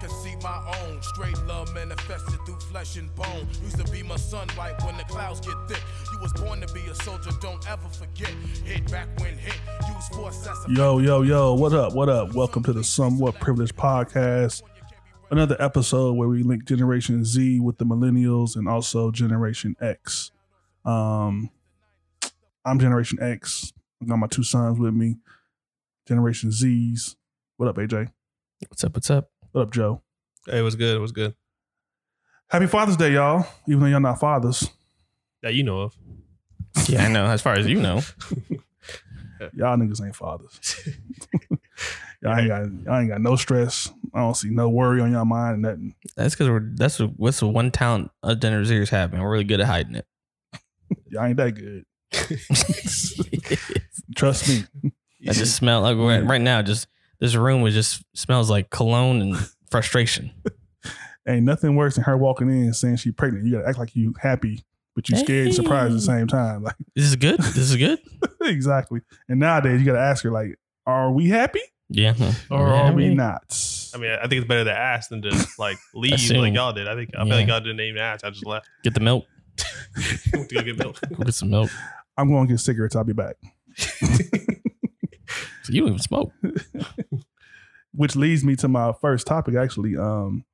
can see my own. Straight love manifested through flesh and bone. Used to be my sunlight when the clouds get thick. You was born to be a soldier, don't ever forget. Hit back when hit. Use force as Yo, yo, yo, what up? What up? Welcome to the Somewhat Privileged Podcast. Another episode where we link Generation Z with the Millennials and also Generation X. Um, I'm Generation X. I got my two sons with me, Generation Z's. What up, AJ? What's up? What's up? What up, Joe? Hey, it was good. It was good. Happy Father's Day, y'all. Even though y'all not fathers, That you know of. Yeah, I know. As far as you know, y'all niggas ain't fathers. y'all ain't got y'all ain't got no stress. I don't see no worry on y'all mind and nothing. that's because we're that's what- what's the one talent us Gen Zers have, man. We're really good at hiding it. Y'all ain't that good. Trust me. I just smell like right, right now. Just this room was just smells like cologne and frustration. Ain't nothing worse than her walking in and saying she pregnant. You gotta act like you happy, but you scared and surprised at the same time. Like This is good. This is good. exactly. And nowadays you gotta ask her like, are we happy Yeah. or Yeah, are we mean, not? I mean, I think it's better to ask than to like leave Assume. like y'all did. I think I feel Yeah. like y'all didn't even ask. I just left. Get the milk. Go get milk. Go get some milk. I'm going to get cigarettes. I'll be back. So you don't even smoke. Which leads me to my first topic. Actually, um,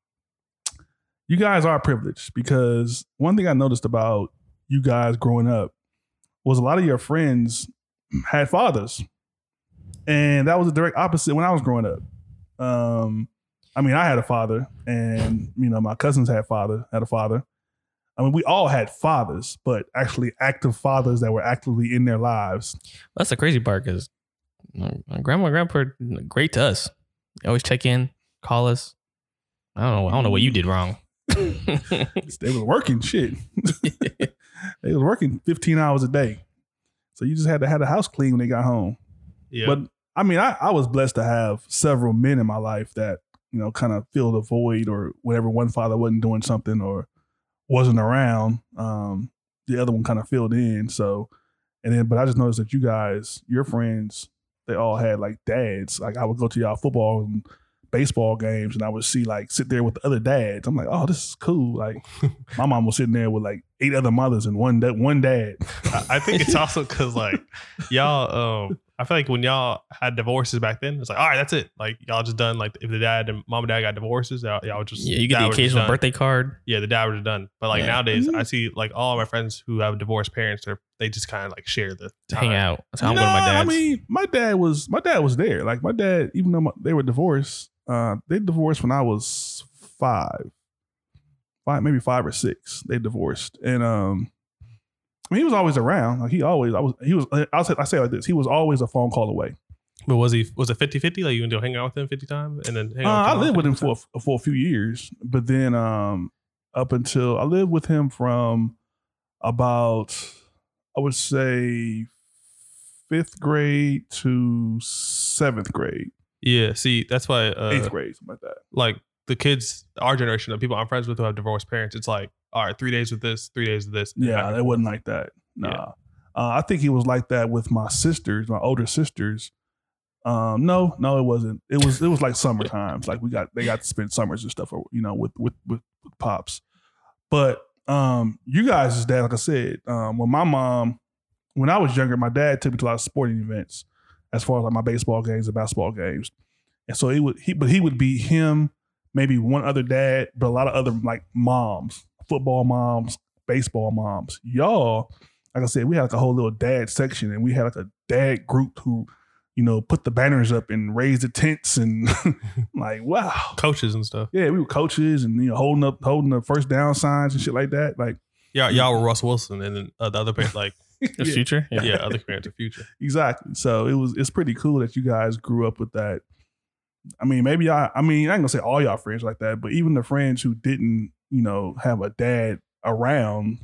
you guys are privileged because one thing I noticed about you guys growing up was a lot of your friends had fathers, and that was the direct opposite when I was growing up. Um, I mean, I had a father, and you know, my cousins had father had a father. I mean, we all had fathers, but actually active fathers that were actively in their lives. That's the crazy part because my grandma and grandpa are great to us. They always check in, call us. I don't know. I don't know what you did wrong. They was working shit. they was working 15 hours a day. So you just had to have the house clean when they got home. Yeah. But I mean, I, I was blessed to have several men in my life that, you know, kind of filled the void or whenever one father wasn't doing something or wasn't around, um, the other one kind of filled in. So, and then, but I just noticed that you guys, your friends, they all had like dads. Like I would go to y'all football and baseball games and I would see like sit there with the other dads. I'm like, oh, this is cool. Like my mom was sitting there with like eight other mothers and one that one dad. I, I think it's also because like y'all. Um, I feel like when y'all had divorces back then, it's like all right, that's it. Like y'all just done. Like if the dad and mom and dad got divorces, y'all, y'all just yeah, you get the occasional birthday card. Yeah, the dad was done. But like Yeah. nowadays, I see like all my friends who have divorced parents, they they just kind of like share the to hang out. That's how I'm going to my Nah, dad's. I mean, my dad was my dad was there. Like my dad, even though my, they were divorced, uh, they divorced when I was five, five maybe five or six. They divorced, and um, I mean, he was always around. Like he always, I was, he was. I'll say, I say like this: he was always a phone call away. But was he was it 50-50? Like you can go hang out with him 50 times and then hang Uh, out I lived with him for a- for a few years, but then um, up until I lived with him from about I would say fifth grade to seventh grade, Yeah, see, that's why uh, eighth grade, something like that. like the kids, our generation of people I'm friends with who have divorced parents, it's like, all right, three days with this, three days with this. Yeah, it wasn't like that. Nah. Yeah. Uh, I think he was like that with my sisters, my older sisters. Um, no, no, it wasn't. It was it was like summer times. Like we got they got to spend summers and stuff, you know, with with with, with pops. But um, you guys' dad, like I said, um, when my mom, when I was younger, my dad took me to a lot of sporting events, as far as like my baseball games and basketball games, and so he would he, but he would be him, maybe one other dad, but a lot of other like moms, football moms, baseball moms. Y'all, like I said, we had like a whole little dad section, and we had like a dad group who, you know, put the banners up and raised the tents, and like wow, coaches and stuff. yeah, we were coaches and you know holding up holding the first down signs and shit like that. Like Yeah, y'all were Russ Wilson, and then uh, the other parents, like, The yeah, future. yeah, other parents are future. exactly. So it was it's pretty cool that you guys grew up with that. I mean, maybe I I mean I ain't gonna say all y'all friends like that, but even the friends who didn't you know have a dad around,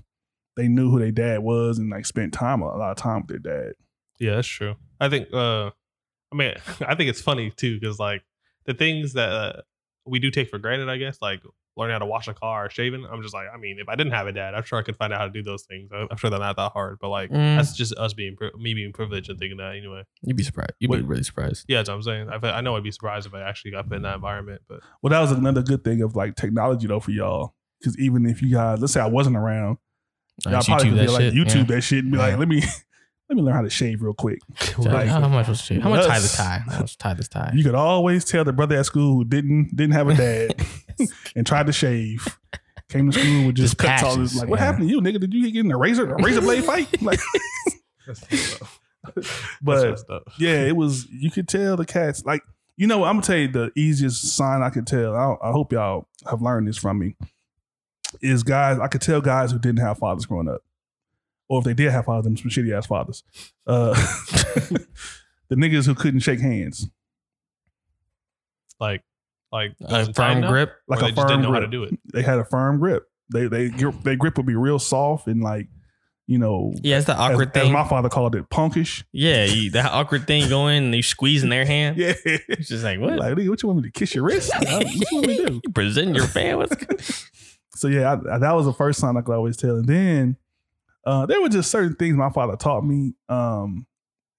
they knew who their dad was and like spent time a lot of time with their dad. Yeah, that's true. I think. uh I mean, I think it's funny too because like the things that uh, we do take for granted, I guess, like learning how to wash a car or shaving. I'm just like, I mean, if I didn't have a dad, I'm sure I could find out how to do those things. I- I'm sure they're not that hard, but like Mm. that's just us being me being privileged and thinking that anyway. You'd be surprised. You'd be really surprised. Yeah, that's what I'm saying. I, I know I'd be surprised if I actually got put in that environment, but Well, that was another good thing of like technology though for y'all. Because even if you guys, let's say I wasn't around, y'all Nice probably YouTube could be like shit. YouTube yeah. that shit and be Yeah. like, let me let me learn how to shave real quick. Like- how, how much was she? How much tie the Us. tie? How much tie this tie? You could always tell the brother at school who didn't didn't have a dad and tried to shave. Came to school with just, Just cuts all this. Like, what yeah. happened to you, nigga? Did you get in a razor a razor blade fight? Like, but yeah, it was. You could tell the cats. Like, you know. I'm gonna tell you the easiest sign I could tell. I, I hope y'all have learned this from me. Is guys, I could tell guys who didn't have fathers growing up, or if they did have fathers, them some shitty ass fathers. Uh, the niggas who couldn't shake hands, like like a firm enough, grip. or like they a just firm didn't know grip. how to do it. They had a firm grip. They they grip, their grip would be real soft and like, you know, Yeah, it's the awkward as thing. my father called it, punkish. yeah, you, that awkward thing going and you squeezing their hand. Yeah, It's just like what? like, what you want me to kiss your wrist? what you want me to do? you present your fan. So yeah, I, I- that was the first sign I could always tell. And then uh, there were just certain things my father taught me, um,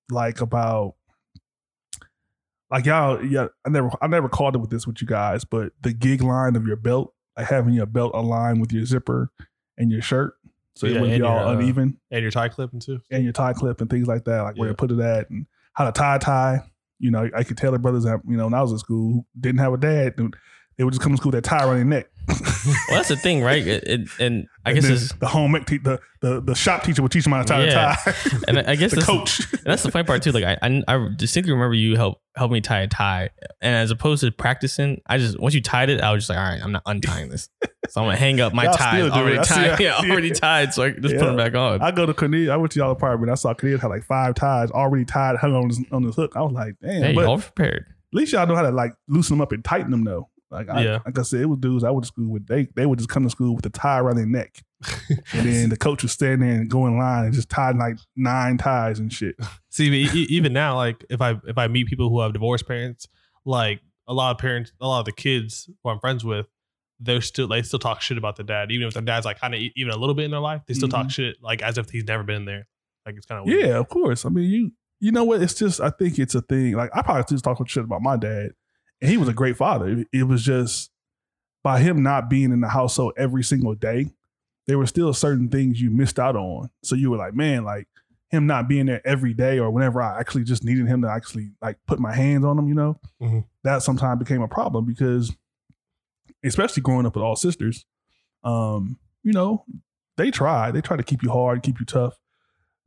like about like y'all. Yeah, I never I never called it with this with you guys, but the gig line of your belt, like having your belt aligned with your zipper and your shirt, so it Yeah, wouldn't be all your, uh, uneven, And your tie clipping too. and your tie clip and things like that, like where Yeah. to put it at, and how to tie tie. You know, I could tell the brothers that you know when I was in school didn't have a dad, they would just come to school with that tie around their neck. Well, that's the thing, right? It, it, and I And guess it's the home ec te- the, the the shop teacher would teach them how to tie Yeah. a tie. and I guess the that's, coach. and that's the funny part too. Like I, I, I distinctly remember you help help me tie a tie, and as opposed to practicing, I just once you tied it, I was just like, all right, I'm not untying this, so I'm gonna hang up my Y'all ties still do already it. Tied. Yeah, already Yeah. tied, so I can just put Yeah. them back on. I go to Cornelius. I went to y'all apartment. I saw Cornelius had like five ties already tied, hung on his, on his hook. I was like, damn. hey, but all prepared. at least y'all know how to like loosen them up and tighten them though. Like, I, Yeah. like I said, it was dudes I went to school with. They they would just come to school with the tie around their neck, and then the coach would stand there and go in line and just tie like nine ties and shit. See, even now, like if I if I meet people who have divorced parents, like a lot of parents, a lot of the kids who I'm friends with, they're still they still talk shit about the dad, even if their dad's like kind of even a little bit in their life, they still talk Mhm. shit like as if he's never been there. Like it's kind of weird. Yeah, of course. I mean, you you know what? It's just I think it's a thing. Like I probably just talk shit about my dad, and he was a great father. It, was just by him not being in the household every single day, there were still certain things you missed out on. So you were like, man, like him not being there every day or whenever I actually just needed him to actually like put my hands on him, you know, Mhm. that sometimes became a problem because, especially growing up with all sisters, um, you know, they try, they try to keep you hard, keep you tough.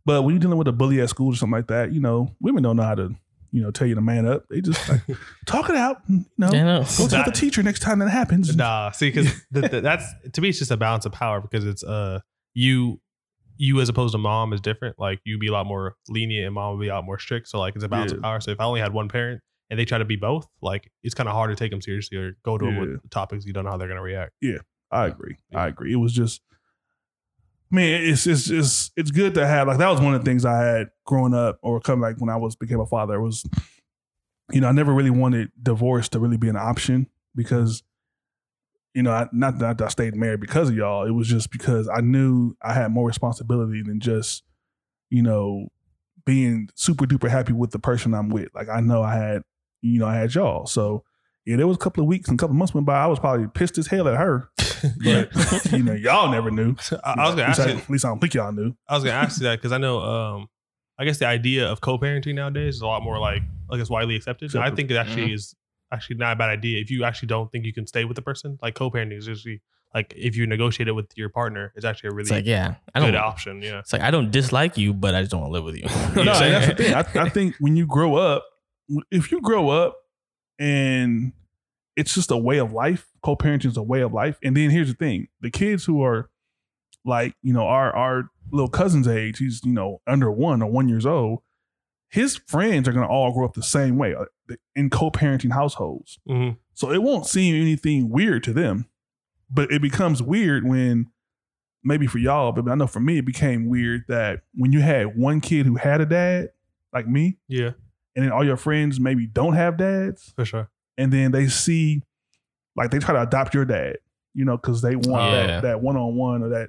But when you're dealing with a bully at school or something like that, you know, women don't know how to, you know, tell you to man up. They just like talk it out, you know. Yeah, no. Go tell the teacher next time that happens. Nah, see, because th- th- that's to me, it's just a balance of power because it's uh you you as opposed to mom is different. Like you be a lot more lenient and mom would be a lot more strict. So like it's a balance Yeah. of power. So if I only had one parent and they try to be both, like it's kind of hard to take them seriously or go to them with topics you don't know how they're gonna react. Yeah, I agree. Yeah. I agree. It was just, man, it's it's just it's good to have like that was one of the things I had growing up or come like when I was became a father was, you know, I never really wanted divorce to really be an option because, you know, I, not that I stayed married because of y'all. It was just because I knew I had more responsibility than just, you know, being super duper happy with the person I'm with. Like I know I had, you know, I had y'all. So yeah, there was a couple of weeks and a couple of months went by. I was probably pissed as hell at her. But you know, y'all never knew. I, I was gonna at least ask I, you. at least I don't think y'all knew. I was gonna ask you that because I know. Um, I guess the idea of co-parenting nowadays is a lot more like like it's widely accepted. And I think it actually is actually not a bad idea if you actually don't think you can stay with the person. Like co-parenting is usually like if you negotiate it with your partner, it's actually a really It's like yeah, I good don't. option. Yeah. It's like I don't dislike you, but I just don't want to live with you. No, You know what I'm and that's the thing. I, I think when you grow up, if you grow up and it's just a way of life, co-parenting is a way of life. And then here's the thing: the kids who are like, you know, our our little cousin's age, he's you know under one or one years old. His friends are gonna all grow up the same way uh, in co-parenting households. hmm So it won't seem anything weird to them, but it becomes weird when maybe for y'all, but I know for me, it became weird that when you had one kid who had a dad, like me, Yeah, and then all your friends maybe don't have dads, for sure. and then they see like they try to adopt your dad. you know, because they want Yeah. that that one on one or that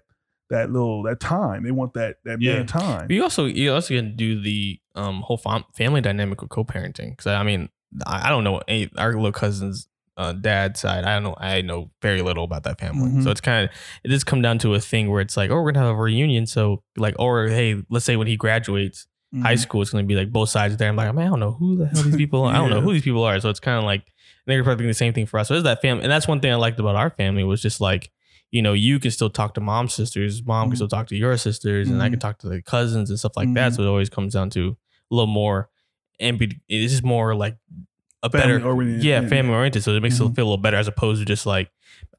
that little that time. They want that that Yeah. man time. But you also you also can do the um whole fam- family dynamic with co-parenting because I mean I, I don't know any our little cousins uh, dad side I don't know I know very little about that family Mhm. so it's kind of it does come down to a thing where it's like oh we're gonna have a reunion so like or hey let's say when he graduates high Mhm. school it's gonna be like both sides there I'm like man I don't know who the hell these people are I don't know who these people are so it's kind of like they're probably thinking the same thing for us so it's that family and that's one thing I liked about our family was just like you know, you can still talk to mom's sisters, mom Mhm. can still talk to your sisters, and I can talk to the cousins and stuff like that. So it always comes down to a little more, and be, it's just more like a Family better, oriented, yeah, yeah. family oriented. So it makes it feel a little better as opposed to just like,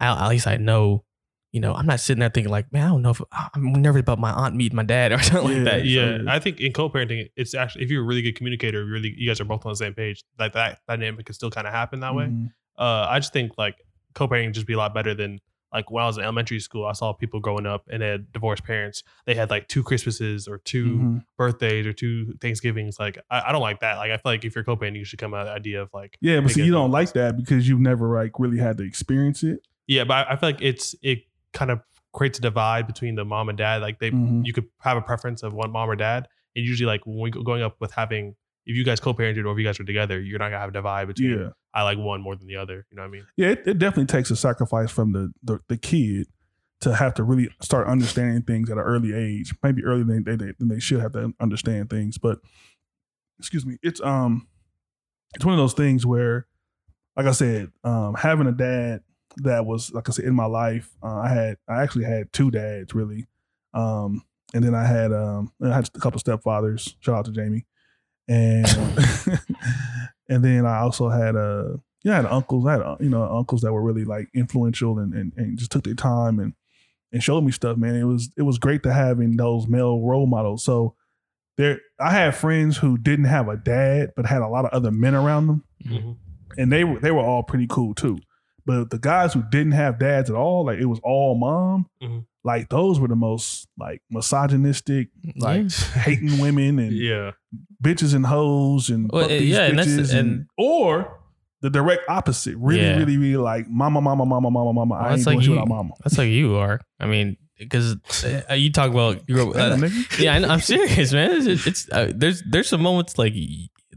at least I know, you know, I'm not sitting there thinking like, man, I don't know if I'm nervous about my aunt meeting my dad or something Yeah. like that. Yeah, So- I think in co-parenting, it's actually if you're a really good communicator, really you guys are both on the same page. Like that dynamic can still kind of happen that way. Mhm. Uh, I just think like co-parenting just be a lot better than like when I was in elementary school. I saw people growing up and they had divorced parents. They had like two Christmases or 2 Mhm. birthdays or two Thanksgivings. Like I, I don't like that. Like I feel like if you're co-parenting, you should come out with the idea of like Yeah, but see, you don't like that because you've never like really had to experience it. yeah, but I, I feel like it's it kind of creates a divide between the mom and dad. Like they Mhm. you could have a preference of one mom or dad, and usually like when we go going up with having if you guys co-parented or if you guys were together, you're not gonna have a divide between Yeah. I like one more than the other. You know what I mean? Yeah, it, it definitely takes a sacrifice from the, the the kid to have to really start understanding things at an early age. Maybe earlier than they, they than they should have to understand things. But excuse me, it's um, it's one of those things where, like I said, um, having a dad that was like I said in my life, uh, I had I actually had two dads really, um, and then I had um, I had a couple stepfathers. Shout out to Jamie, and and then I also had uh yeah, I had uncles. I had uh, you know uncles that were really like influential and, and, and just took their time and and showed me stuff. Man, it was it was great to having those male role models. So there, I had friends who didn't have a dad but had a lot of other men around them, Mhm. and they were they were all pretty cool too. But the guys who didn't have dads at all, like it was all mom. Mhm. Like those were the most like misogynistic, like hating women and Yeah, bitches and hoes and Well, fuck uh, these yeah, and that's- and, and- or the direct opposite. Really, Yeah. really, really like mama, mama, mama, mama, mama. I that's ain't like doing you. without mama. That's like you are. I mean, because uh, you talk about you grow, Damn, uh, yeah, I know, I'm serious, man. It's, it's uh, there's there's some moments like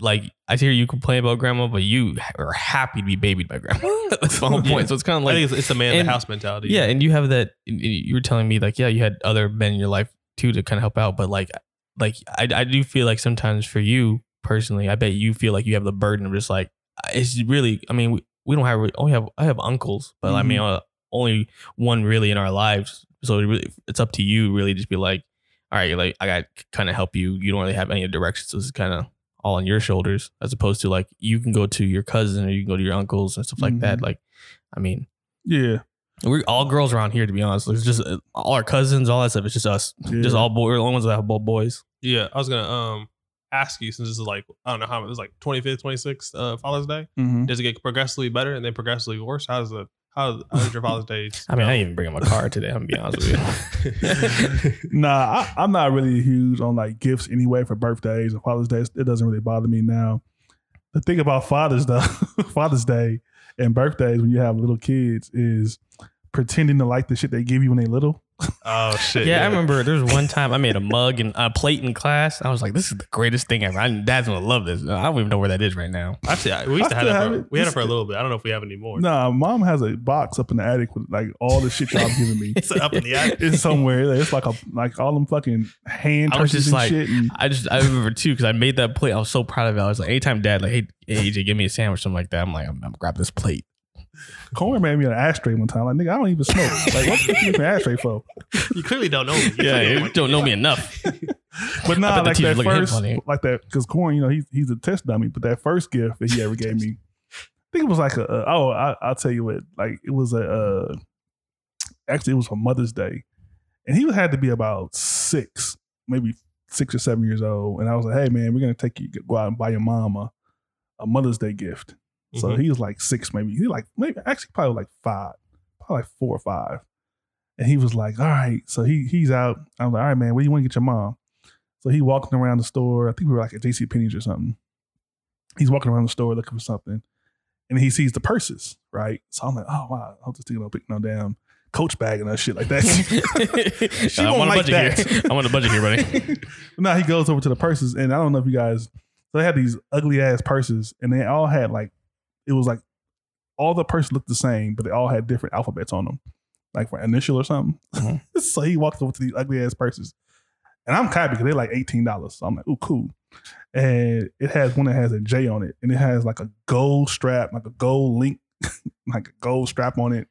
like I hear you complain about grandma, but you are happy to be babied by grandma. That's the whole point. So it's kind of I like think it's, it's the man in the house mentality. yeah, and you have that. You were telling me like yeah, you had other men in your life too to kind of help out, but like like I I do feel like sometimes for you personally, I bet you feel like you have the burden of just like it's really. I mean, we, we don't have we only have I have uncles, but I mean uh, only one really in our lives. So it really, it's up to you really just be like, all right, like I got to kind of help you. You don't really have any directions. so is kind of all on your shoulders, as opposed to like you can go to your cousin or you can go to your uncles and stuff like that. Mhm. Like, I mean, Yeah, we're all girls around here, to be honest. It's just uh, all our cousins, all that stuff. It's just us, yeah. just all boys. We're the only ones that have both boys. yeah. I was gonna um ask you since this is like I don't know how this is like 25th, 26th uh, Father's Day. Mhm. Does it get progressively better and then progressively worse? How does it? How how your Father's Day? I mean, I didn't even bring up my car today. I'm gonna be honest with you. Nah, I, I'm not really huge on like gifts anyway for birthdays and Father's Day. It doesn't really bother me now. The thing about Father's Day, Father's Day and birthdays when you have little kids is pretending to like the shit they give you when they little. Oh shit! Yeah, I remember there was one time I made a mug and a plate in class. I was like, "This is the greatest thing ever." I, Dad's gonna love this. I don't even know where that is right now. Actually, I- we used I to have still it. have For, it. we had it for a little bit. I don't know if we have it anymore. Nah, mom has a box up in the attic with like all the shit y'all giving me. It's up in the attic. It's somewhere. It's like a like all them fucking hand I was just and like- shit. And I just I remember too because I made that plate. I was so proud of it. I was like, anytime Dad like, "Hey, hey AJ, give me a sandwich," something like that. I'm like, I'm, I'm grab this plate. Corn made me an ashtray one time. Like nigga, I don't even smoke. Like what the fuck you an ashtray for? You clearly don't know me. Yeah, you don't don't know me enough. But I nah, like that looking at him first, like that, because Corn, you know, he's he's a test dummy. But that first gift that he ever gave me, I think it was like a, a oh, I, I'll tell you what, like it was a uh, actually it was for Mother's Day, and he had to be about six, maybe six or seven years old. And I was like, hey man, we're gonna take you go out and buy your mom a, a Mother's Day gift. So Mhm. he was like six, maybe he like maybe actually probably like five, probably like four or five. And he was like, all right. So he he's out. I was like, all right, man, where do you want to get your mom? So he walking around the store. I think we were like at JC Penney's or something. He's walking around the store looking for something. And he sees the purses, right? So I'm like, oh wow, I hope this thing don't pick no damn coach bag and that shit like that. I won't want a like budget that. here. I want a budget here, buddy. now he goes over to the purses, and I don't know if you guys. So they had these ugly ass purses, and they all had like, it was like, all the purses looked the same, but they all had different alphabets on them, like for initial or something. Mhm. so he walks over to these ugly ass purses, and I'm happy because they're like eighteen dollars. So I'm like, oh, cool. And it has one that has a J on it, and it has like a gold strap, like a gold link, like a gold strap on it.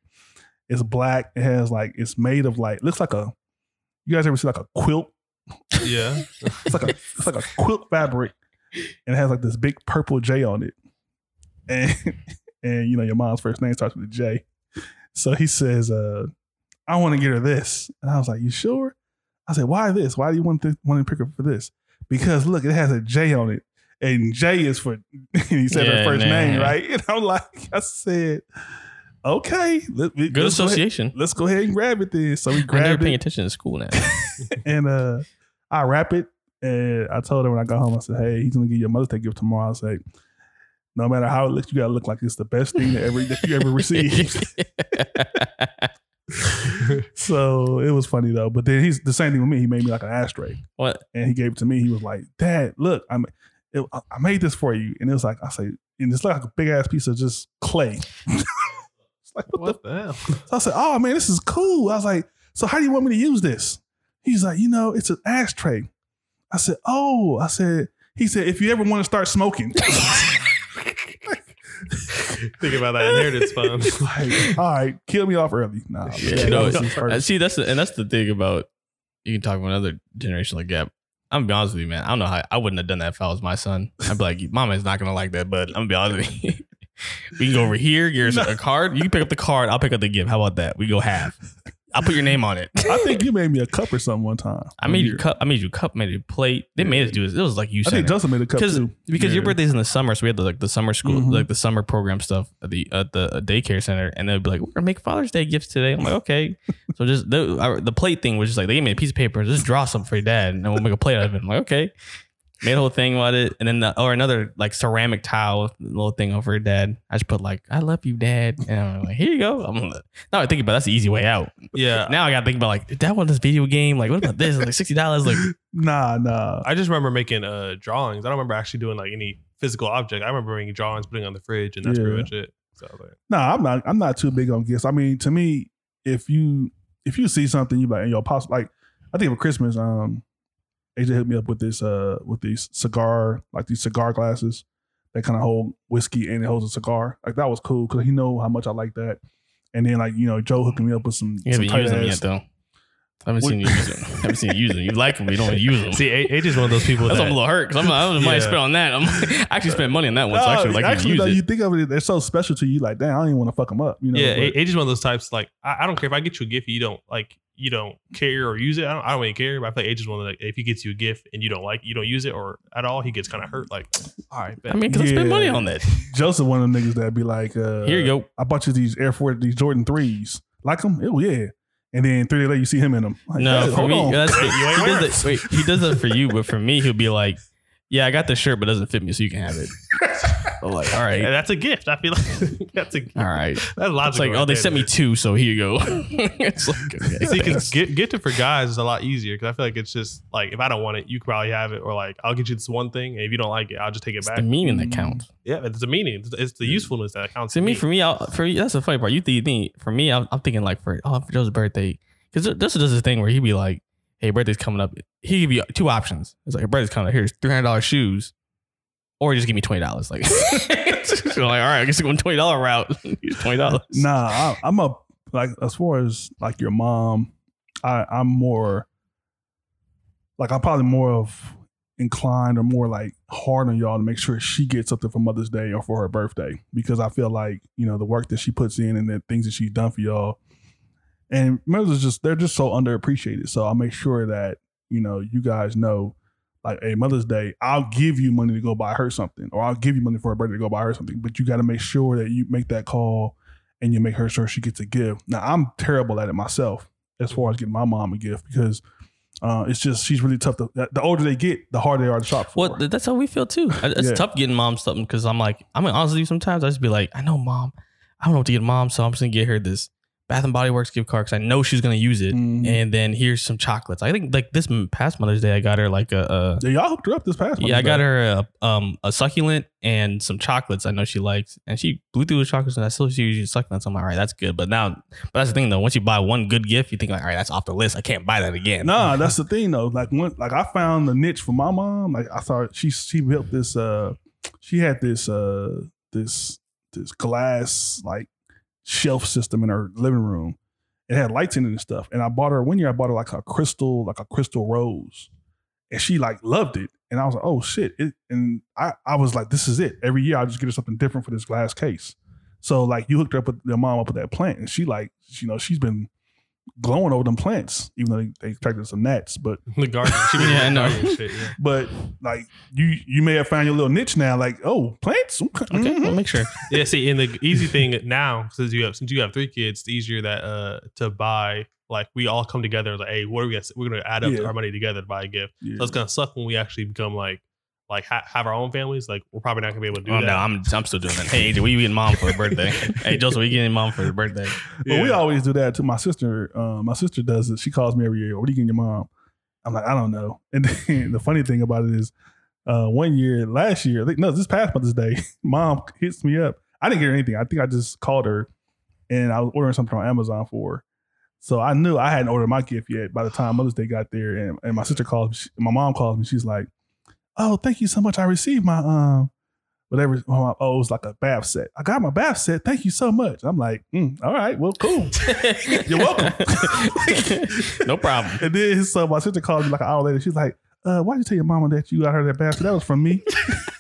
It's black. It has like it's made of like looks like a. You guys ever see like a quilt? Yeah. It's like a it's like a quilt fabric, and it has like this big purple J on it, and and you know your mom's first name starts with a J, so he says, uh, "I want to get her this," and I was like, "You sure?" I said, "Why this? Why do you want to want to pick her for this?" Because look, it has a J on it, and J is for. he said her first nah. name, right? And I'm like, I said, "Okay, let, Good let's go association. let's go ahead and grab it then." So we I'm never grabbed paying attention to school now. and uh I wrap it and I told her when I got home, I said, Hey, he's gonna give you a Mother's Day gift tomorrow. I said, No matter how it looks, you gotta look like it's the best thing that ever that you ever received. so it was funny though. But then he's the same thing with me. He made me like an ashtray what? and he gave it to me. He was like, Dad, look, I'm it, I made this for you. And it was like, I say, and it's like a big ass piece of just clay. it's like, what, What the the hell? so I said, "Oh man, this is cool." I was like, "So how do you want me to use this?" He's like, "You know, it's an ashtray." I said, "Oh," I said. He said, "If you ever want to start smoking." Think about that inheritance fund. like, all right, kill me off early. Nah, Yeah, yeah, you know, that was his first- Uh, See, that's the, and that's the thing about you can talk about another generational gap. I'm gonna be honest with you, man. I don't know how I wouldn't have done that if I was my son. I'd be like, Mama is not gonna like that, but I'm gonna be honest with you. we can go over here, get her a card. You can pick up the card, I'll pick up the gift. How about that? We go half. I'll put your name on it. I think you made me a cup or something one time. I made you cup. I made you a cup. Made you a plate. They made us do this. It was like you I think. Justin made a cup Because too. because your birthday's in the summer, so we had the, like the summer school, Mhm. like the summer program stuff at the at the daycare center, and they'd be like, "We're gonna make Father's Day gifts today." I'm like, "Okay." so just the our, the plate thing was just like they gave me a piece of paper, just draw something for your dad, and then we'll make a plate out of it. I'm like, "Okay." Made a whole thing about it, and then the, or another like ceramic tile little thing over your dad. I just put like, "I love you, Dad," and I'm like, "Here you go." I'm like, now I think about it, that's the easy way out. Yeah. Now I gotta think about like, did that one this video game? Like, what about this? Like sixty dollars? Like, Nah, nah. I just remember making uh drawings. I don't remember actually doing like any physical object. I remember making drawings, putting on the fridge, and that's Yeah. pretty much it. So I was like, Nah, I'm not. I'm not too big on gifts. I mean, to me, if you if you see something, you like, and yo, possible. Like, I think for Christmas, um, AJ hooked me up with this, uh, with these cigar, like these cigar glasses that kind of hold whiskey and it holds a cigar. Like that was cool because he know how much I like that. And then like you know, Joe hooking me up with some. you some haven't tight used them ass- yet though. I haven't What- seen you use them. I haven't seen you use them. You like them, but you don't use them. see, A- AJ's one of those people That's that I'm a little hurt because I'm I don't might Yeah. spend on that. I'm I actually spent money on that one, so No, actually like actually, you though, use you think of it, they're so special to you. Like, damn, I don't even want to fuck them up. You know? yeah, but- A- AJ's one of those types. Like, I, I don't care if I get you a gift, you don't like, you don't care or use it. I don't, I don't really care. But I play like AJ's one of the, if he gets you a gift and you don't like, you don't use it or at all, he gets kind of hurt. Like, all right, bet. I mean, because I spend money on that. Joseph, one of the niggas that be like, uh, Here you go. I bought you these Air Force, these Jordan threes. Like them? Oh yeah. And then three days later, you see him in them. Like, No, hey, for hold me, on. that's You ain't he does it, wait, he does that for you, but for me, he'll be like, "Yeah, I got the shirt, but it doesn't fit me, so you can have it." I'm like, all right, And that's a gift. I feel like that's a gift. all right. that's logical. It's like, right oh, they there. sent me two, so here you go. it's like, okay, See, because get, gifting for guys is a lot easier because I feel like it's just like if I don't want it, you could probably have it, or like I'll get you this one thing, and if you don't like it, I'll just take it it's back. the meaning that counts. yeah, it's the meaning, it's, it's the mm. usefulness that counts. See to me for me, I'll, for that's the funny part. You think, for me, I'm, I'm thinking like for oh for Joe's birthday, because this does this thing where he'd be like, "Hey, birthday's coming up." He give you two options. It's like, "Your birthday's coming up. Here's three hundred dollars shoes, or just give me twenty dollars." Like, so like, all right, I guess I'm going twenty dollar route. Twenty dollars. Nah, I, I'm a like as far as like your mom, I I'm more like I'm probably more of inclined or more like hard on y'all to make sure she gets something for Mother's Day or for her birthday because I feel like you know the work that she puts in and the things that she's done for y'all, and mothers just they're just so underappreciated. So I'll make sure that you know you guys know. Like a Mother's Day, I'll give you money to go buy her something, or I'll give you money for her birthday to go buy her something. But you got to make sure that you make that call and you make her sure she gets a gift. Now I'm terrible at it myself as far as getting my mom a gift because uh, it's just she's really tough. To, the older they get, the harder they are to shop for. Well, that's how we feel too. It's Yeah. tough getting mom something because I'm like, I'm gonna honestly sometimes I just be like, I know mom, I don't know what to get mom, so I'm just gonna get her this Bath and Body Works gift card because I know she's gonna use it. Mhm. And then here's some chocolates. I think like this past Mother's Day, I got her like a, Yeah, y'all hooked her up this past. a yeah, I got Day. her a, um a succulent and some chocolates. I know she likes, and she blew through the chocolates, and I still she uses succulents. I'm like, all right, that's good. But now, but that's the thing though. Once you buy one good gift, you think like, all right, that's off the list. I can't buy that again. Nah, that's the thing though. Like when like I found the niche for my mom. Like I thought she she built this uh she had this uh this this glass like shelf system in her living room. It had lights in it and stuff. And I bought her one year I bought her like a crystal, like a crystal rose. And she like loved it. And I was like, oh shit. It, and I, I was like, this is it. Every year I just get her something different for this glass case. So like you hooked her up with your mom up with that plant. And she like, you know, she's been glowing over them plants, even though they, they attracted some gnats. But The garden. She been Yeah, I yeah, know. shit. Yeah. but like you you may have found your little niche now. Like oh plants. Okay, Okay, mhm. well, make sure. yeah, see, and the easy thing now, since you have since you have three kids, it's easier that uh to buy. Like we all come together. Like, hey, what are we? Gonna, we're gonna add up Yeah. our money together to buy a gift. Yeah. So it's gonna suck when we actually become like like ha- have our own families. Like we're probably not gonna be able to do Oh that. no, I'm I'm still doing that. Hey, AJ, what you getting mom for her birthday? hey, Joseph, what you getting mom for her birthday? But we always do that to my sister. Um, my sister does it. She calls me every year. What are you getting your mom? I'm like, I don't know. And then the funny thing about it is, uh, one year, last year, I think, no, this past Mother's Day, mom hits me up. I didn't get her anything. I think I just called her and I was ordering something on Amazon for her. So I knew I hadn't ordered my gift yet by the time Mother's Day got there. And, and my sister calls she- my mom calls me. She's like, Oh, thank you so much. I received my, um, whatever. Oh, it was like a bath set. I got my bath set. Thank you so much. I'm like, mm, all right, well, cool. You're welcome. no problem. And then so my sister called me like an hour later. She's like, uh, why'd you tell your mama that you got her that basket? That was from me.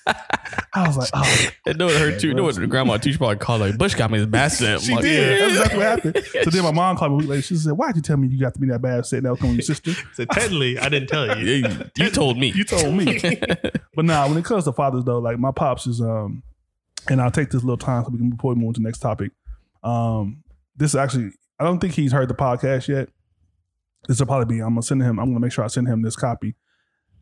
I was like, oh, It know what her too. Know what grandma too. She probably called like Bush got me this basket. she like, did. yeah. That's exactly what happened. So then my mom called me a week later. She said, why'd you tell me you got to be that basket? That was from your sister. So technically, I didn't tell you. Yeah, you told me. You told me. But now, when it comes to fathers, though, like my pops is, um, and I'll take this little time so we can before we move on to the next topic. Um, this is actually, I don't think he's heard the podcast yet. This will probably be. I'm gonna send him. I'm gonna make sure I send him this copy.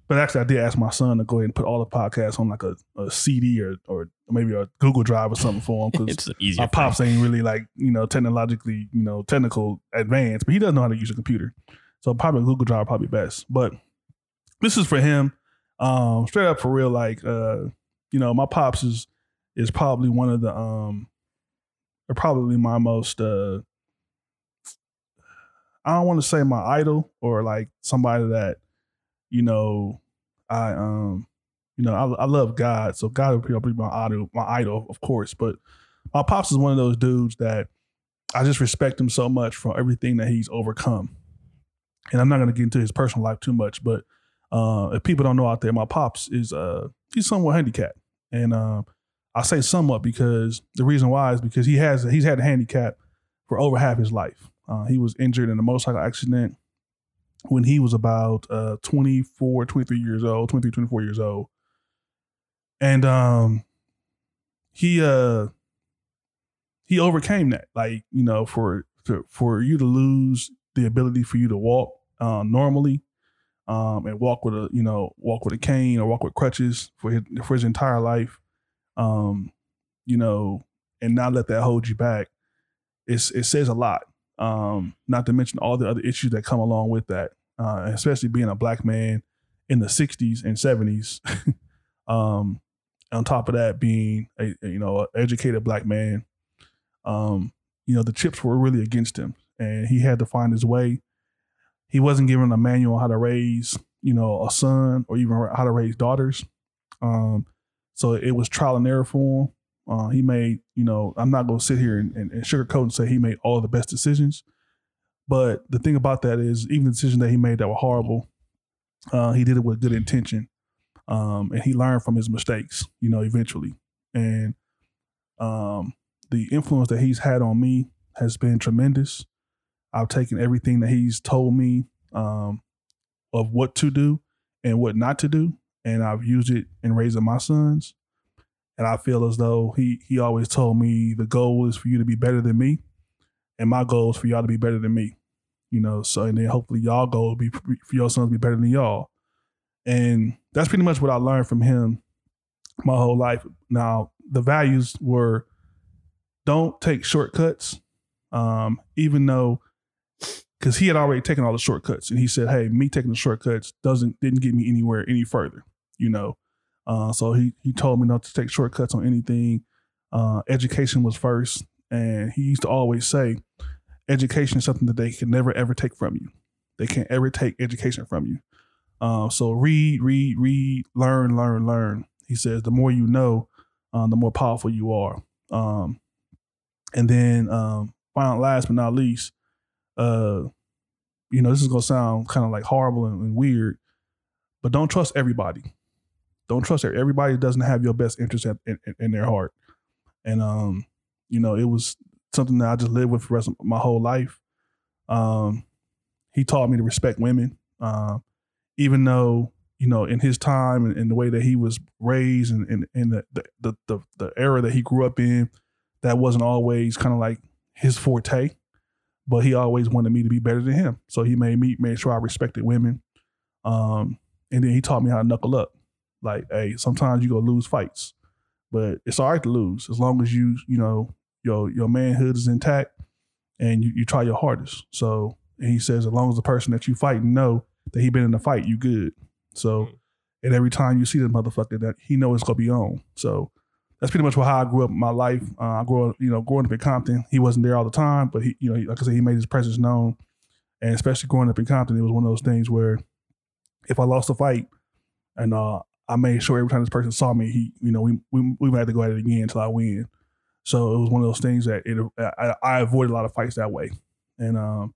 But actually, I did ask my son to go ahead and put all the podcasts on like a, a CD or or maybe a Google Drive or something for him because my pops ain't really like you know technologically you know technical advanced, but he doesn't know how to use a computer. So probably Google Drive probably best. But this is for him. Um, straight up for real, like uh, you know, my pops is is probably one of the um, or probably my most uh, I don't want to say my idol or like somebody that you know I um you know I, I love God, so God probably be my idol, my idol, of course. But my pops is one of those dudes that I just respect him so much for everything that he's overcome. And I'm not going to get into his personal life too much, but uh, if people don't know out there, my pops is uh, he's somewhat handicapped, and uh, I say somewhat because the reason why is because he has he's had a handicap for over half his life. Uh, he was injured in a motorcycle accident when he was about uh, 24, 23 years old, 23, 24 years old. And um, he uh, he overcame that. Like, you know, for for, for you to lose the ability for you to walk uh, normally um, and walk with a, you know, walk with a cane or walk with crutches for his, for his entire life, um, you know, and not let that hold you back. It's, it says a lot. Um, not to mention all the other issues that come along with that, uh, especially being a black man in the 60s and 70s. um, on top of that, being a, a, you know, educated black man, um, you know, the chips were really against him and he had to find his way. He wasn't given a manual on how to raise, you know, a son or even how to raise daughters. Um, so it was trial and error for him. Uh, he made, you know, I'm not going to sit here and, and, and sugarcoat and say he made all the best decisions. But the thing about that is, even the decisions that he made that were horrible, uh, he did it with good intention. Um, and he learned from his mistakes, you know, eventually. And um, the influence that he's had on me has been tremendous. I've taken everything that he's told me um, of what to do and what not to do, and I've used it in raising my sons. And I feel as though he he always told me the goal is for you to be better than me, and my goal is for y'all to be better than me. You know, so and then hopefully y'all goal will be for your sons to be better than y'all. And that's pretty much what I learned from him my whole life. Now, the values were don't take shortcuts Um, even though, because he had already taken all the shortcuts, and he said, "Hey, me taking the shortcuts doesn't didn't get me anywhere any further." You know, uh, so he he told me not to take shortcuts on anything. Uh, education was first, and he used to always say, "Education is something that they can never ever take from you. They can't ever take education from you." Uh, so read, read, read, learn, learn, learn. He says the more you know, um, the more powerful you are. Um, and then, um, final, last but not least, uh, you know, this is gonna sound kind of like horrible and, and weird, but don't trust everybody. Don't trust every- everybody. Doesn't have your best interest at, in, in- their heart. And um, you know, it was something that I just lived with for rest of my whole life. Um, he taught me to respect women. Um, even though you know in his time and, and the way that he was raised and in, in the, the, the the the era that he grew up in that wasn't always kind of like his forte but he always wanted me to be better than him so he made me made sure i respected women um and then he taught me how to knuckle up like hey sometimes you go lose fights but it's all right to lose as long as you you know your your manhood is intact and you, you try your hardest so and he says as long as the person that you fight know that he been in the fight, you good. So, Mm. and every time you see this motherfucker, that he know it's gonna be on. So that's pretty much how I grew up in my life. Uh, I grew up, you know, growing up in Compton. He wasn't there all the time, but he, you know, like I said, he made his presence known. And especially growing up in Compton, it was one of those things where if I lost a fight, and uh, I made sure every time this person saw me, he, you know, we we we have to go at it again until I win. So it was one of those things that it I, I avoided a lot of fights that way. And um,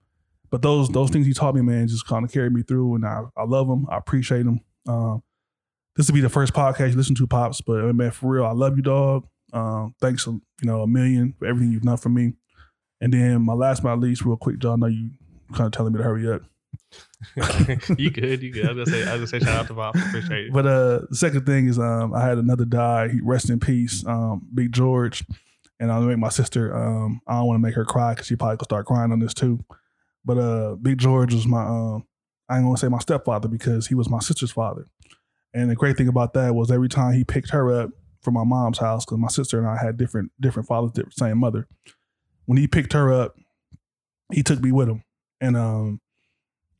but those those things he taught me, man, just kind of carried me through, and I I love them. I appreciate them. Um, this will be the first podcast you listen to, pops. But man, for real, I love you, dog. Um, thanks, you know, a million for everything you've done for me. And then my last but not least, real quick, John. I know you kind of telling me to hurry up. you good? You good? I was gonna say, I was gonna say, shout out to Bob. Appreciate it. But uh, the second thing is, um, I had another die. He rest in peace, um, Big George. And I'm gonna make my sister. Um, I don't want to make her cry because she probably could start crying on this too. But uh, Big George was my. Um, I ain't gonna say my stepfather because he was my sister's father. And the great thing about that was every time he picked her up from my mom's house, because my sister and I had different different fathers, different, same mother. When he picked her up, he took me with him. And um,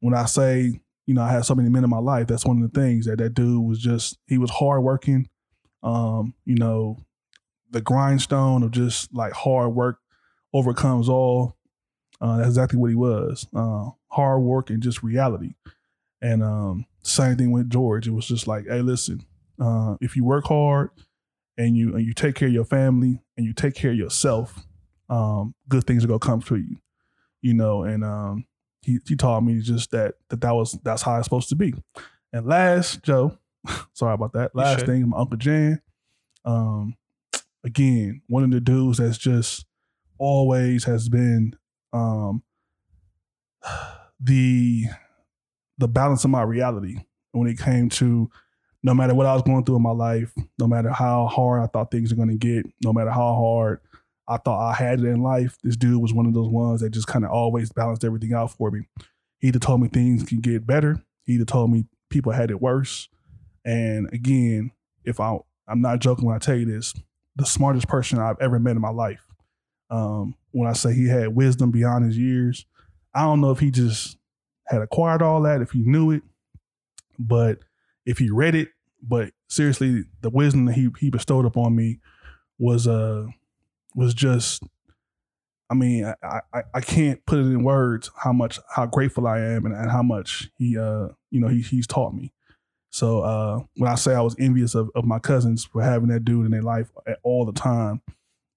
when I say you know, I had so many men in my life. That's one of the things that that dude was just, he was hardworking. Um, you know, the grindstone of just like hard work overcomes all. Uh, that's exactly what he was. Uh, hard work and just reality. And um, same thing with George. It was just like, hey, listen, uh, if you work hard and you and you take care of your family and you take care of yourself, um, good things are gonna come to you. You know, and um, he he taught me just that that that was that's how it's supposed to be. And last, Joe, sorry about that. Last thing, my uncle Jan. Um, again, one of the dudes that's just always has been um the the balance of my reality when it came to no matter what I was going through in my life, no matter how hard I thought things were going to get, no matter how hard I thought I had it in life, this dude was one of those ones that just kind of always balanced everything out for me. He either told me things can get better, he either told me people had it worse. And again, if I I'm not joking when I tell you this, the smartest person I've ever met in my life. Um, when I say he had wisdom beyond his years, I don't know if he just had acquired all that, if he knew it, but if he read it. But seriously, the wisdom that he he bestowed upon me was uh was just I mean, I, I, I can't put it in words how much how grateful I am and, and how much he uh you know he he's taught me. So uh when I say I was envious of, of my cousins for having that dude in their life all the time,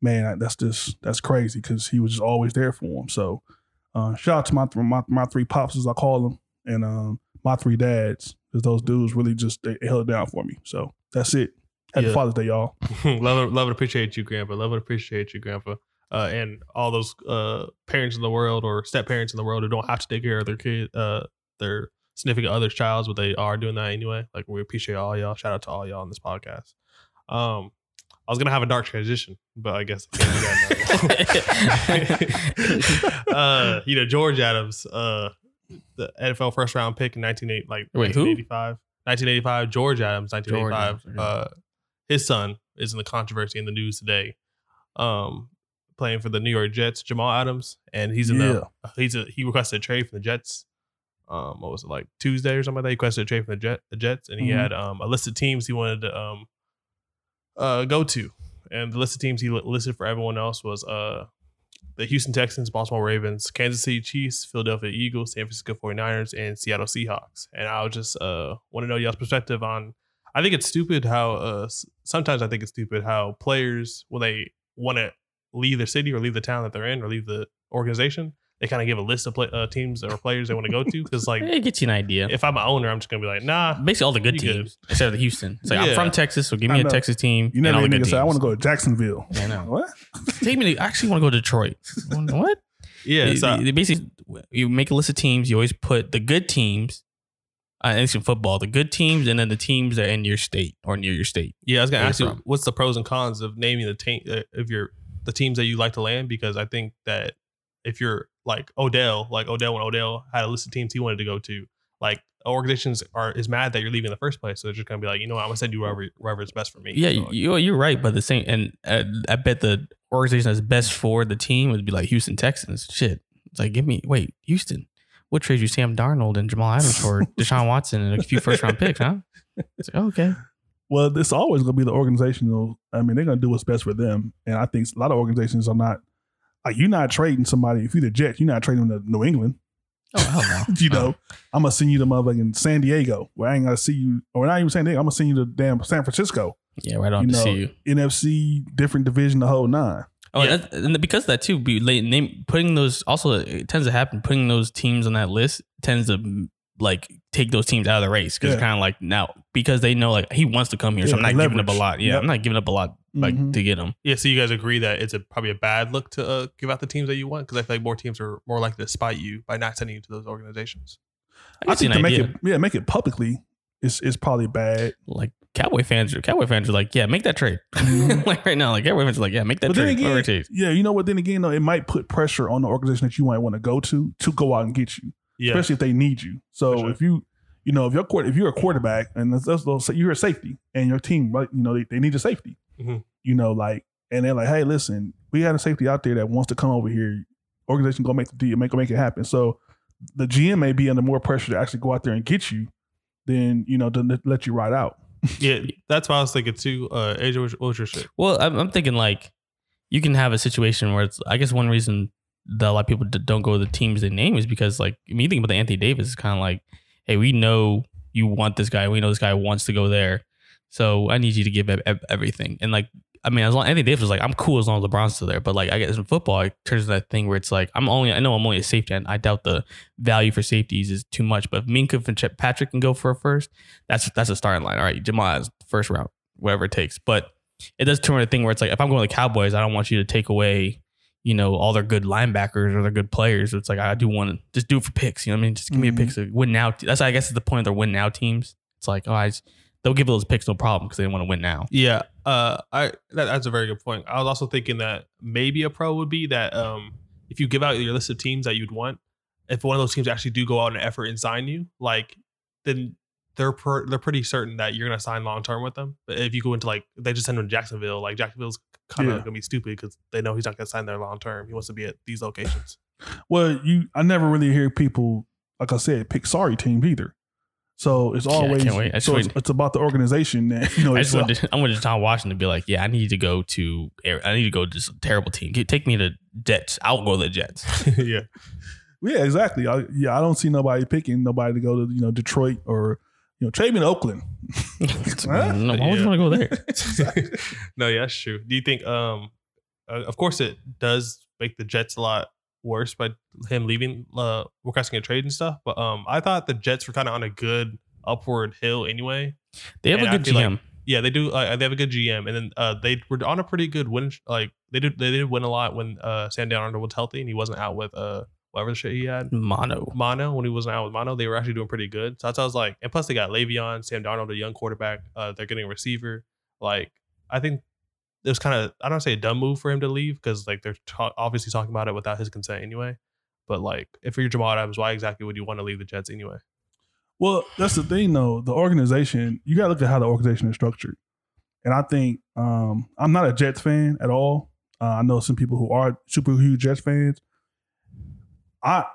man, that's just that's crazy because he was just always there for them. So uh shout out to my my, my three pops as I call them and um my three dads because those dudes really just they held it down for me. So that's it. Happy Yeah. Father's Day, y'all. love and love and appreciate you, Grandpa. Love and appreciate you, Grandpa. Uh, and all those uh, parents in the world or step parents in the world who don't have to take care of their kid, uh, their significant other's child, but they are doing that anyway. Like we appreciate all y'all. Shout out to all y'all on this podcast. Um, I was gonna have a dark transition, but I guess I can't do that now. uh, you know, George Adams, uh, the NFL first round pick in 1980, like Wait, who? 1985. 1985, George Adams, 1985. George Adams, okay. uh, his son is in the controversy in the news today. Um, playing for the New York Jets, Jamal Adams, and he's in the he's a he requested a trade from the Jets. Um, what was it like Tuesday or something like that? He requested a trade from the Jet the Jets, and he Mhm. had um a list of teams he wanted to um uh go to, and the list of teams he listed for everyone else was uh the Houston Texans, Baltimore Ravens, Kansas City Chiefs, Philadelphia Eagles, San Francisco 49ers, and Seattle Seahawks. And I would just uh want to know y'all's perspective on I think it's stupid how uh sometimes I think it's stupid how players when they want to leave the city or leave the town that they're in or leave the organization, they kind of give a list of play, uh, teams or players they want to go to because like it gets you an idea. if I'm an owner, I'm just gonna be like, nah. Basically, all the good You good. teams instead of the Houston. It's like I'm from Texas, so give me a know. Texas team. You and never all hear the niggas good say, I want to go to Jacksonville. I know. What? Take me. To, I actually want to go to Detroit. what? Yeah, They- so they, they basically you make a list of teams. You always put the good teams. Uh, in football, the good teams, and then the teams that are in your state or near your state. yeah, I was gonna ask you're from. what's the pros and cons of naming the team uh, of your the teams that you like to land because I think that if you're like Odell, like Odell when Odell had a list of teams he wanted to go to, like organizations are is mad that you're leaving in the first place, so they're just gonna be like, you know, what, I'm gonna send you wherever wherever is best for me. Yeah, So, you, you're right, but the same, and uh, I bet the organization that's best for the team would be like Houston Texans. Shit, it's like give me wait, Houston. What trade you Sam Darnold and Jamal Adams for Deshaun Watson and a few first round picks, huh? It's like, okay, Well, it's always going to be the organizational. I mean, they're going to do what's best for them. And I think a lot of organizations are not, like, you're not trading somebody. If you're the Jets, you're not trading them to New England. oh hell no, you know, I'm going to send you to motherfucking San Diego where I ain't going to see you, or not even San Diego. I'm going to send you to damn San Francisco. yeah, right on You to know, see you. NFC, different division, the whole nine. Oh, Yeah. and, and because of that too, be like, name putting those also it tends to happen. Putting those teams on that list tends to like take those teams out of the race because Yeah. it's kind of like now because they know like he wants to come here, so I'm not giving up a lot. Yeah, Yep. I'm not giving up a lot like Mhm. to get him. Yeah, so you guys agree that it's a probably a bad look to uh, give out the teams that you want because I feel like more teams are more likely to spite you by not sending you to those organizations. I, I think an to make idea. it, yeah, make it publicly is is probably bad. like Cowboy fans are Cowboy fans are like, yeah, make that trade. Mhm. like right now, like Cowboy fans are like, yeah, make that But then trade. whatever it again, yeah, you know what? Then again, though, it might put pressure on the organization that you might want to go to to go out and get you. Yeah, especially if they need you. So sure. if you, you know, if you're quar- if you're a quarterback and say you're a safety and your team, right, you know, they, they need a safety. Mhm. You know, like, and they're like, hey, listen, we had a safety out there that wants to come over here. Organization gonna make the deal, make make it happen. So the GM may be under more pressure to actually go out there and get you than you know to let- let you ride out. Yeah, that's why I was thinking too. Uh, AJ, what was- what your shit? Well, I'm, I'm thinking like you can have a situation where it's. I guess one reason that a lot of people don't go to the teams they name is because like I me thinking about the Anthony Davis is kind of like, hey, we know you want this guy. We know this guy wants to go there, so I need you to give ev- everything. And like, I mean, as long Anthony Davis was like, I'm cool as long as LeBron's still there. But like, I guess in football, it turns into that thing where it's like, I'm only. I know I'm only a safety, and I doubt the value for safeties is too much. But if Minkah Fitzpatrick can go for a first, that's that's a starting line. All right, Jamal is first round, whatever it takes. But it does turn into a thing where it's like if I'm going to the Cowboys, I don't want you to take away, you know, all their good linebackers or their good players. It's like I do want to just do it for picks. You know what I mean? Just give me a mm-hmm. pick to win now. That's I guess is the point of their win now teams. It's like oh, I just, they'll give those picks no problem because they want to win now. Yeah, uh, I that, that's a very good point. I was also thinking that maybe a pro would be that um, if you give out your list of teams that you'd want, if one of those teams actually do go out and effort and sign you, like then they're per, they're pretty certain that you're gonna sign long term with them. But if you go into like they just send him to Jacksonville, like Jacksonville's kind of Yeah. gonna be stupid because they know he's not gonna sign there long term. He wants to be at these locations. Well, you, I never really hear people, like I said, pick sorry teams either. So it's Yeah, I always can't. I so it's, it's about the organization. That, you know, I it's, just wanted to, I wanted Tom Washington to be like, yeah, I need to go to I need to go to this terrible team. Take me to Jets. I'll go to the Jets. yeah, Yeah, exactly. I, yeah, I don't see nobody picking nobody to go to you know Detroit or you know trade me to Oakland. Huh? no, why would you want to go there? no, yeah, that's true. Do you think? Um, uh, of course, it does make the Jets a lot worse by him leaving, uh, requesting a trade and stuff. But um, I thought the Jets were kind of on a good upward hill anyway. They have And a good feel like- GM. Yeah, they do. Uh, they have a good GM, and then uh, they were on a pretty good win. Like they did, they did win a lot when uh, Sam Darnold was healthy and he wasn't out with uh whatever the shit he had. Mono. Mono when he wasn't out with Mono, they were actually doing pretty good. So that's why I was like, and plus they got Le'Veon, Sam Darnold, a young quarterback. Uh, they're getting a receiver. Like I think it was kind of I don't say a dumb move for him to leave because like they're ta- obviously talking about it without his consent anyway. But like if you're Jamal Adams, why exactly would you want to leave the Jets anyway? Well, that's the thing though. The organization, you got to look at how the organization is structured. And I think um, I'm not a Jets fan at all. Uh, I know some people who are super huge Jets fans. I,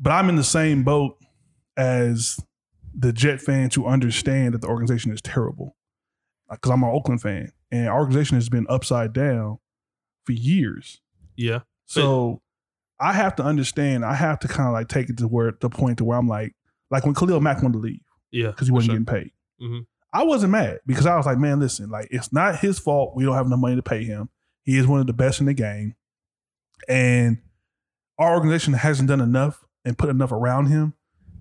but I'm in the same boat as the Jet fans who understand that the organization is terrible. Because I'm an Oakland fan, and our organization has been upside down for years. Yeah. So I have to understand. I have to kind of like take it to where the point to where I'm like, like when Khalil Mack wanted to leave Yeah. because he wasn't sure. getting paid. Mhm. I wasn't mad because I was like, man, listen, like it's not his fault. We don't have enough money to pay him. He is one of the best in the game, and our organization hasn't done enough and put enough around him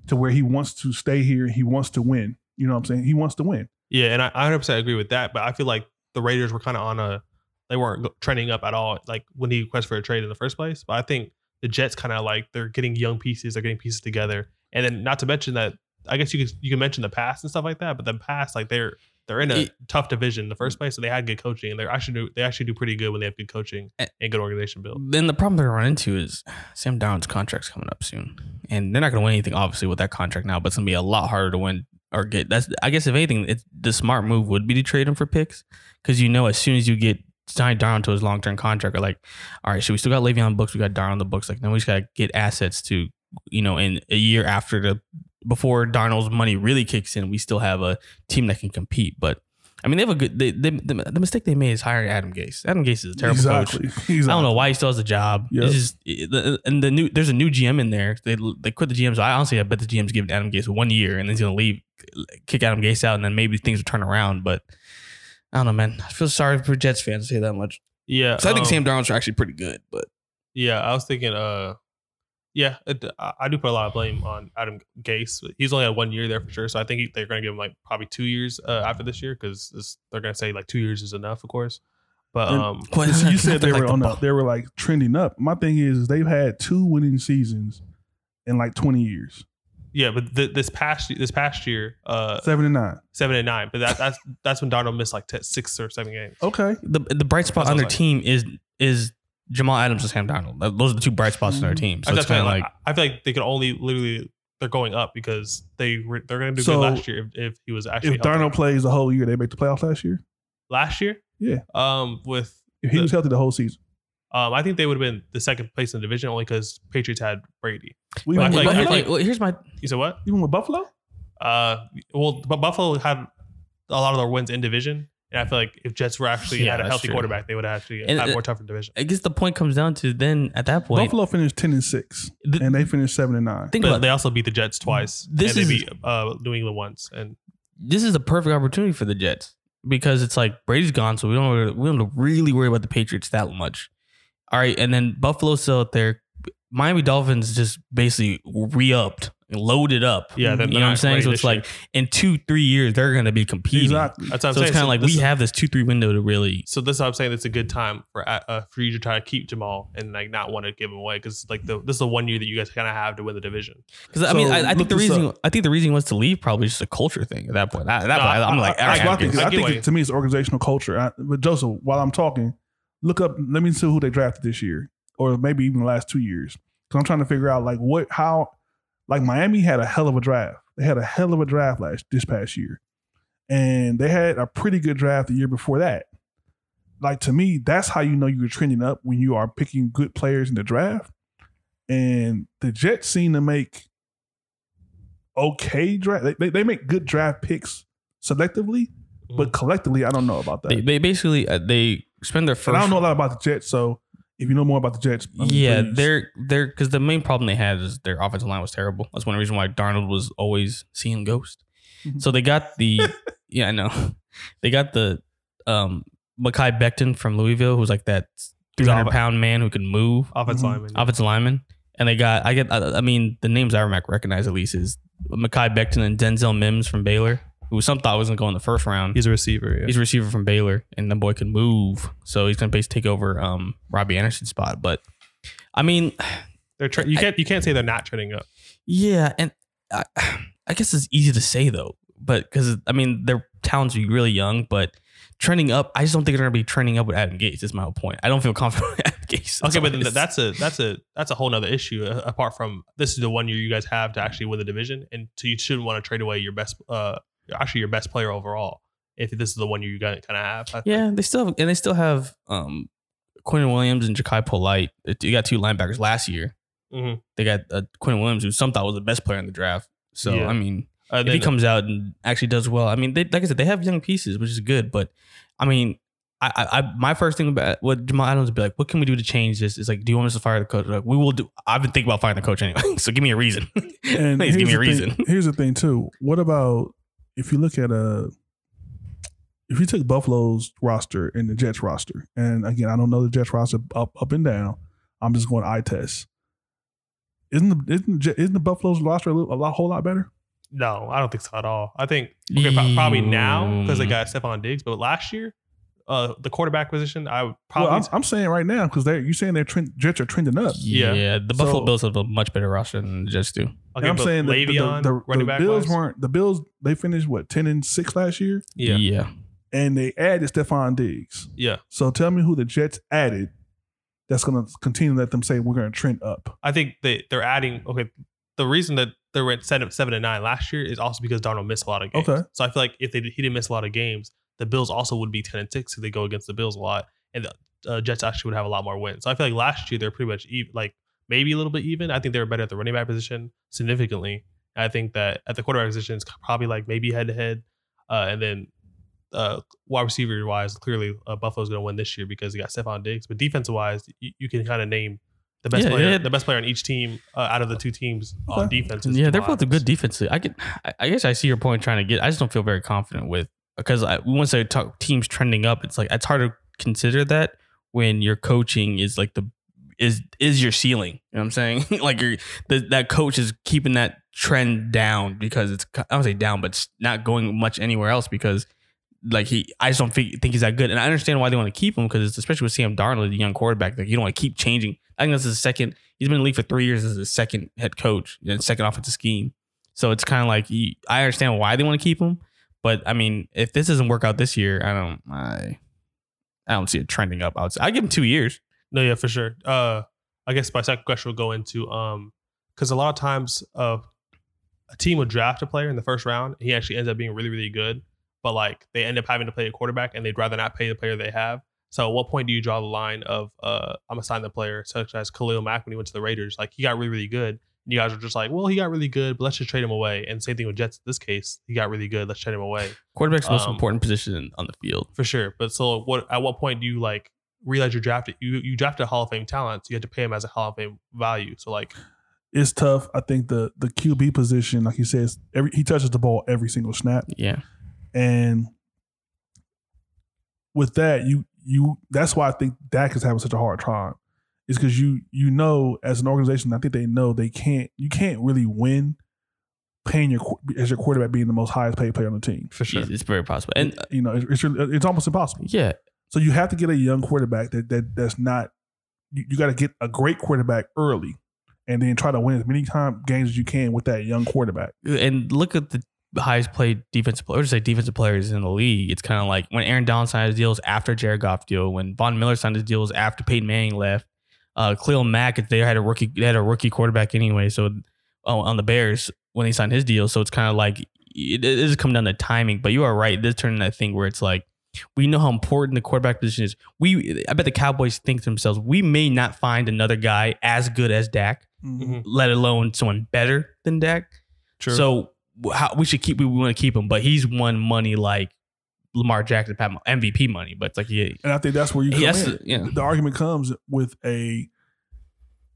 to where he wants to stay here. He wants to win. You know what I'm saying? He wants to win. Yeah, and I 100% agree with that. But I feel like the Raiders were kind of on a, they weren't trending up at all, like when he requested for a trade in the first place. But I think the Jets kind of like they're getting young pieces, they're getting pieces together, and then not to mention that I guess you could you can mention the past and stuff like that. But the past, like they're they're in a It- tough division in the first place, so they had good coaching, and they actually do they actually do pretty good when they have good coaching Eh. and good organization built. Then the problem they're run into is Sam Darnold's contract's coming up soon, and they're not going to win anything obviously with that contract now. But it's going to be a lot harder to win or get. That's I guess if anything, it's, the smart move would be to trade him for picks because you know as soon as you get signed Darnold to his long term contract, or like, all right, so we still got Le'Veon books, we got Darnold on the books, like then we just got to get assets to, you know, in a year after the before Darnold's money really kicks in, we still have a team that can compete, but. I mean, they have a good. They, they, the, the mistake they made is hiring Adam Gase. Adam Gase is a terrible coach. exactly. exactly. I don't know why he still has a job. Yep. It's just eh, the- and the new there's a new GM in there. They they quit the GM. So I honestly I bet the GM's giving Adam Gase one year and then he's gonna leave, kick Adam Gase out, and then maybe things would turn around. But I don't know, man. I feel sorry for Jets fans to say that much. Yeah, So I think um, Sam Darnold's are actually pretty good, but Yeah, I was thinking. Uh, yeah, it, I, I do put a lot of blame on Adam Gase. He's only had one year there for sure, so I think he, they're going to give him like probably two years uh, after this year because they're going to say like two years is enough, of course. But um, Well, So you said they like were the on ball. a, they were like trending up. My thing is they've had two winning seasons in like 20 years. Yeah, but th- this past this past year, uh, Seven and nine. seven and nine, but that, that's that's when Darnold missed like t- six or seven games. Okay. the the bright spot That's on what their I was team is is Jamal Adams and Sam Darnold. Those are the two bright spots on their team. So I, it's that's why, kind of like, like I feel like they could only literally they're going up because they were, they're going to do So, good last year if, if he was actually If healthy. Darnold plays the whole year, they make the playoffs last year. last year. Yeah. Um, with If he The- was healthy the whole season. Um, I think they would have been the second place in the division only because Patriots had Brady. We But even, feel like- with, like, well, here's my You said what? even with Buffalo? Uh, well, but Buffalo had a lot of their wins in division, and I feel like if Jets were actually Yeah, had a healthy true. quarterback, they would have actually And, had uh, more tougher division. I guess the point comes down to then at that point. Buffalo finished 10 and 6, th- and they finished 7 and 9. think But about they also beat the Jets twice. This and is- they beat uh, New England once, and this is a perfect opportunity for the Jets because it's like Brady's gone, so we don't really, we don't really worry about the Patriots that much. All right, and then Buffalo's still out there. Miami Dolphins just basically re-upped, loaded up. yeah, you know what I'm saying. So it's like in two, three years they're going to be competing. Exactly. That's what I'm So saying. it's kind of like we is- have this two, three window to really. So this is what I'm saying. It's a good time for uh, for you to try to keep Jamal and like not want to give him away because like the this is the one year that you guys kind of have to win the division. Because I mean, I, I think the reason up. I think the reason he wants to leave probably just a culture thing at that point. At that No, point, I'm like, I- all That's right, what I I think. I I think it, to me it's organizational culture. I, but Joseph, while I'm talking, look up. Let me see who they drafted this year, or maybe even the last two years. Because I'm trying to figure out like what, how, like Miami had a hell of a draft. They had a hell of a draft last this past year, and they had a pretty good draft the year before that. Like to me, that's how you know you're trending up when you are picking good players in the draft. And the Jets seem to make okay draft. They, they, they make good draft picks selectively, but collectively, I don't know about that. They, they basically uh, they spend their first. and I don't know a lot about the Jets, so if you know more about the Jets, I mean, yeah, please. they're they're because the main problem they had is their offensive line was terrible. That's one reason why Darnold was always seeing ghosts. Mhm. So they got the yeah, I know they got the um Mekhi Becton from Louisville, who's like that three hundred pound man who can move, offense Mhm. lineman. offensive lineman. And they got I get I, I mean the names I rec- recognize at least is Mekhi Becton and Denzel Mims from Baylor, who some thought wasn't gonna go in the first round. He's a receiver. Yeah. He's a receiver from Baylor, and the boy can move, so he's gonna basically take over um, Robbie Anderson's spot. But I mean, They're tra- you can't you can't say they're not trending up. yeah, and I, I guess it's easy to say though, but because I mean their talents are really young, but trending up, I just don't think they're gonna be trending up with Adam Gase. Is my whole point. I don't feel confident with Adam Gase. Okay, but then that's a that's a that's a whole nother issue. uh, Apart from this is the one year you guys have to actually win the division, and so you shouldn't want to trade away your best, uh, actually your best player overall. If this is the one year you got to kind of have, I think. yeah, they still have, and they still have um Quinnen Williams and Jachai Polite. You got two linebackers last year. Mhm. They got uh, Quinnen Williams, who some thought was the best player in the draft. So Yeah. I mean, Uh, if he comes out and actually does well, I mean, they, like I said, they have young pieces, which is good. But I mean, I, I, I my first thing about what Jamal Adams would be like, what can we do to change this? Is like, do you want us to fire the coach? Like, we will do. I've been thinking about firing the coach anyway, so give me a reason. And Please give me a reason. Thing, here's the thing too. What about if you look at a if you took Buffalo's roster and the Jets roster, and again, I don't know the Jets roster up up and down. I'm just going eye test. Isn't the isn't the, isn't the Buffalo's roster a, little, a lot whole lot better? No, I don't think so at all. I think okay, probably now because they Mm. got Stefon Diggs, but last year, uh, the quarterback position, I would probably well, I'm, I'm saying right now because they're you saying their trend, Jets are trending up. Yeah, Yeah. the Buffalo So- Bills have a much better roster than the Jets do. okay, I'm saying that the, the, the, running the Bills wise? weren't the Bills. They finished what ten and six last year, yeah, yeah, yeah. and they added Stefon Diggs. Yeah. So tell me who the Jets added that's going to continue to let them say we're going to trend up. I think they they're adding. Okay, the reason that they were at seven, seven and nine last year is also because Darnold missed a lot of games. Okay. so I feel like if they he didn't miss a lot of games, the Bills also would be ten and six if they go against the Bills a lot, and the uh, Jets actually would have a lot more wins. So I feel like last year they're pretty much even, like maybe a little bit even. I think they were better at the running back position significantly. And I think that at the quarterback position, it's probably like maybe head to head, Uh, and then uh, wide receiver wise, clearly uh, Buffalo's going to win this year because they got Stefon Diggs. But defensive wise, you, you can kind of name the best Yeah, player, yeah. the best player on each team uh, out of the two teams on defense. Yeah, they're both a good defense. I get. I- I guess I see your point trying to get. I just don't feel very confident with because once I talk teams trending up, it's like it's hard to consider that when your coaching is like the is is your ceiling. You know what I'm saying? like your that coach is keeping that trend down because it's I don't say down, but it's not going much anywhere else because like he I just don't think, think he's that good. And I understand why they want to keep him because it's especially with Sam Darnold, the young quarterback. Like you don't want to keep changing. I think this is his second. He's been in the league for three years as his second head coach and second offensive scheme. So it's kind of like you, I understand why they want to keep him, but I mean, if this doesn't work out this year, I don't, I, I don't see it trending up. Say I give him two years. No, yeah, for sure. Uh, I guess my second question will go into um, because a lot of times uh, a team would draft a player in the first round. He actually ends up being really, really good, but like they end up having to play a quarterback, and they'd rather not pay the player they have. So, at what point do you draw the line of uh, I'm gonna sign the player, such as Khalil Mack when he went to the Raiders? Like he got really, really good. And you guys are just like, well, he got really good, but let's just trade him away. And same thing with Jets. In this case, he got really good. Let's trade him away Quarterback's the most Um, important position on the field. for sure. But so, what? At what point do you like realize you drafted you you drafted a Hall of Fame talent? So you have to pay him as a Hall of Fame value. So like, It's tough. I think the the QB position, like you said, is every he touches the ball every single snap, Yeah, and with that, you you that's why I think Dak is having such a hard time. Is because you you know as an organization, I think they know they can't you can't really win paying your qu- as your quarterback being the most highest paid player on the team. for sure. it's, it's very possible. And uh, You know, it's it's, really, it's almost impossible. yeah, So you have to get a young quarterback that that that's not. You, you got to get a great quarterback early, and then try to win as many time games as you can with that young quarterback. and look at the highest paid defensive players, or just say defensive players in the league. It's kind of like when Aaron Donald signed his deals after Jared Goff deal, when Von Miller signed his deals after Peyton Manning left. Uh, Khalil Mack, they had a rookie, they had a rookie quarterback anyway. So oh, on the Bears when he signed his deal, so it's kind of like it, it is coming down to timing. But you are right. This turned that thing where it's like we know how important the quarterback position is. We, I bet the Cowboys think to themselves, we may not find another guy as good as Dak, Mhm. let alone someone better than Dak. True. So how we should keep we want to keep him, but he's won money like Lamar Jackson, Pat MVP money. But it's like yeah, And I think that's where you come has in. yeah. The argument comes with a.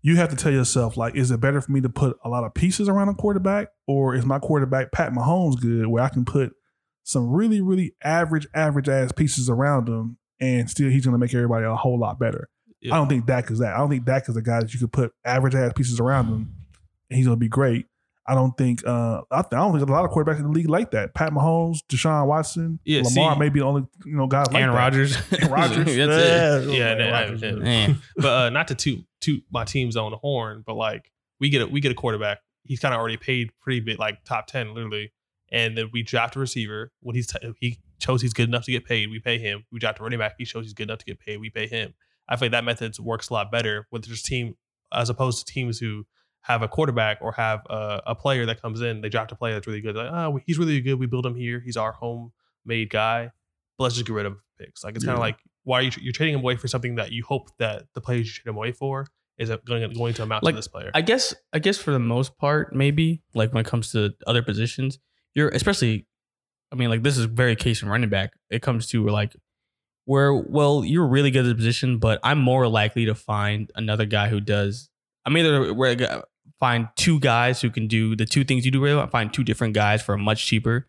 You have to tell yourself like, is it better for me to put a lot of pieces around a quarterback, or is my quarterback Pat Mahomes good, where I can put some really, really average, average ass pieces around him, and still he's going to make everybody a whole lot better. Yeah. I don't think Dak is that. I don't think Dak is a guy that you could put average ass pieces around him, and he's going to be great. I don't think. Uh, I, th- I don't think a lot of quarterbacks in the league like that. Pat Mahomes, Deshaun Watson, Yeah, Lamar see- may be the only you know guys like Aaron that. Rodgers, Aaron Rodgers. That's it. Yeah, Aaron no, Rodgers. yeah. But uh, not to toot toot my team's on the horn, but like we get a we get a quarterback. He's kind of already paid pretty big, like top ten, literally. And then we draft a receiver when he's t- he shows he's good enough to get paid. We pay him. We draft a running back. He shows he's good enough to get paid. We pay him. I feel like that method works a lot better with this team as opposed to teams who have a quarterback or have a, a player that comes in. They draft a player that's really good. Like, oh, he's really good. We build him here. He's our homemade guy. But let's just get rid of picks. Like it's kind of like why are you you're trading him away for something that you hope that the players you trade him away for is going going to amount Like, to this player. I guess I guess for the most part, maybe like when it comes to other positions, you're especially. I mean, like this is very case in running back. It comes to like where well you're really good at the position, but I'm more likely to find another guy who does. I'm either where I got- find two guys who can do the two things you do really well. Find two different guys for much cheaper,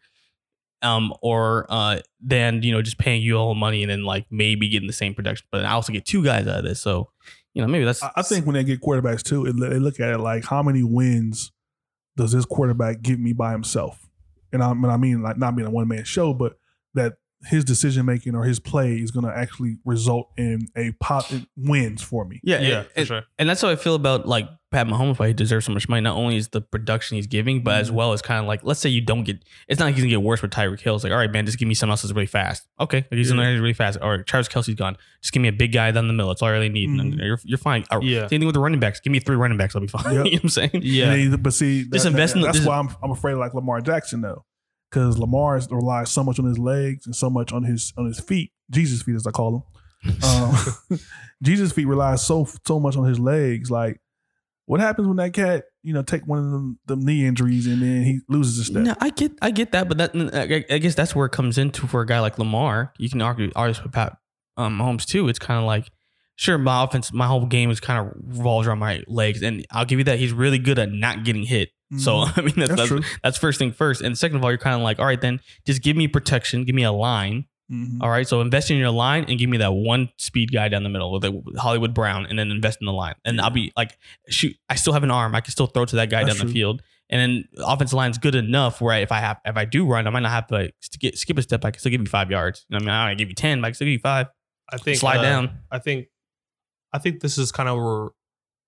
um, or uh, than you know just paying you all money and then like maybe getting the same production. But I also get two guys out of this, so you know maybe that's. I, I think when they get quarterbacks too, it, they look at it like how many wins does this quarterback give me by himself? And I, and I mean like not being a one man show, but that his decision making or his play is going to actually result in a pot wins for me. yeah, yeah, and- for and- sure. And that's how I feel about like Pat Mahomes. Why he deserves so much money. Not only is the production he's giving, but as Mhm. well as kind of like, let's say you don't get. It's not like he's gonna get worse with Tyreek Hill. It's like, all right, man, just give me someone else that's really fast. Okay, like he's Yeah. gonna really fast. Or Travis Kelce's gone. Just give me a big guy down the middle. That's all I really need. And Mhm. you're, you're fine. Or, Yeah. Same thing with the running backs. Give me three running backs. I'll be fine. Yep. you know what I'm saying? Yeah. And they- but see, Just that- in the- that's this- why I'm, I'm afraid of like Lamar Jackson though, because Lamar relies so much on his legs and so much on his on his feet, Jesus feet as I call them. Um, Jesus feet relies so so much on his legs. Like, what happens when that cat you know take one of them, them knee injuries and then he loses a step? No, I get, I get that, but that, I, guess that's where it comes into for a guy like Lamar. You can argue, argue with Pat um, Mahomes too. It's kind of like, sure, my offense, my whole game is kind of revolves around my legs, and I'll give you that. He's really good at not getting hit. So Mhm. I mean, that's That's that's, that's first thing first. And second of all, you're kind of like, all right, then just give me protection, give me a line. Mhm. All right, so invest in your line and give me that one speed guy down the middle with the Hollywood Brown, and then invest in the line. And I'll be like, shoot, I still have an arm. I can still throw to that guy That's down the field. And then offensive line's good enough where if I have if I do run, I might not have to like, skip, skip a step. I can still give you five yards. I mean, I don't give you ten, but I can still give you five. I think Slide uh, down. I think I think this is kind of where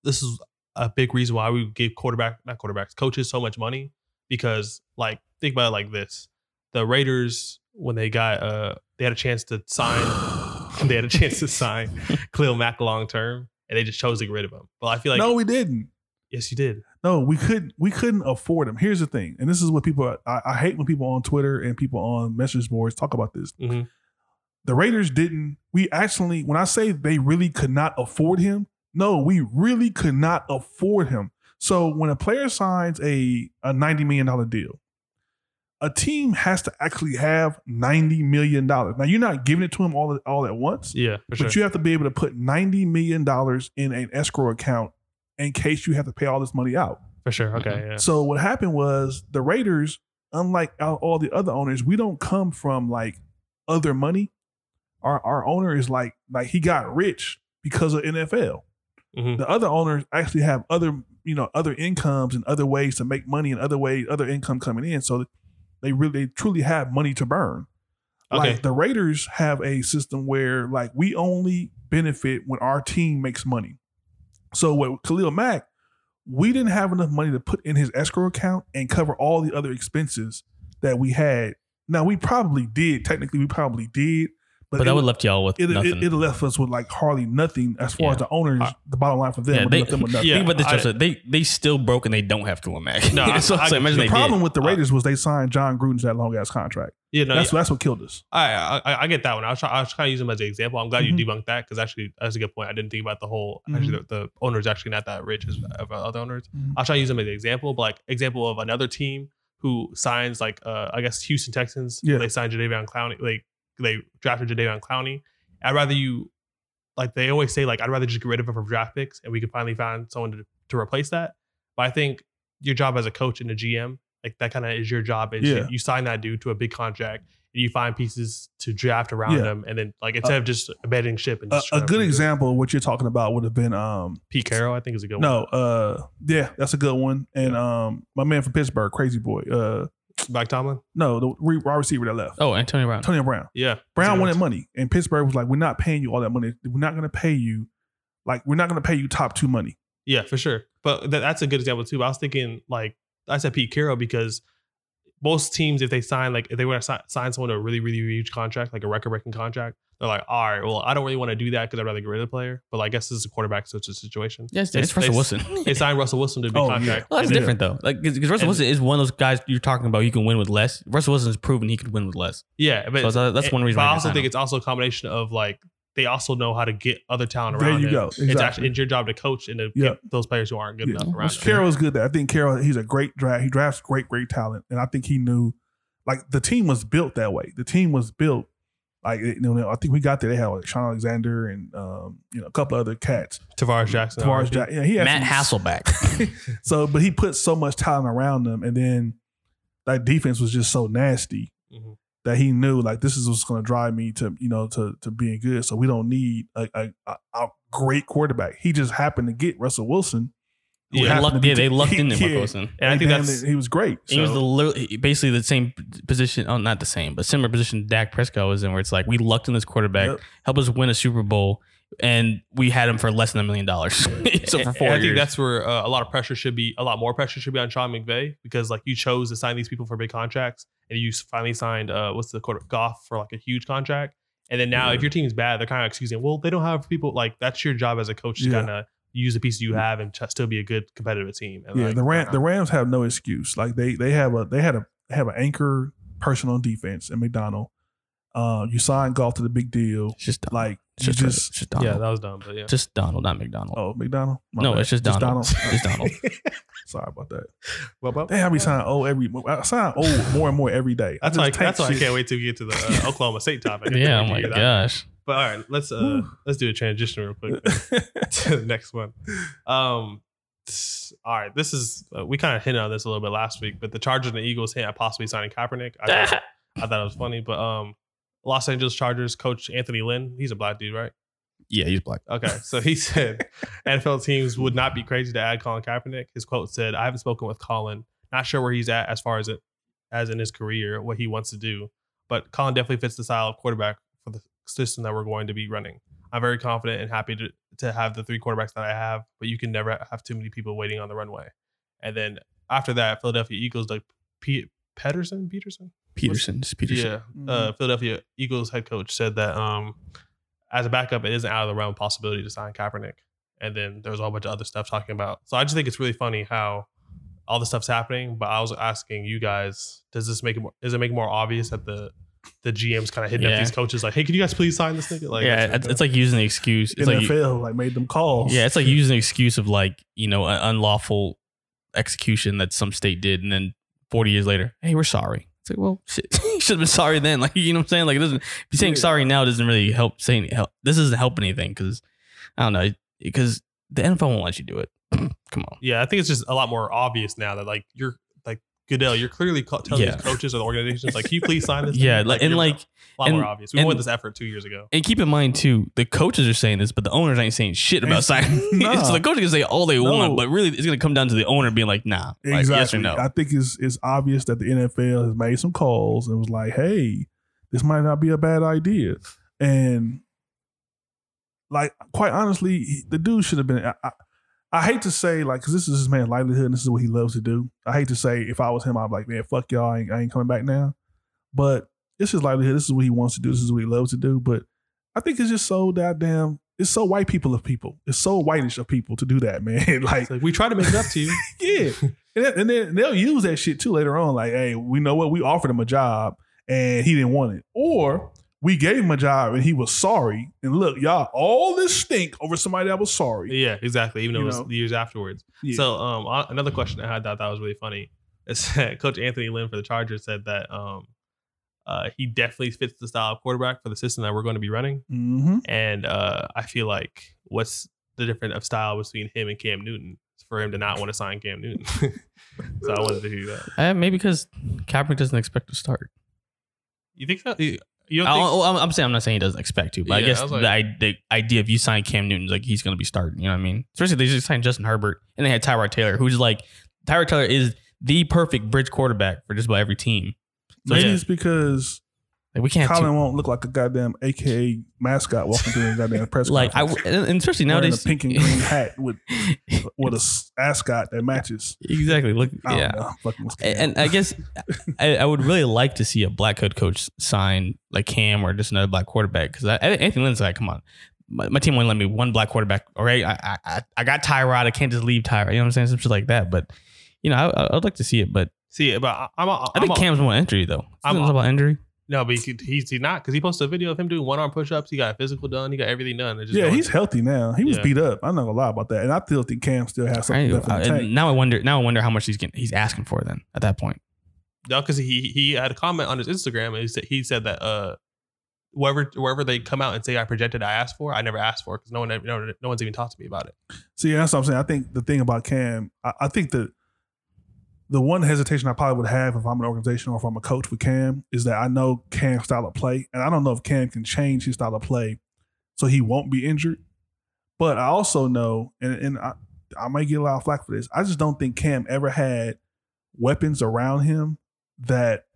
this is a big reason why we give quarterback not quarterbacks coaches so much money because like think about it like this the Raiders when they got uh they had a chance to sign they had a chance to sign Khalil Mack long term and they just chose to get rid of him but I feel like no, we didn't. yes you did No, we couldn't. We couldn't afford him. Here's the thing, and this is what people. I, I hate when people on Twitter and people on message boards talk about this. Mhm. The Raiders didn't. We actually, when I say they really could not afford him, no, we really could not afford him. So when a player signs a a ninety million dollar deal, a team has to actually have ninety million dollars. Now you're not giving it to him all at, all at once, yeah for sure but you have to be able to put ninety million dollars in an escrow account in case you have to pay all this money out. for sure okay yeah So what happened was the Raiders, unlike all the other owners, we don't come from like other money. Our our owner is like like he got rich because of NFL. Mhm. The other owners actually have other you know other incomes and other ways to make money and other ways other income coming in. So they really they truly have money to burn. Okay. Like the Raiders have a system where like we only benefit when our team makes money. So with Khalil Mack, we didn't have enough money to put in his escrow account and cover all the other expenses that we had. Now we probably did. Technically, we probably did, but, But, that would would- left y'all with it, nothing. it, it left us with like hardly nothing as far Yeah. as the owners. Uh, the bottom line for them, yeah, they, left them with nothing. yeah, think about this, I- Joseph. They they still broke and they don't have Khalil Mack. No, I- so, I- so imagine the they problem did. with the Uh, Raiders was they signed Jon Gruden to that long ass contract. yeah no that's that's what killed us. I, I I get that one. I was try, I was trying to use them as an example. I'm glad Mhm. you debunked that because actually that's a good point. I didn't think about the whole. Actually, the, the owner is actually not that rich as of other owners. I was trying to use them as an example, but like example of another team who signs like uh I guess Houston Texans. Yeah. they signed Jadeveon Clowney. Like they drafted Jadeveon Clowney. I'd rather you like they always say like I'd rather just get rid of him from draft picks and we could finally find someone to to replace that. But I think your job as a coach and a GM like that kind of is your job. Is Yeah. you, you sign that dude to a big contract and you find pieces to draft around Yeah. him, and then like instead of just abandoning ship and A, just a good example of what you're talking about would have been um Pete Carroll, I think is a good no one. No, uh yeah that's a good one and um my man from Pittsburgh Crazy Boy uh Mike Tomlin. no the re- wide receiver that left oh, Antonio Brown. Antonio Brown Yeah, Brown That's wanted money and Pittsburgh was like we're not paying you all that money we're not going to pay you like we're not going to pay you top two money Yeah, for sure. But th- that's a good example too. But I was thinking like I said Pete Carroll because most teams, if they sign like if they want to si- sign someone to a really really huge contract, like a record breaking contract, they're like, all right, well, I don't really want to do that because I'd rather get rid of the player. But like, I guess this is a quarterback, so it's a situation. Yes, They- it's Russell they- Wilson. They signed Russell Wilson to a big Oh, yeah. contract. Well, that's And then- different though. Like because Russell And- Wilson is one of those guys you're talking about. You can win with less. Russell Wilson has proven he could win with less. Yeah, but So that's- that's one reason But why I I also think him. it's also a combination of like they also know how to get other talent around. There you him. go. It's actually it's your job to coach and to Yeah. get those players who aren't good Yeah. enough around him. Carroll's good. There, I think Carroll. He's a great draft. He drafts great, great talent, and I think he knew, like the team was built that way. The team was built like you know. I think we got there. They had like Shaun Alexander and um, you know a couple other cats. Tarvaris Jackson. Tarvaris Jackson. Yeah, he had Matt some- Hasselbeck. So, but he put so much talent around them, and then that defense was just so nasty Mhm. that he knew like this is what's going to drive me to you know to to being good. So we don't need a, a, a, a great quarterback. He just happened to get Russell Wilson. Who Yeah, happened luck, to be- yeah, they lucked in Yeah. Mark Wilson. And I think that's he was great. He was the li- basically the same position. Oh, not the same, but similar position Dak Prescott was in, where it's like we lucked in this quarterback, Yep. help us win a Super Bowl, and we had him for less than a million dollars. so for And four I think that's where uh, a lot of pressure should be. A lot more pressure should be on Sean McVay because like you chose to sign these people for big contracts, and you finally signed uh, what's the quarter Goff for like a huge contract. And then now, Yeah. if your team's bad, they're kind of excusing. Well, they don't have people like that's your job as a coach to Yeah. kind of use the pieces you have and ch- still be a good competitive team. And yeah, like, the Ram, the Rams have no excuse. Like they they have a they had a have an anchor person on defense in McDonald. Uh, you signed Goff to the big deal. it's just Donald. Like It's just, just just Donald. yeah, that was dumb, but yeah. just Donald, not McDonald. oh McDonald. My no, bad. it's just Donald. Just Donald. Sorry about that. Well, well, They have me sign old every. I sign old more and more every day. I That's just why. That's why I can't wait to get to the uh, Oklahoma State topic. yeah, oh We my can that. gosh. But all right, let's uh let's do a transition real quick to the next one. Um, all right, this is uh, we kind of hinted on this a little bit last week, but the Chargers and the Eagles hint at possibly signing Kaepernick. I thought, I thought it was funny, but um, Los Angeles Chargers coach Anthony Lynn, he's a black dude, right? Yeah, he's black. Okay, so he said NFL teams would not be crazy to add Colin Kaepernick. His quote said, "I haven't spoken with Colin. Not sure where he's at as far as it as in his career, what he wants to do, but Colin definitely fits the style of quarterback system that we're going to be running. I'm very confident and happy to to have the three quarterbacks that I have, but you can never have too many people waiting on the runway." And then after that, Philadelphia Eagles like Pete Pedersen, Peterson, Peterson. Just Peterson. yeah, Mm-hmm. uh, Philadelphia Eagles head coach said that um, as a backup, it isn't out of the realm of possibility to sign Kaepernick. And then there was a whole bunch of other stuff talking about. So I just think it's really funny how all the stuff's happening. But I was asking you guys, does this make it more? Does it make it more obvious that the the GM's kind of hitting Yeah. up these coaches like, hey, can you guys please sign this nigga? Like, yeah, it's, it's like using the excuse. It's like NFL like made them calls. yeah, it's like using the excuse of like you know an unlawful execution that some state did, and then forty years later, hey, we're sorry. It's like, well, shit, you should have been sorry then. Like, you know what I'm saying? Like, it doesn't. If you're saying Yeah. sorry now, doesn't really help. Saying help, this doesn't help anything because I don't know because the NFL won't let you do it. Come on. yeah, I think it's just a lot more obvious now that like you're like Goodell, you're clearly ca- telling Yeah. these coaches or the organizations like, can you please sign this? Yeah, like, and you're like a lot more obvious. We and- went this effort two years ago. And keep in mind too, the coaches are saying this, but the owners ain't saying shit about It's- signing. nah. so the coaches can say all they No. want, but really it's gonna come down to the owner being like, nah, like, exactly. yes or no. I think it's it's obvious that the NFL has made some calls and was like, "Hey, this might not be a bad idea." And like, quite honestly, the dude should have been. I, I, I hate to say like, because this is his man's livelihood and this is what he loves to do. I hate to say if I was him, I'd be like, "Man, fuck y'all, I ain't, I ain't coming back now." But it's his livelihood. This is what he wants to do. This is what he loves to do. But I think it's just so goddamn. It's so white people of people. It's so whitish of people to do that, man. like like we try to make it up to you. yeah. And, then, and then they'll use that shit too later on. Like, hey, we know what? We offered him a job and he didn't want it. Or we gave him a job and he was sorry. And look, y'all, all this stink over somebody that was sorry. Yeah, exactly. Even though You it was know? years afterwards. Yeah. So, um, another question I had that I thought was really funny is that Coach Anthony Lynn for the Chargers said that um, uh, he definitely fits the style of quarterback for the system that we're going to be running. hmm And uh, I feel like what's the difference of style between him and Cam Newton for him to not want to sign Cam Newton? so I wanted to hear that. Uh, maybe because Kaepernick doesn't expect to start. You think so? You you don't I, think? I'm, I'm saying I'm not saying he doesn't expect to, but I guess I was the, i- the idea of you sign Cam Newton's like he's going to be starting. You know what I mean? Especially they just signed Justin Herbert and they had Tyrod Taylor, who's like Tyrod Taylor is the perfect bridge quarterback for just about every team. So Maybe yeah, it's because like we can't have Colin two, won't look like a goddamn AKA mascot walking through a goddamn press like I conference. and and especially wearing nowadays a pink and green hat with with a ascot that matches. exactly. Look, I don't yeah. know. Fucking. And, and I guess I, I would really like to see a black head coach sign like Cam or just another black quarterback because Anthony Lynn's like, come on, my, my team won't let me one black quarterback. All right, I, I- I I got Tyrod. I can't just leave Tyrod. You know what I'm saying? Some shit like that. But you know, I, I'd like to see it. But See, but I- I'm a, I I'm think a, Cam's more injury though. I'm I'm a- about injury. No, but he, he's he not because he posted a video of him doing one arm push ups. He got a physical done. He got everything done. Just Yeah, going- he's healthy now. He was Yeah. beat up. I'm not gonna lie about that, and I still think Cam still has something Right? left in the Uh, tank. now I wonder. Now I wonder how much he's getting, he's asking for then at that point. No, because he he had a comment on his Instagram and he said he said that uh wherever wherever they come out and say I projected I asked for, I never asked for because no one no, no one's even talked to me about it. See, that's what I'm saying. I think the thing about Cam, I, I think that the one hesitation I probably would have if I'm an organization or if I'm a coach with Cam is that I know Cam's style of play, and I don't know if Cam can change his style of play so he won't be injured. But I also know, and, and I, I might get a lot of flack for this. I just don't think Cam ever had weapons around him that